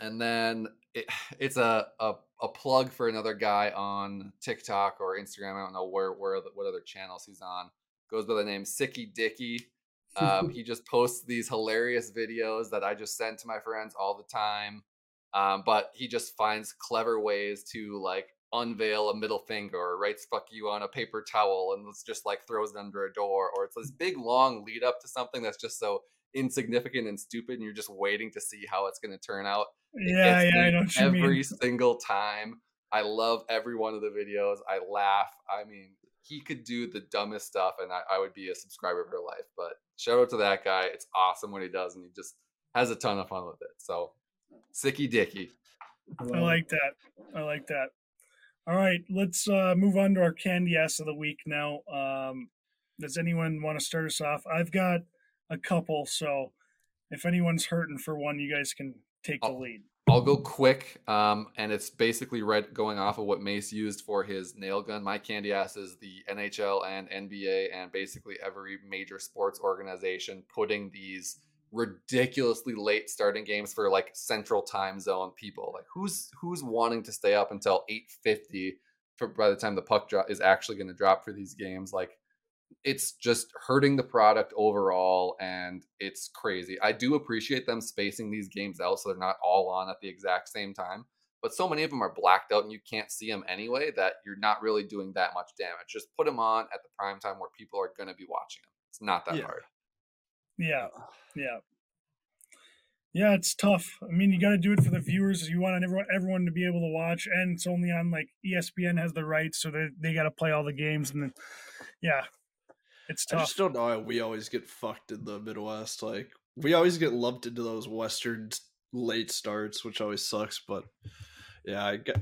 D: and then it, it's a, a a plug for another guy on TikTok or Instagram. I don't know where where what other channels he's on. Goes by the name Sicky Dicky. Um, he just posts these hilarious videos that I just send to my friends all the time. Um, but he just finds clever ways to like unveil a middle finger or writes fuck you on a paper towel and it's just like throws it under a door or it's this big long lead up to something that's just so insignificant and stupid and you're just waiting to see how it's going to turn out
B: Yeah, yeah, I know
D: every single time i love every one of the videos i laugh i mean he could do the dumbest stuff and I, I would be a subscriber for life but shout out to that guy it's awesome what he does and he just has a ton of fun with it so sicky dicky
B: I like that. I like that. All right, let's uh, move on to our candy ass of the week now. Um, does anyone want to start us off? I've got a couple, so if anyone's hurting for one, you guys can take the
D: Oh.
B: lead.
D: I'll go quick, um, and it's basically right going off of what Mace used for his nail gun. My candy ass is the NHL and NBA, and basically every major sports organization putting these ridiculously late starting games for like Central Time Zone people. Like who's who's wanting to stay up until eight fifty for by the time the puck drop is actually going to drop for these games? Like it's just hurting the product overall and it's crazy. I do appreciate them spacing these games out so they're not all on at the exact same time. But so many of them are blacked out and you can't see them anyway that you're not really doing that much damage. Just put them on at the prime time where people are going to be watching them. It's not that
F: Yeah.
D: hard.
B: Yeah, yeah, yeah. It's tough. I mean, you got to do it for the viewers. You want everyone everyone to be able to watch, and it's only on like ESPN has the rights, so they they got to play all the games, and then yeah, it's
F: I just don't know why we always get fucked in the Midwest. Like we always get lumped into those Western late starts, which always sucks. But yeah, I got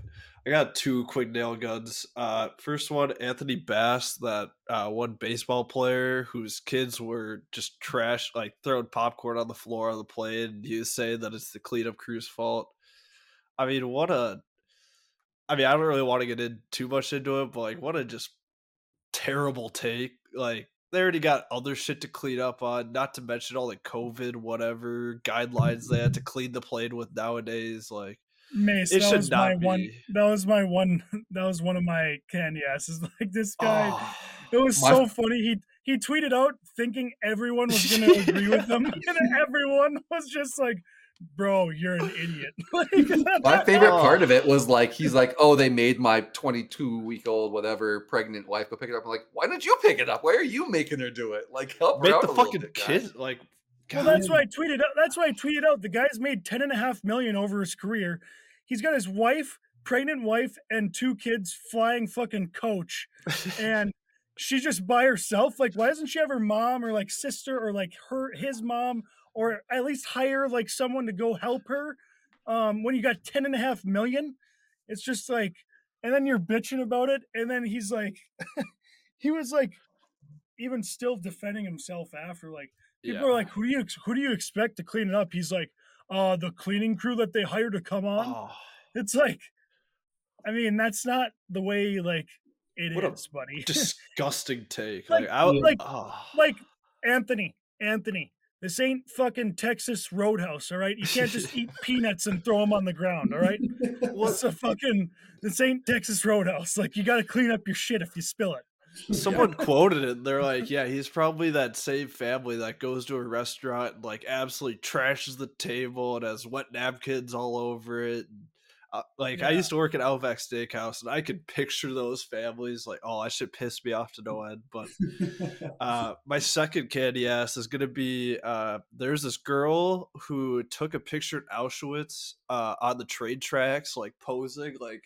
F: I got two quick nail guns. Uh, first one, Anthony Bass, that uh, one baseball player whose kids were just trash, like throwing popcorn on the floor on the plane. Was saying that it's the cleanup crew's fault. I mean, what a. I mean, I don't really want to get in too much into it, but like, what a just terrible take. Like, they already got other shit to clean up on, not to mention all the COVID, whatever guidelines they had to clean the plane with nowadays. Like,
B: Mace,
F: It
B: that
F: should
B: was my
F: not
B: one.
F: be.
B: That was my one. That was one of my candy asses. Like this guy,
F: oh,
B: it was
D: My-
B: so funny. He he tweeted out thinking everyone was going to agree with him, and everyone was just like, "Bro, you're an idiot." Like,
D: My favorite
F: Oh.
D: part of it was like he's like, "Oh, they made my 22 week old whatever pregnant wife go pick it up." I'm like, "Why didn't you pick it up? Why are you making her do it? Like, help her
F: make
D: out
F: the
D: a
F: fucking
D: bit,
F: kid like.
B: Well, that's why I tweeted. out- That's why I tweeted out. The guy's made ten and a half million over his career. He's got his wife, pregnant wife, and two kids flying fucking coach, and she's just by herself. Like, why doesn't she have her mom or like sister or like her his mom or at least hire like someone to go help her? Um, when you got ten and a half million, it's just like, and then you're bitching about it, and then he's like, he was like, even still defending himself after like. People
F: Yeah.
B: are like, "Who do you who do you expect to clean it up?" He's like, "Uh, the cleaning crew that they hired to come on."
F: Oh,
B: It's like, I mean, that's not the way like it is,
F: What a
B: buddy.
F: disgusting take.
B: Like-
F: Like, I
B: like-
F: oh.
B: like Anthony, Anthony, this ain't fucking Texas Roadhouse, all right? You can't just eat peanuts and throw them on the ground, all right? What's a fucking this ain't Texas Roadhouse? Like you got to clean up your shit if you spill it.
F: Someone quoted it. and They're like, "Yeah, he's probably that same family that goes to a restaurant and like absolutely trashes the table and has wet napkins all over it." And, uh, like I used to work at Outback Steakhouse, and I could picture those families. Like, oh, I should piss me off to no end. But uh, my second candy ass is gonna be uh, there's this girl who took a picture at Auschwitz uh, on the train tracks, like posing, like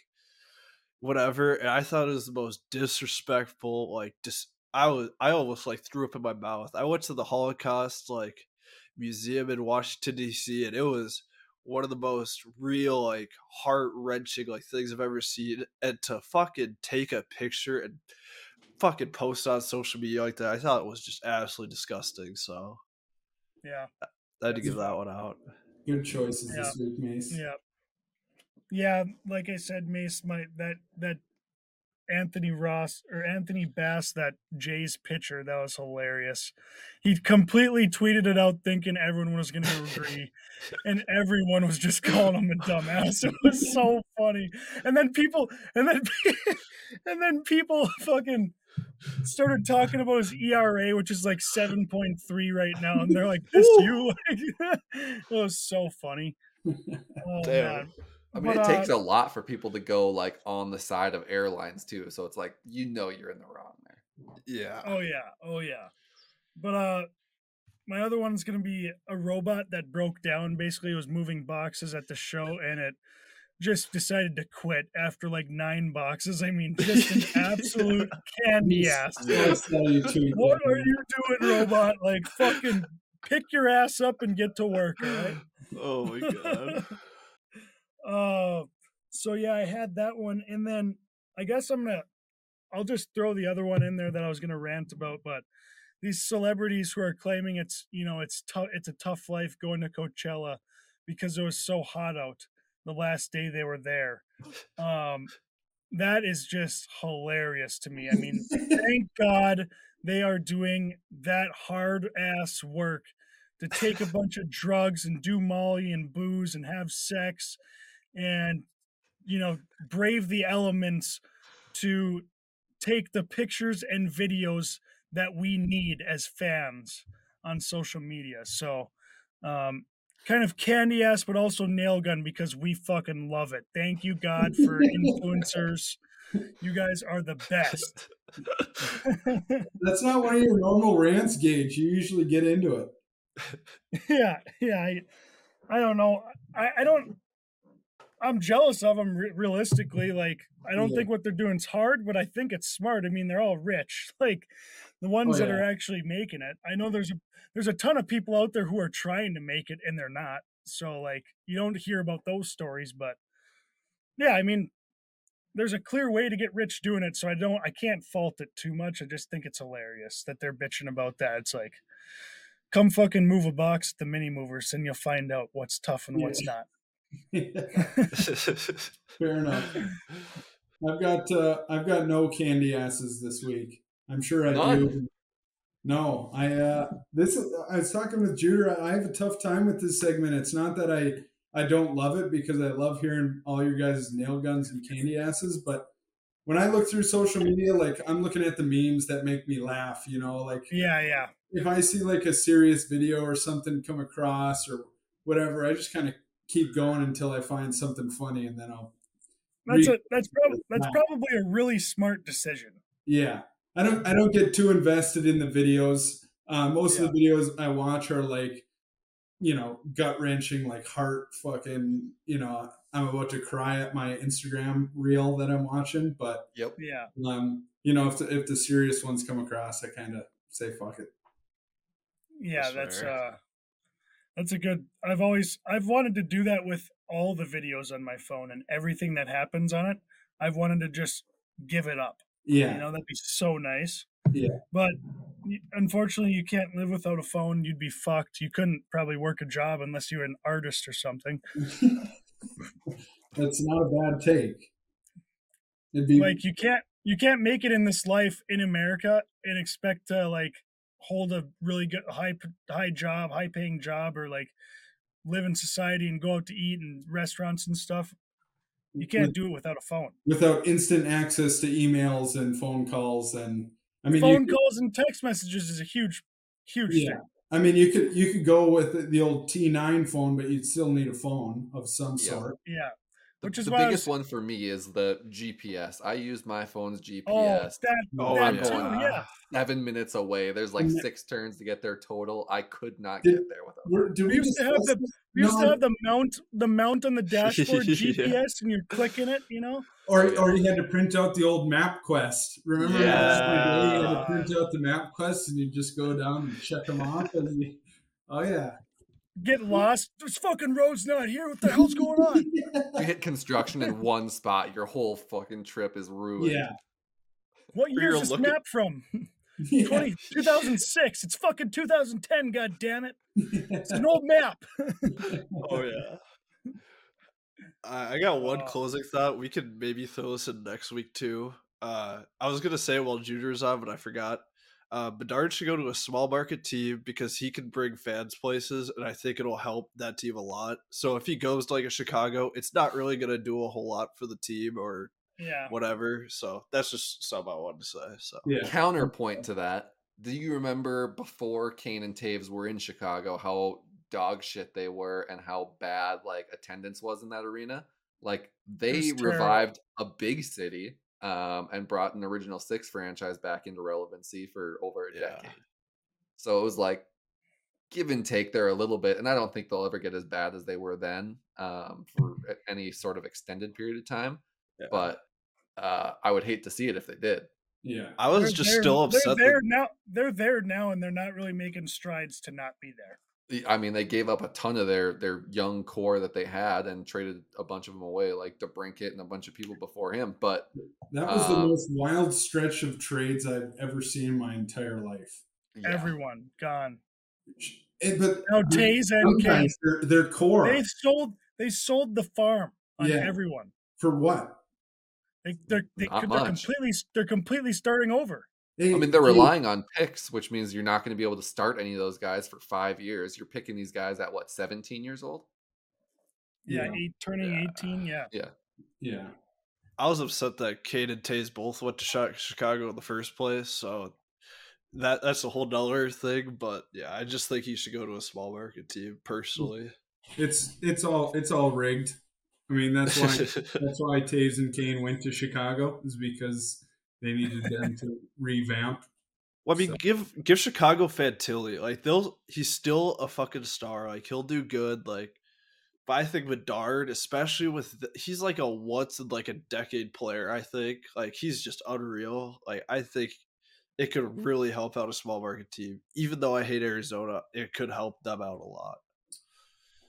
F: whatever. And I thought it was the most disrespectful. Like, dis- I was, I almost like threw up in my mouth. I went to the Holocaust like museum in Washington D.C. and it was one of the most real, like heart wrenching like things I've ever seen. And to fucking take a picture and fucking post on social media like that, I thought it was just absolutely disgusting. So
B: Yeah,
F: I had to give that one out.
C: Good choices this week, Mace.
B: yeah, yeah. Like I said, Mace, my that that Anthony Ross or Anthony Bass, that Jays pitcher, that was hilarious. He completely tweeted it out, thinking everyone was going to agree, and everyone was just calling him a dumbass. It was so funny. And then people, and then, and then people fucking started talking about his ERA, which is like seven point three right now, and they're like, "This you?" it was so funny. Oh
F: Damn.
B: man!
D: I mean,
B: But,
D: it takes
B: uh,
D: a lot for people to go like on the side of airlines too. So it's like you know you're in the wrong there.
F: Yeah.
B: Oh yeah, oh yeah. But uh my other one's gonna be a robot that broke down. Basically, it was moving boxes at the show, and it just decided to quit after like nine boxes. I mean, just an absolute candy ass.
C: I saw you tweet
B: What are you doing, robot? Like, fucking pick your ass up and get to work, all right?
F: Oh my god.
B: uh, so yeah, I had that one, and then I guess I'm gonna, I'll just throw the other one in there that I was gonna rant about. But these celebrities who are claiming it's, you know, it's tough, it's a tough life going to Coachella because it was so hot out the last day they were there. Um, that is just hilarious to me. I mean, thank God they are doing that hard ass work to take a bunch of drugs and do Molly and booze and have sex and, you know, brave the elements to take the pictures and videos that we need as fans on social media. So, um, kind of candy ass, but also nail gun because we fucking love it. Thank you, God, for influencers. You guys are the best.
C: That's not one of your normal rants, Gage. You usually get into it.
B: yeah, yeah. I, I don't know. I, I don't. I'm jealous of them. Re- realistically, like I don't
C: Yeah.
B: think what they're doing is hard, but I think it's smart. I mean, they're all rich. Like the oh, ones that
C: yeah.
B: are actually making it. I know there's a there's a ton of people out there who are trying to make it and they're not. So like you don't hear about those stories, but yeah, I mean, there's a clear way to get rich doing it. So I don't, I can't fault it too much. I just think it's hilarious that they're bitching about that. It's like, come fucking move a box at the mini movers and you'll find out what's tough and what's not.
C: Fair enough. I've got uh, I've got no candy asses this week. I'm sure I
D: None?
C: do. No, I uh, this I was talking with Judah. I have a tough time with this segment. It's not that I I don't love it because I love hearing all your guys' nail guns and candy asses, but when I look through social media, like I'm looking at the memes that make me laugh. You know, like
B: Yeah, yeah.
C: if I see like a serious video or something come across or whatever, I just kind of keep going until I find something funny, and then I'll
B: That's
C: Re-
B: a that's probably that's probably a really smart decision.
C: Yeah, I don't. I don't get too invested in the videos. Uh, most of the videos I watch are like, you know, gut wrenching, like heart fucking. You know, I'm about to cry at my Instagram reel that I'm watching. But
D: Yep.
B: Yeah.
C: um, you know, if the, if the serious ones come across, I kind of say fuck it.
B: Yeah,
F: That's
B: that's
F: fair.
B: uh that's a good I've always I've wanted to do that with all the videos on my phone and everything that happens on it. I've wanted to just give it up.
C: Yeah,
B: You know, that'd be so nice.
C: Yeah.
B: But unfortunately, you can't live without a phone. You'd be fucked. You couldn't probably work a job unless you were an artist or something.
C: that's not a bad take. It'd be
B: Like you can't you can't make it in this life in America and expect to like hold a really good high high job, high paying job or like live in society and go out to eat in restaurants and stuff. You can't mm-hmm. do it without a phone.
C: without instant access to emails and phone calls and I mean,
B: phone
C: could-
B: calls and text messages is a huge huge
C: Yeah.
B: thing.
C: I mean, you could you could go with the, the old T9 phone, but you'd still need a phone of some
D: Yeah.
C: sort.
B: Yeah.
D: The,
B: Which is
D: the biggest
B: was-
D: one for me is the GPS. I use my phone's
B: Oh,
D: GPS.
B: that
F: Oh,
B: that
D: yeah.
B: too, yeah.
D: Seven minutes away. There's like
C: Ne-
D: six turns to get there total. I could not
C: Did-
D: get there without.
C: We're, do
B: We
C: we
B: used to have the-
C: this?
B: We used
C: No,
B: to have the mount the mount on the dashboard
F: Yeah.
B: GPS and you're clicking it, you know?
C: or or you had to print out the old map quest. Remember?
D: Yeah.
C: back in the day, you had to print out the map quest, and you just go down and check them off. And you, oh yeah,
B: Get lost. This fucking road's not here. What the hell's going on?
D: You hit construction in one spot, your whole fucking trip is ruined.
C: yeah,
B: What
F: Or
B: year is this
F: looking-
B: map from?
C: yeah.
B: 20, 2006. It's fucking 2010, god damn it. It's an old map.
F: Oh yeah. I I got one
B: Uh,
F: closing thought. We could maybe throw this in next week too. Uh, I was gonna say while Junior's on, but I forgot. Uh, Bedard should go to a small market team because he can bring fans places, and I think it'll help that team a lot. So if he goes to like a Chicago, it's not really gonna do a whole lot for the team or
B: Yeah.
F: whatever. So that's just something I wanted to say. So
C: Yeah.
D: Counterpoint to that, do you remember before Kane and Toews were in Chicago how dog shit they were and how bad like attendance was in that arena? Like they
B: was terrible.
D: revived a big city um, and brought an original six franchise back into relevancy for over a
F: Yeah.
D: decade. So it was like give and take there a little bit, and I don't think they'll ever get as bad as they were then um, for any sort of extended period of time.
F: Yeah.
D: But uh, I would hate to see it if they did.
C: Yeah.
F: I was
B: They're
F: just
B: there-
F: still
B: They're there
F: That,
B: now. They're there now, and they're not really making strides to not be there.
D: The- I mean, they gave up a ton of their their young core that they had and traded a bunch of them away, like DeBrincat and a bunch of people before him. But
C: That was the
D: Um,
C: most wild stretch of trades I've ever seen in my entire life.
D: yeah,
B: Everyone gone.
C: It, but
B: Now Toews and Kane.
C: their, their core
B: They sold. They sold the farm on
C: Yeah.
B: everyone.
C: for what?
B: They, they're they,
D: Not
B: they're
D: much.
B: completely they're completely starting over.
C: Hey,
D: I mean, they're
C: hey,
D: relying on picks, which means you're not going to be able to start any of those guys for five years. You're picking these guys at what, 17 years old?
B: Yeah,
C: Yeah.
B: eight turning
F: Yeah.
B: eighteen. Yeah,
C: Yeah. Yeah.
F: I was upset that Kane and Toews both went to Chicago in the first place. So that that's a whole dollar thing. But yeah, I just think he should go to a small market team personally.
C: It's it's all it's all rigged. I mean that's why that's why Toews and Kane went to Chicago is because they needed them to revamp.
F: Well, I mean,
C: So-
F: give give Chicago Fed Fantilli. Like they'll he's still a fucking star. Like he'll do good. Like, but I think Bedard, especially with the, he's like a once in like a decade player. I think like he's just unreal. Like I think it could mm-hmm. really help out a small market team. Even though I hate Arizona, it could help them out a lot.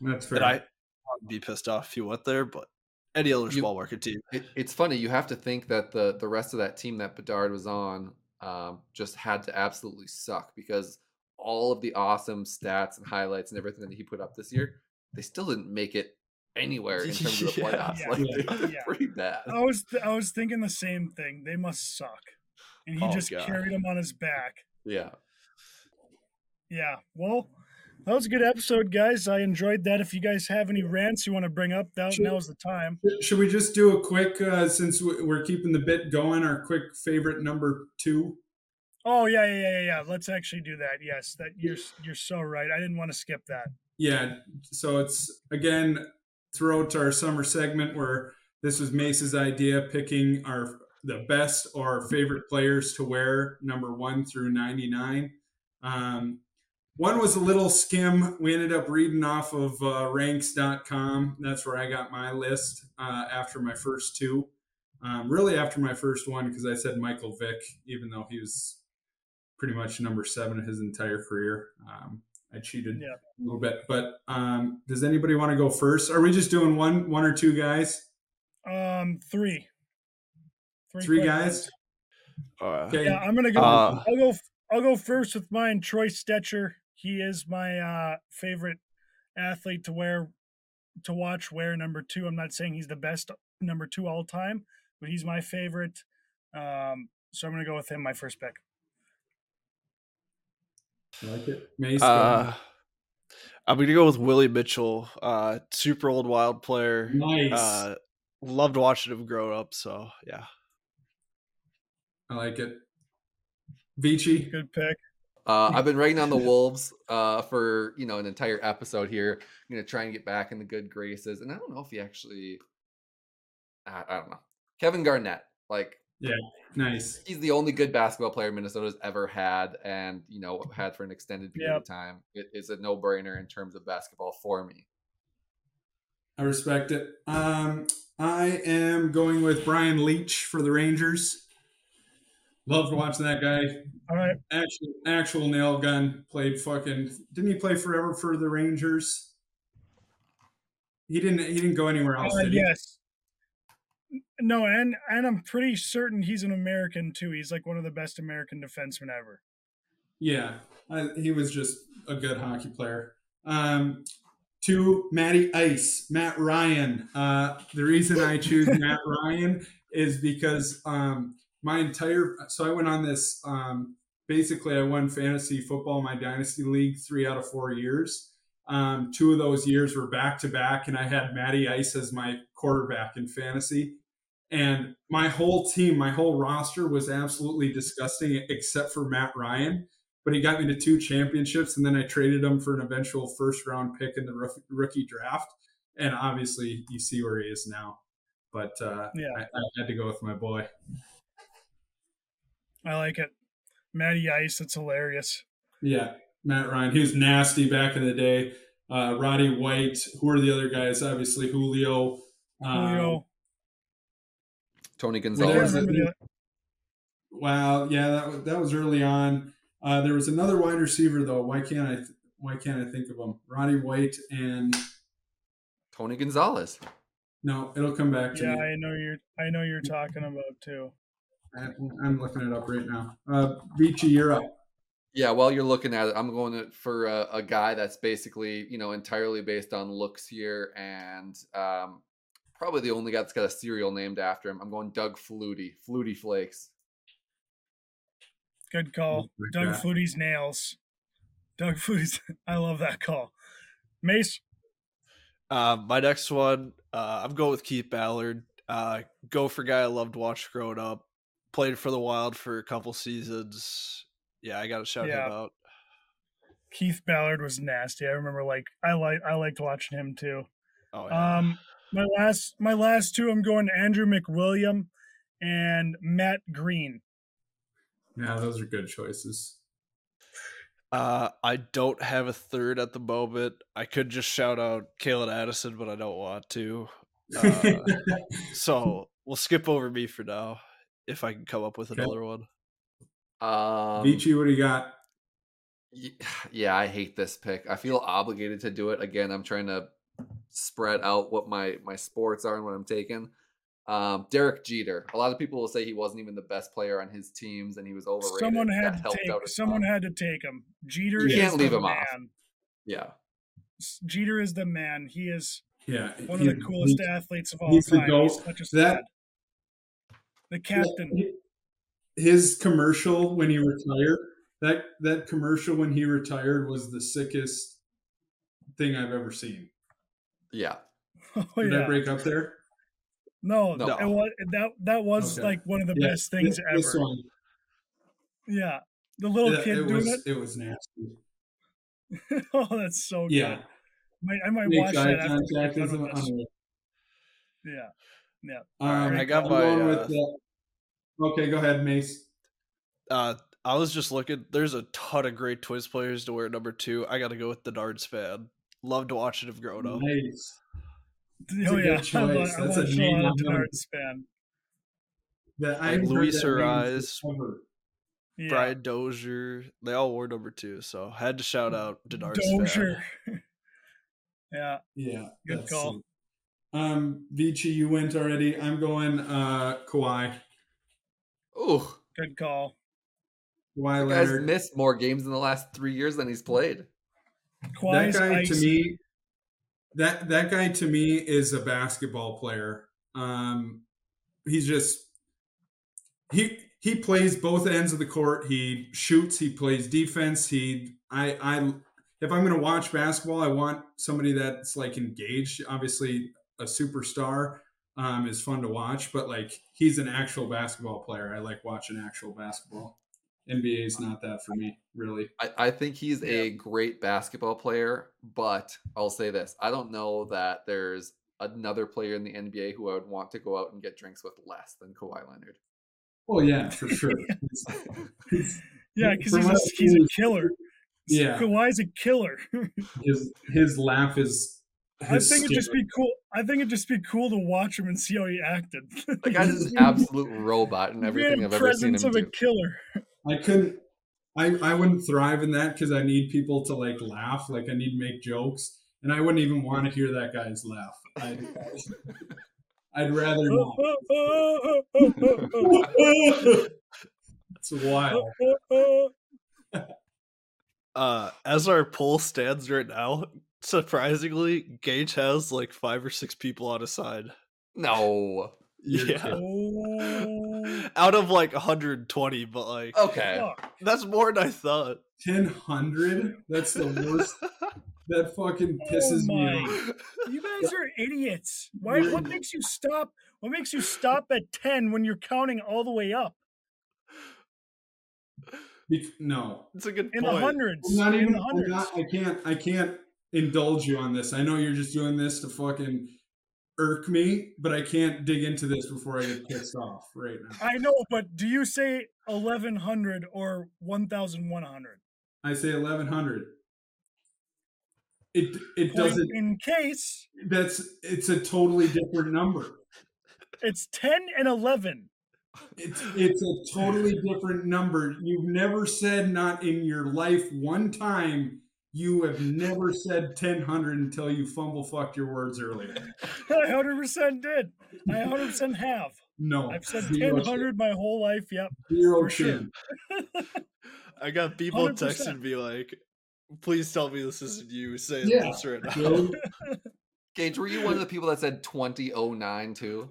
C: That's fair.
F: And I I'd be pissed off if he went there, but any other
D: You-
F: small market team.
D: It, it's funny. You have to think that the the rest of that team that Bedard was on um, just had to absolutely suck because all of the awesome stats and highlights and everything that he put up this year, they still didn't make it anywhere in terms of the
F: Yeah.
D: playoffs.
B: Yeah.
D: Like
C: Yeah.
B: Yeah.
D: pretty bad.
B: I was th- I was thinking the same thing. They must suck, and he
F: Oh,
B: just
F: God.
B: carried them on his back.
D: Yeah.
B: Yeah. Well, that was a good episode, guys. I enjoyed that. If you guys have any rants you want to bring up, that,
C: Sure.
B: now's the time.
C: Should we just do a quick uh, since we- we're keeping the bit going? Our quick favorite number two.
B: Oh yeah, yeah, yeah, yeah, yeah. Let's actually do that. Yes, that you're you're so right. I didn't want to skip that.
C: Yeah. So it's again throughout our summer segment where this was Mace's idea, picking our the best or favorite players to wear number one through ninety nine. Um, one was a little skim. We ended up reading off of uh, ranks.com. That's where I got my list uh, after my first two. Um, really, after my first one, because I said Michael Vick, even though he was pretty much number seven of his entire career. Um, I cheated
B: Yeah.
C: a little bit, but um, does anybody want to go first? Are we just doing one, one or two guys?
B: Um, three.
C: Three guys.
F: Uh,
C: Okay.
B: Yeah, I'm gonna go.
F: Uh,
B: I'll go. I'll go first with mine. Troy Stecher. He is my uh, favorite athlete to wear, to watch wear number two. I'm not saying he's the best number two all time, but he's my favorite. Um, so I'm gonna go with him. My first pick.
C: I like it. Mace,
F: uh, I'm gonna go with Willie Mitchell. Uh, super old wild player.
C: nice.
F: Uh, loved watching him grow up. So yeah.
C: I like it. Vici.
B: Good pick.
D: Uh, I've been writing on the Wolves uh, for you know an entire episode here. I'm gonna try and get back in the good graces, and I don't know if he actually. I, I don't know. Kevin Garnett, like yeah,
C: Nice.
D: he's the only good basketball player Minnesota's ever had, and you know had for an extended period
B: Yep.
D: of time. It is a no brainer in terms of basketball for me.
C: I respect it. Um, I am going with Brian Leetch for the Rangers. Loved watching that guy.
B: All right.
C: Actual, actual nail gun. Played fucking. Didn't he play forever for the Rangers? He didn't. He didn't go anywhere else.
B: Uh,
C: did he?
B: yes. No, and and I'm pretty certain he's an American too. He's like one of the best American defensemen ever.
C: Yeah, I, he was just a good hockey player. Um, to Matty Ice, Matt Ryan. Uh, the reason I choose Matt Ryan is because um, my entire so I went on this. Um, basically, I won fantasy football my dynasty league three out of four years. Um, two of those years were back to back, and I had Matty Ice as my quarterback in fantasy. and my whole team, my whole roster was absolutely disgusting, except for Matt Ryan. But he got me to two championships, and then I traded him for an eventual first round pick in the rookie draft. And obviously, you see where he is now. But uh,
B: Yeah.
C: I, I had to go with my boy.
B: I like it. Matty Ice, it's hilarious.
C: Yeah, Matt Ryan. He was nasty back in the day. Uh, Roddy White. Who are the other guys? Obviously, Julio. Um,
B: Julio.
D: Tony
B: I
C: Well,
D: Gonzalez.
C: was a-
B: remember the-
C: Wow, yeah, that was, that was early on. Uh, there was another wide receiver though. Why can't I? Th- why can't I think of him? Roddy White and
D: Tony Gonzalez.
C: no, it'll come back to
B: yeah,
C: me.
B: I know you're. I know you're talking about too.
C: I, I'm looking it up right now. Uh, Veechy, you're up.
D: Yeah, while you're looking at it, I'm going to, for a, a guy that's basically, you know, entirely based on looks here, and um, probably the only guy that's got a cereal named after him. I'm going Doug Flutie, Flutie Flakes.
B: Good call,
C: Like
B: Doug
C: that.
B: Flutie's nails. Doug Flutie's. I love that call. Mace.
F: Uh, my next one, uh, I'm going with Keith Ballard. Uh, go for guy I loved watch growing up. Played for the Wild for a couple seasons. Yeah, I got to shout
B: Yeah.
F: him out.
B: Keith Ballard was nasty. I remember like I like I liked watching him too.
F: Oh yeah.
B: Um, my last my last two, I'm going Andrew MacWilliam and Matt Greene.
C: Yeah, those are good choices.
F: Uh, I don't have a third at the moment. I could just shout out Calen Addison, but I don't want to. Uh, so we'll skip over me for now, if I can come up with
C: Okay.
F: another one.
D: Um,
C: Veechy, what do you got?
D: yeah, I hate this pick. I feel obligated to do it again. I'm trying to spread out what my my sports are and what I'm taking. Um, Derek Jeter. A lot of people will say he wasn't even the best player on his teams and he was overrated.
B: Someone
D: That
B: had to take. Someone
D: ton.
B: had to take him. Jeter
C: You
D: can't leave him off. Yeah.
B: Jeter is the man. He is
C: Yeah,
B: one of the coolest
C: he-
B: athletes of all
C: he's the
B: time.
C: GOAT.
B: He's such a
C: That-.
B: The captain.
C: His commercial when he retired. That that commercial when he retired was the sickest thing I've ever seen.
D: Yeah.
B: Oh
C: Did I
B: yeah.
C: break up there?
B: No,
D: No.
B: It was, that that was
C: Okay.
B: like one of the
C: Yeah,
B: best things
C: this-
B: ever.
C: This one,
B: Yeah. The little
C: yeah,
B: kid
C: it
B: doing
C: was it was nasty.
B: oh, that's so
C: Yeah,
B: good. Might, I might
C: Makes
B: watch
C: eye
B: that after we're
C: contact
B: done
C: is
B: with this.
C: unreal.
B: Yeah. Yeah.
C: Um,
F: I got
C: I'm
F: my, uh,
C: with the- okay, go ahead, Mace.
F: Uh, I was just looking. There's a ton of great Twins players to wear number two. I got to go with the Denard Span. Loved watching him growing up.
C: Nice. That's
B: oh
C: a
B: yeah.
C: good
B: I, wa-
C: choice.
B: I
C: That's a
B: watched a
C: name
B: lot of
C: I'm gonna-
B: Denard Span.
C: That I
F: Like
C: haven't
F: Luis
C: that Arraez.
B: Yeah.
F: Brian Dozier. They all wore number two, so had to shout out Denard
B: Dozier.
F: Span.
B: yeah.
C: Yeah,
B: Good
C: that's
B: call.
C: some- Um, Vici, you went already. I'm going uh Kawhi.
D: Ooh.
B: Good call.
C: Kawhi
D: The guy's
C: Leonard.
D: missed more games in the last three years than he's played.
C: that guy
B: ice.
C: to me that that guy to me is a basketball player um he's just he he plays both ends of the court he shoots he plays defense he i i if i'm going to watch basketball i want somebody that's like engaged obviously a superstar um is fun to watch but like he's an actual basketball player i like watching actual basketball nba is not that for me really
D: I, I think he's a great basketball player, but I'll say this. I don't know that there's another player in the NBA who I would want to go out and get drinks with less than Kawhi Leonard.
C: oh yeah for sure He's- he's-
B: Yeah, because he's, a, he's
C: I've
B: a killer.
C: Yeah.
B: Kawhi's a killer.
C: his his laugh is.
B: I think it'd just be cool. I think it'd just be cool to watch him and see how he acted.
D: The guy's an absolute robot and everything I've ever seen
B: presence
D: him
B: of a
D: do.
B: killer.
C: I couldn't. I I wouldn't thrive in that because I need people to like laugh. Like I need to make jokes, and I wouldn't even want to hear that guy's laugh. I'd, I'd rather not. it's wild.
F: Uh, as our poll stands right now, surprisingly, Gage has like five or six people on his side.
D: No.
F: Yeah.
B: Oh,
F: Out of like 120, but like
D: Okay.
F: that's more than I thought.
C: Ten hundred. That's the worst. That fucking oh pisses me off.
B: You guys are idiots. Why? What makes you stop? What makes you stop at 10 when you're counting all the way up
C: Bec- no,
F: It's a good
B: in the hundreds?
C: I'm not
B: in
C: even.
B: the
C: I'm
B: hundreds.
C: not, I can't. I can't indulge you on this. I know you're just doing this to fucking irk me, but I can't dig into this before I get pissed off right now.
B: I know, but do you say 1100 or 1100?
C: I say 1100. It it
B: Point
C: doesn't.
B: in case
C: That's it's a totally different number.
B: it's 10 and 11.
C: It's it's a totally different number. You've never said not in your life one time. You have never said 1000 until you fumble fucked your words earlier.
B: I 100% did. I 100% have.
C: No,
B: I've said 1000 my whole life. Yep.
C: Zero
B: for sure.
F: I got people
B: 100%.
F: texting me like, "Please tell me this isn't you saying
C: Yeah.
F: this right now."
D: Gage, were you one of the people that said 2009 too?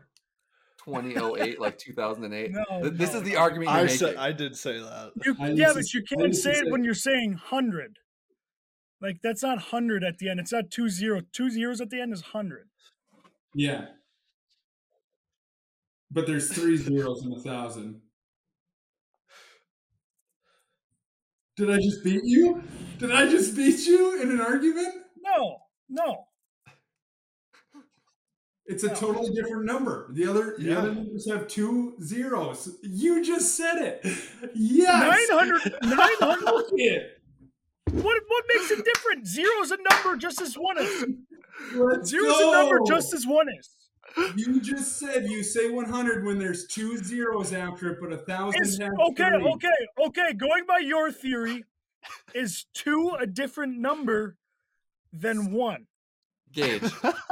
D: 2008, like 2008?
B: No,
D: this
B: no,
D: is the
B: no.
D: argument you're
F: I
D: making.
F: said I did say that.
B: You, yeah, but you can't say it when you're saying 100. Like, that's not 100 at the end. It's not two zero. Two zeros at the end is 100.
C: yeah. But there's three zeros in a thousand. Did I just beat you? Did I just beat you in an argument?
B: No, no.
C: It's a
B: No.
C: totally different number. The other the
F: Yeah.
C: other numbers have two zeros. You just said it. Yes.
B: 900. 900.
C: Fuck it.
B: What, what makes it different? Zero's a number just as one is.
C: Let's
B: Zero's a number just as one is.
C: You just said you say 100 when there's two zeros after it, but a thousand
B: Is, okay,
C: three.
B: okay, okay. Going by your theory, is two a different number than one?
D: Gage,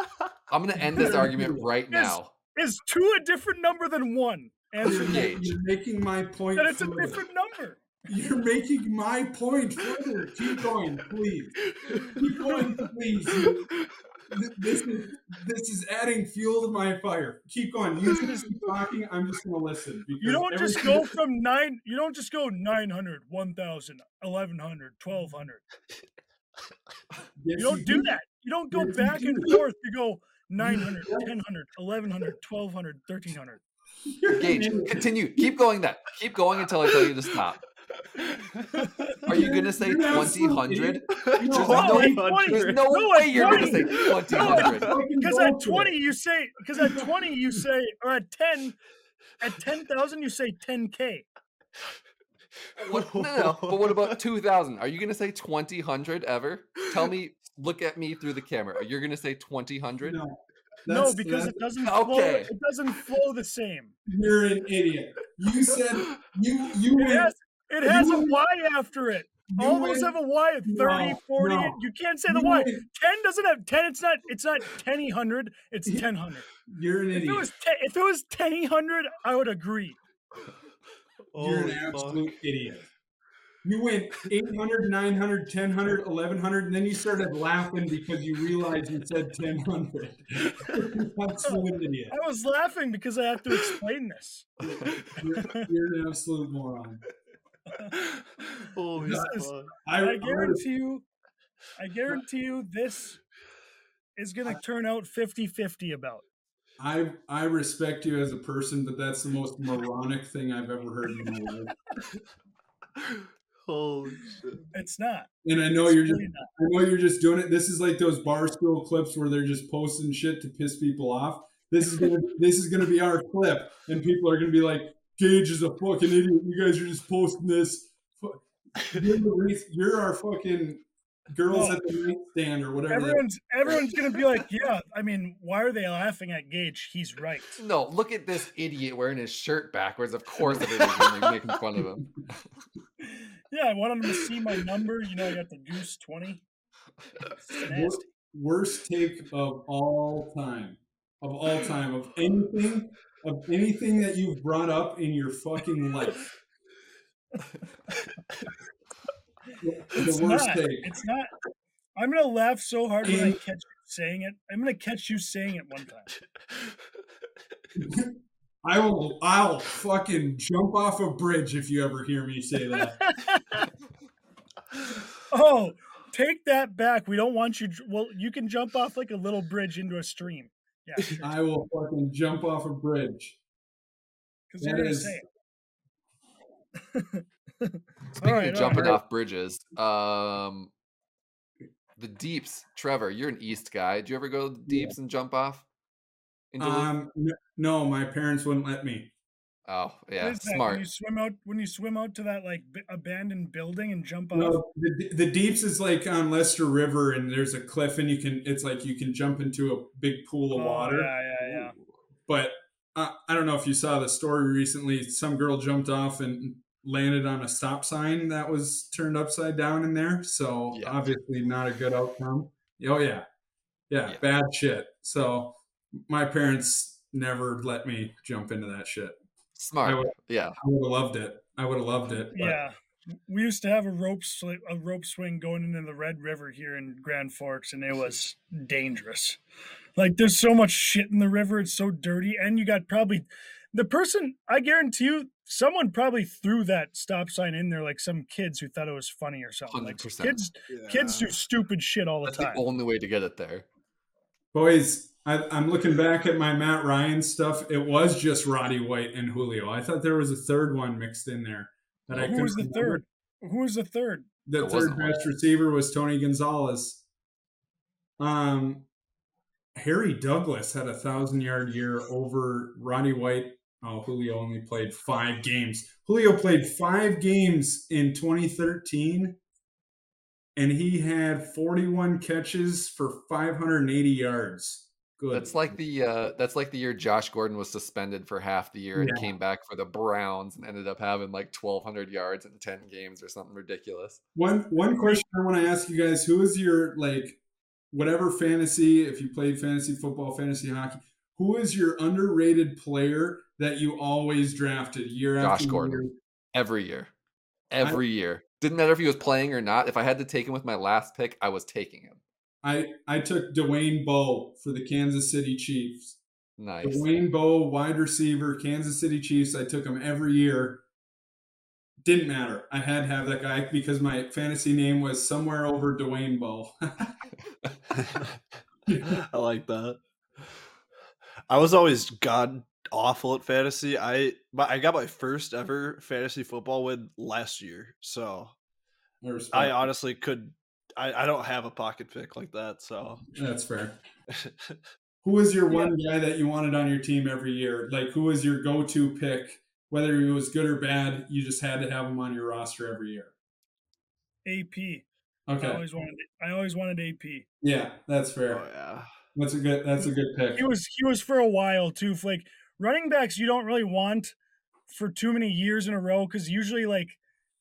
D: I'm going to end this argument right
B: Yes.
D: now.
B: Is two a different number than one? Answer
D: Gage.
C: you're making my point.
B: That it's a different number.
C: You're making my point further. Keep going, please. Keep going, please. This is this is adding fuel to my fire. Keep going. You just keep talking. I'm just gonna listen.
B: You don't just
C: everything-
B: go from nine. You don't just go 900, 1,000, 1,100, 1,200.
C: Yes,
B: You don't do
C: do.
B: that. You don't go
C: Yes, you
B: back and forth. You go 900, 1,000, 1,100, 1,200, 1,300.
C: You're an
D: Gage, continue. Keep going that. Keep going until I tell you to stop. Are you going to say
C: You're an absolute
D: 2000? There's
C: No,
D: no,
B: at 20.
D: there's no,
B: No,
D: way you're going to say 2000.
B: Because at 20, you say, because at 20, you say, or at 10, at 10,000, you say 10K.
D: What, no, no, but what about 2000? Are you going to say 2000 ever? Tell me, look at me through the camera. Are You're going to say 2000?
C: No,
B: No, because it doesn't flow.
D: Okay.
B: It doesn't flow the same.
C: you're an idiot. You said you you
B: It
C: went,
B: has, it has a Y after it.
C: you
B: All those have a Y at 30,
C: No,
B: 40.
C: no.
B: You can't say the
C: you
B: Y.
C: went-
B: 10 doesn't have 10. It's not, it's not 10 hundred. It's
C: Yeah.
B: 1000.
C: You're an
B: If it
C: idiot.
B: was, te- if it was 10 hundred, I would agree.
C: You're an
F: Holy fuck.
C: absolute idiot. You went 800, 900, 1000, 1100, and then you started laughing because you realized you said 1000. absolute idiot.
B: I was laughing because I have to explain this.
C: You're, you're an absolute moron.
F: Holy
C: This
B: is-
C: I,
B: I guarantee you, I guarantee you this is going to turn out 50-50 about.
C: I, I respect you as a person, but that's the most moronic thing I've ever heard in my life.
F: Holy shit.
B: It's not.
C: And I know
B: It's
C: you're just
B: not.
C: I know you're just doing it. This is like those barstool clips where they're just posting shit to piss people off. This is gonna this is gonna be our clip, and people are gonna be like, "Gage is a fucking idiot. You guys are just posting this. You're, the you're our fucking girls
B: No.
C: at the nightstand or whatever."
B: Everyone's everyone's going to be like, yeah. I mean, why are they laughing at Gage? He's right.
D: No, look at this idiot wearing his shirt backwards. Of course, everybody's going to be making fun of him.
B: Yeah, I want him to see my number. You know, I got the goose twenty. It's nasty.
C: worst take of all time, of all time, of anything, of anything that you've brought up in your fucking life. The
B: It's
C: worst
B: not.
C: take.
B: It's not. I'm gonna laugh so hard when I catch you saying it. I'm gonna catch you saying it one time.
C: I will. I'll fucking jump off a bridge if you ever hear me say that.
B: Oh, take that back. We don't want you. Well, you can jump off like a little bridge into a stream. Yeah, sure.
C: I will fucking jump off a bridge.
B: Because you're gonna
C: is-
B: say it.
D: Speaking
B: right,
D: of jumping
B: right.
D: off bridges, um, the deeps. Trevor, you're an East guy. Do you ever go to the
C: Yeah.
D: deeps and jump off?
C: Um, no, my parents wouldn't let me.
D: Oh,
B: What
D: yeah,
B: is that? When you swim out when you swim out to that like b- abandoned building and jump off.
C: No, the, the deeps is like on Lester River, and there's a cliff, and you can. It's like you can jump into a big pool of
B: Oh,
C: water.
B: Yeah, yeah, yeah.
C: But uh, I don't know if you saw the story recently. Some girl jumped off and landed on a stop sign that was turned upside down in there. So
D: Yeah.
C: obviously not a good outcome. Oh yeah. yeah,
D: Yeah.
C: bad shit. So my parents never let me jump into that shit.
D: Smart.
C: I would-
D: yeah.
C: I would have loved it. I would have loved it. but-
B: Yeah. We used to have a rope sli- a rope swing going into the Red River here in Grand Forks, and it was dangerous. Like, there's so much shit in the river; it's so dirty, and you got probably the person. I guarantee you, someone probably threw that stop sign in there, like some kids who thought it was funny or something. Like
D: 100%.
B: kids, kids do stupid shit all the
D: That's the
B: time.
D: only way to get it there.
C: Boys, I, I'm looking back at my Matt Ryan stuff. It was just Roddy White and Julio. I thought there was a third one mixed in there. That I
B: Who was the
C: remember.
B: third? Who was the third?
C: The
D: There
C: third
D: wasn't one.
C: best receiver was Tony Gonzalez. Um, Harry Douglas had a thousand yard year over Roddy White. Oh, Julio only played five games. Julio played five games in 2013, and he had 41 catches for 580 yards. Good.
D: That's like the uh that's like the year Josh Gordon was suspended for half the year and
C: Yeah.
D: came back for the Browns and ended up having like 1200 yards in 10 games or something ridiculous.
C: One one question I want to ask you guys: Who is your like whatever fantasy? If you played fantasy football, fantasy hockey, who is your underrated player that you always drafted year
D: Josh
C: after
D: Gordon.
C: year?
D: Every year. Every year. Didn't matter if he was playing or not. If I had to take him with my last pick, I was taking him.
C: I I took Dwayne Bowe for the Kansas City Chiefs.
D: Nice.
C: Dwayne Bowe, wide receiver, Kansas City Chiefs. I took him every year. Didn't matter. I had to have that guy because my fantasy name was somewhere over Dwayne Bowe.
F: I like that. I was always god awful at fantasy. I but I got my first ever fantasy football win last year, so
C: I
F: I honestly could. I, I don't have a pocket pick like that, so
C: That's fair. Who was your one guy that you wanted on your team every year? Like, who was your go-to pick? Whether he was good or bad, you just had to have him on your roster every year.
B: AP. Okay. I
C: Okay,
B: always wanted. I always wanted AP.
C: yeah, that's
F: oh
C: fair.
F: yeah.
C: That's a good. That's a good pick.
B: He was he was for a while too. Like running backs, you don't really want for too many years in a row because usually like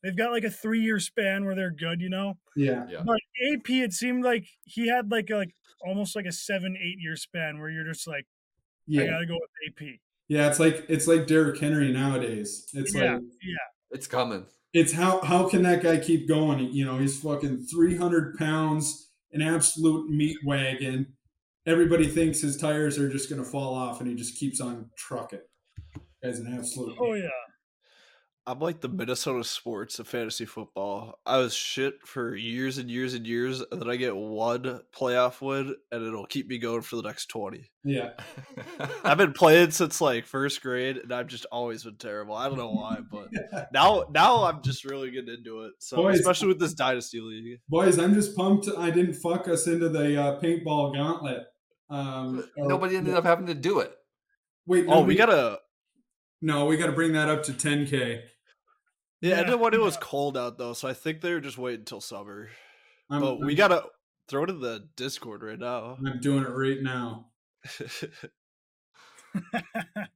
B: they've got like a three year span where they're good, you know.
C: Yeah,
D: Yeah.
B: But AP, it seemed like he had like a, like almost like a seven eight year span where you're just like, I
C: yeah,
B: gotta go with AP.
C: yeah. It's like it's like Derrick Henry nowadays. It's
B: yeah,
C: like
B: yeah.
D: It's coming.
C: it's how how can that guy keep going? You know, he's fucking three hundred pounds, an absolute meat wagon. Everybody thinks his tires are just gonna fall off, and he just keeps on trucking. As an absolute.
B: Oh yeah.
F: I'm like the Minnesota sports of fantasy football. I was shit for years and years and years, and then I get one playoff win, and it'll keep me going for the next twenty.
C: Yeah.
F: I've been playing since like first grade, and I've just always been terrible. I don't know why, but now now I'm just really getting into it. So
C: Boys-
F: especially with this dynasty league.
C: Boys, I'm just pumped I didn't fuck us into the uh, paintball gauntlet. Um, or-
D: Nobody ended up having to do it.
C: Wait,
F: Oh, we gotta.
C: No, we got to bring that up to 10k.
F: Yeah,
B: Yeah,
F: when it was cold out though, so I think they were just waiting until summer.
C: I'm,
F: But we
C: I'm-
F: gotta throw it in the Discord right now.
C: I'm doing it right now.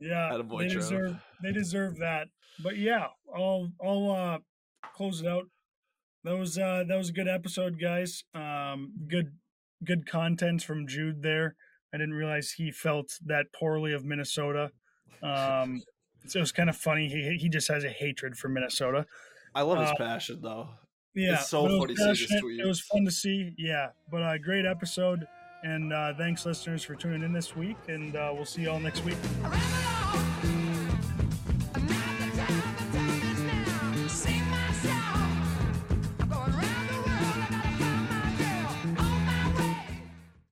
B: yeah,
F: Attaboy,
B: they
F: Trev.
B: deserve they deserve that. But yeah, I'll I'll uh, close it out. That was uh, that was a good episode, guys. Um, good good content from Jude there. I didn't realize he felt that poorly of Minnesota. Um, so it was kind of funny. He he just has a hatred for Minnesota.
F: I love his
B: Uh,
F: passion though.
B: Yeah,
F: so
B: but it was
F: funny seeing his
B: passionate. It was fun to see. Yeah, but a uh, great episode. And uh, thanks, listeners, for tuning in this week. And uh, we'll see you all next week.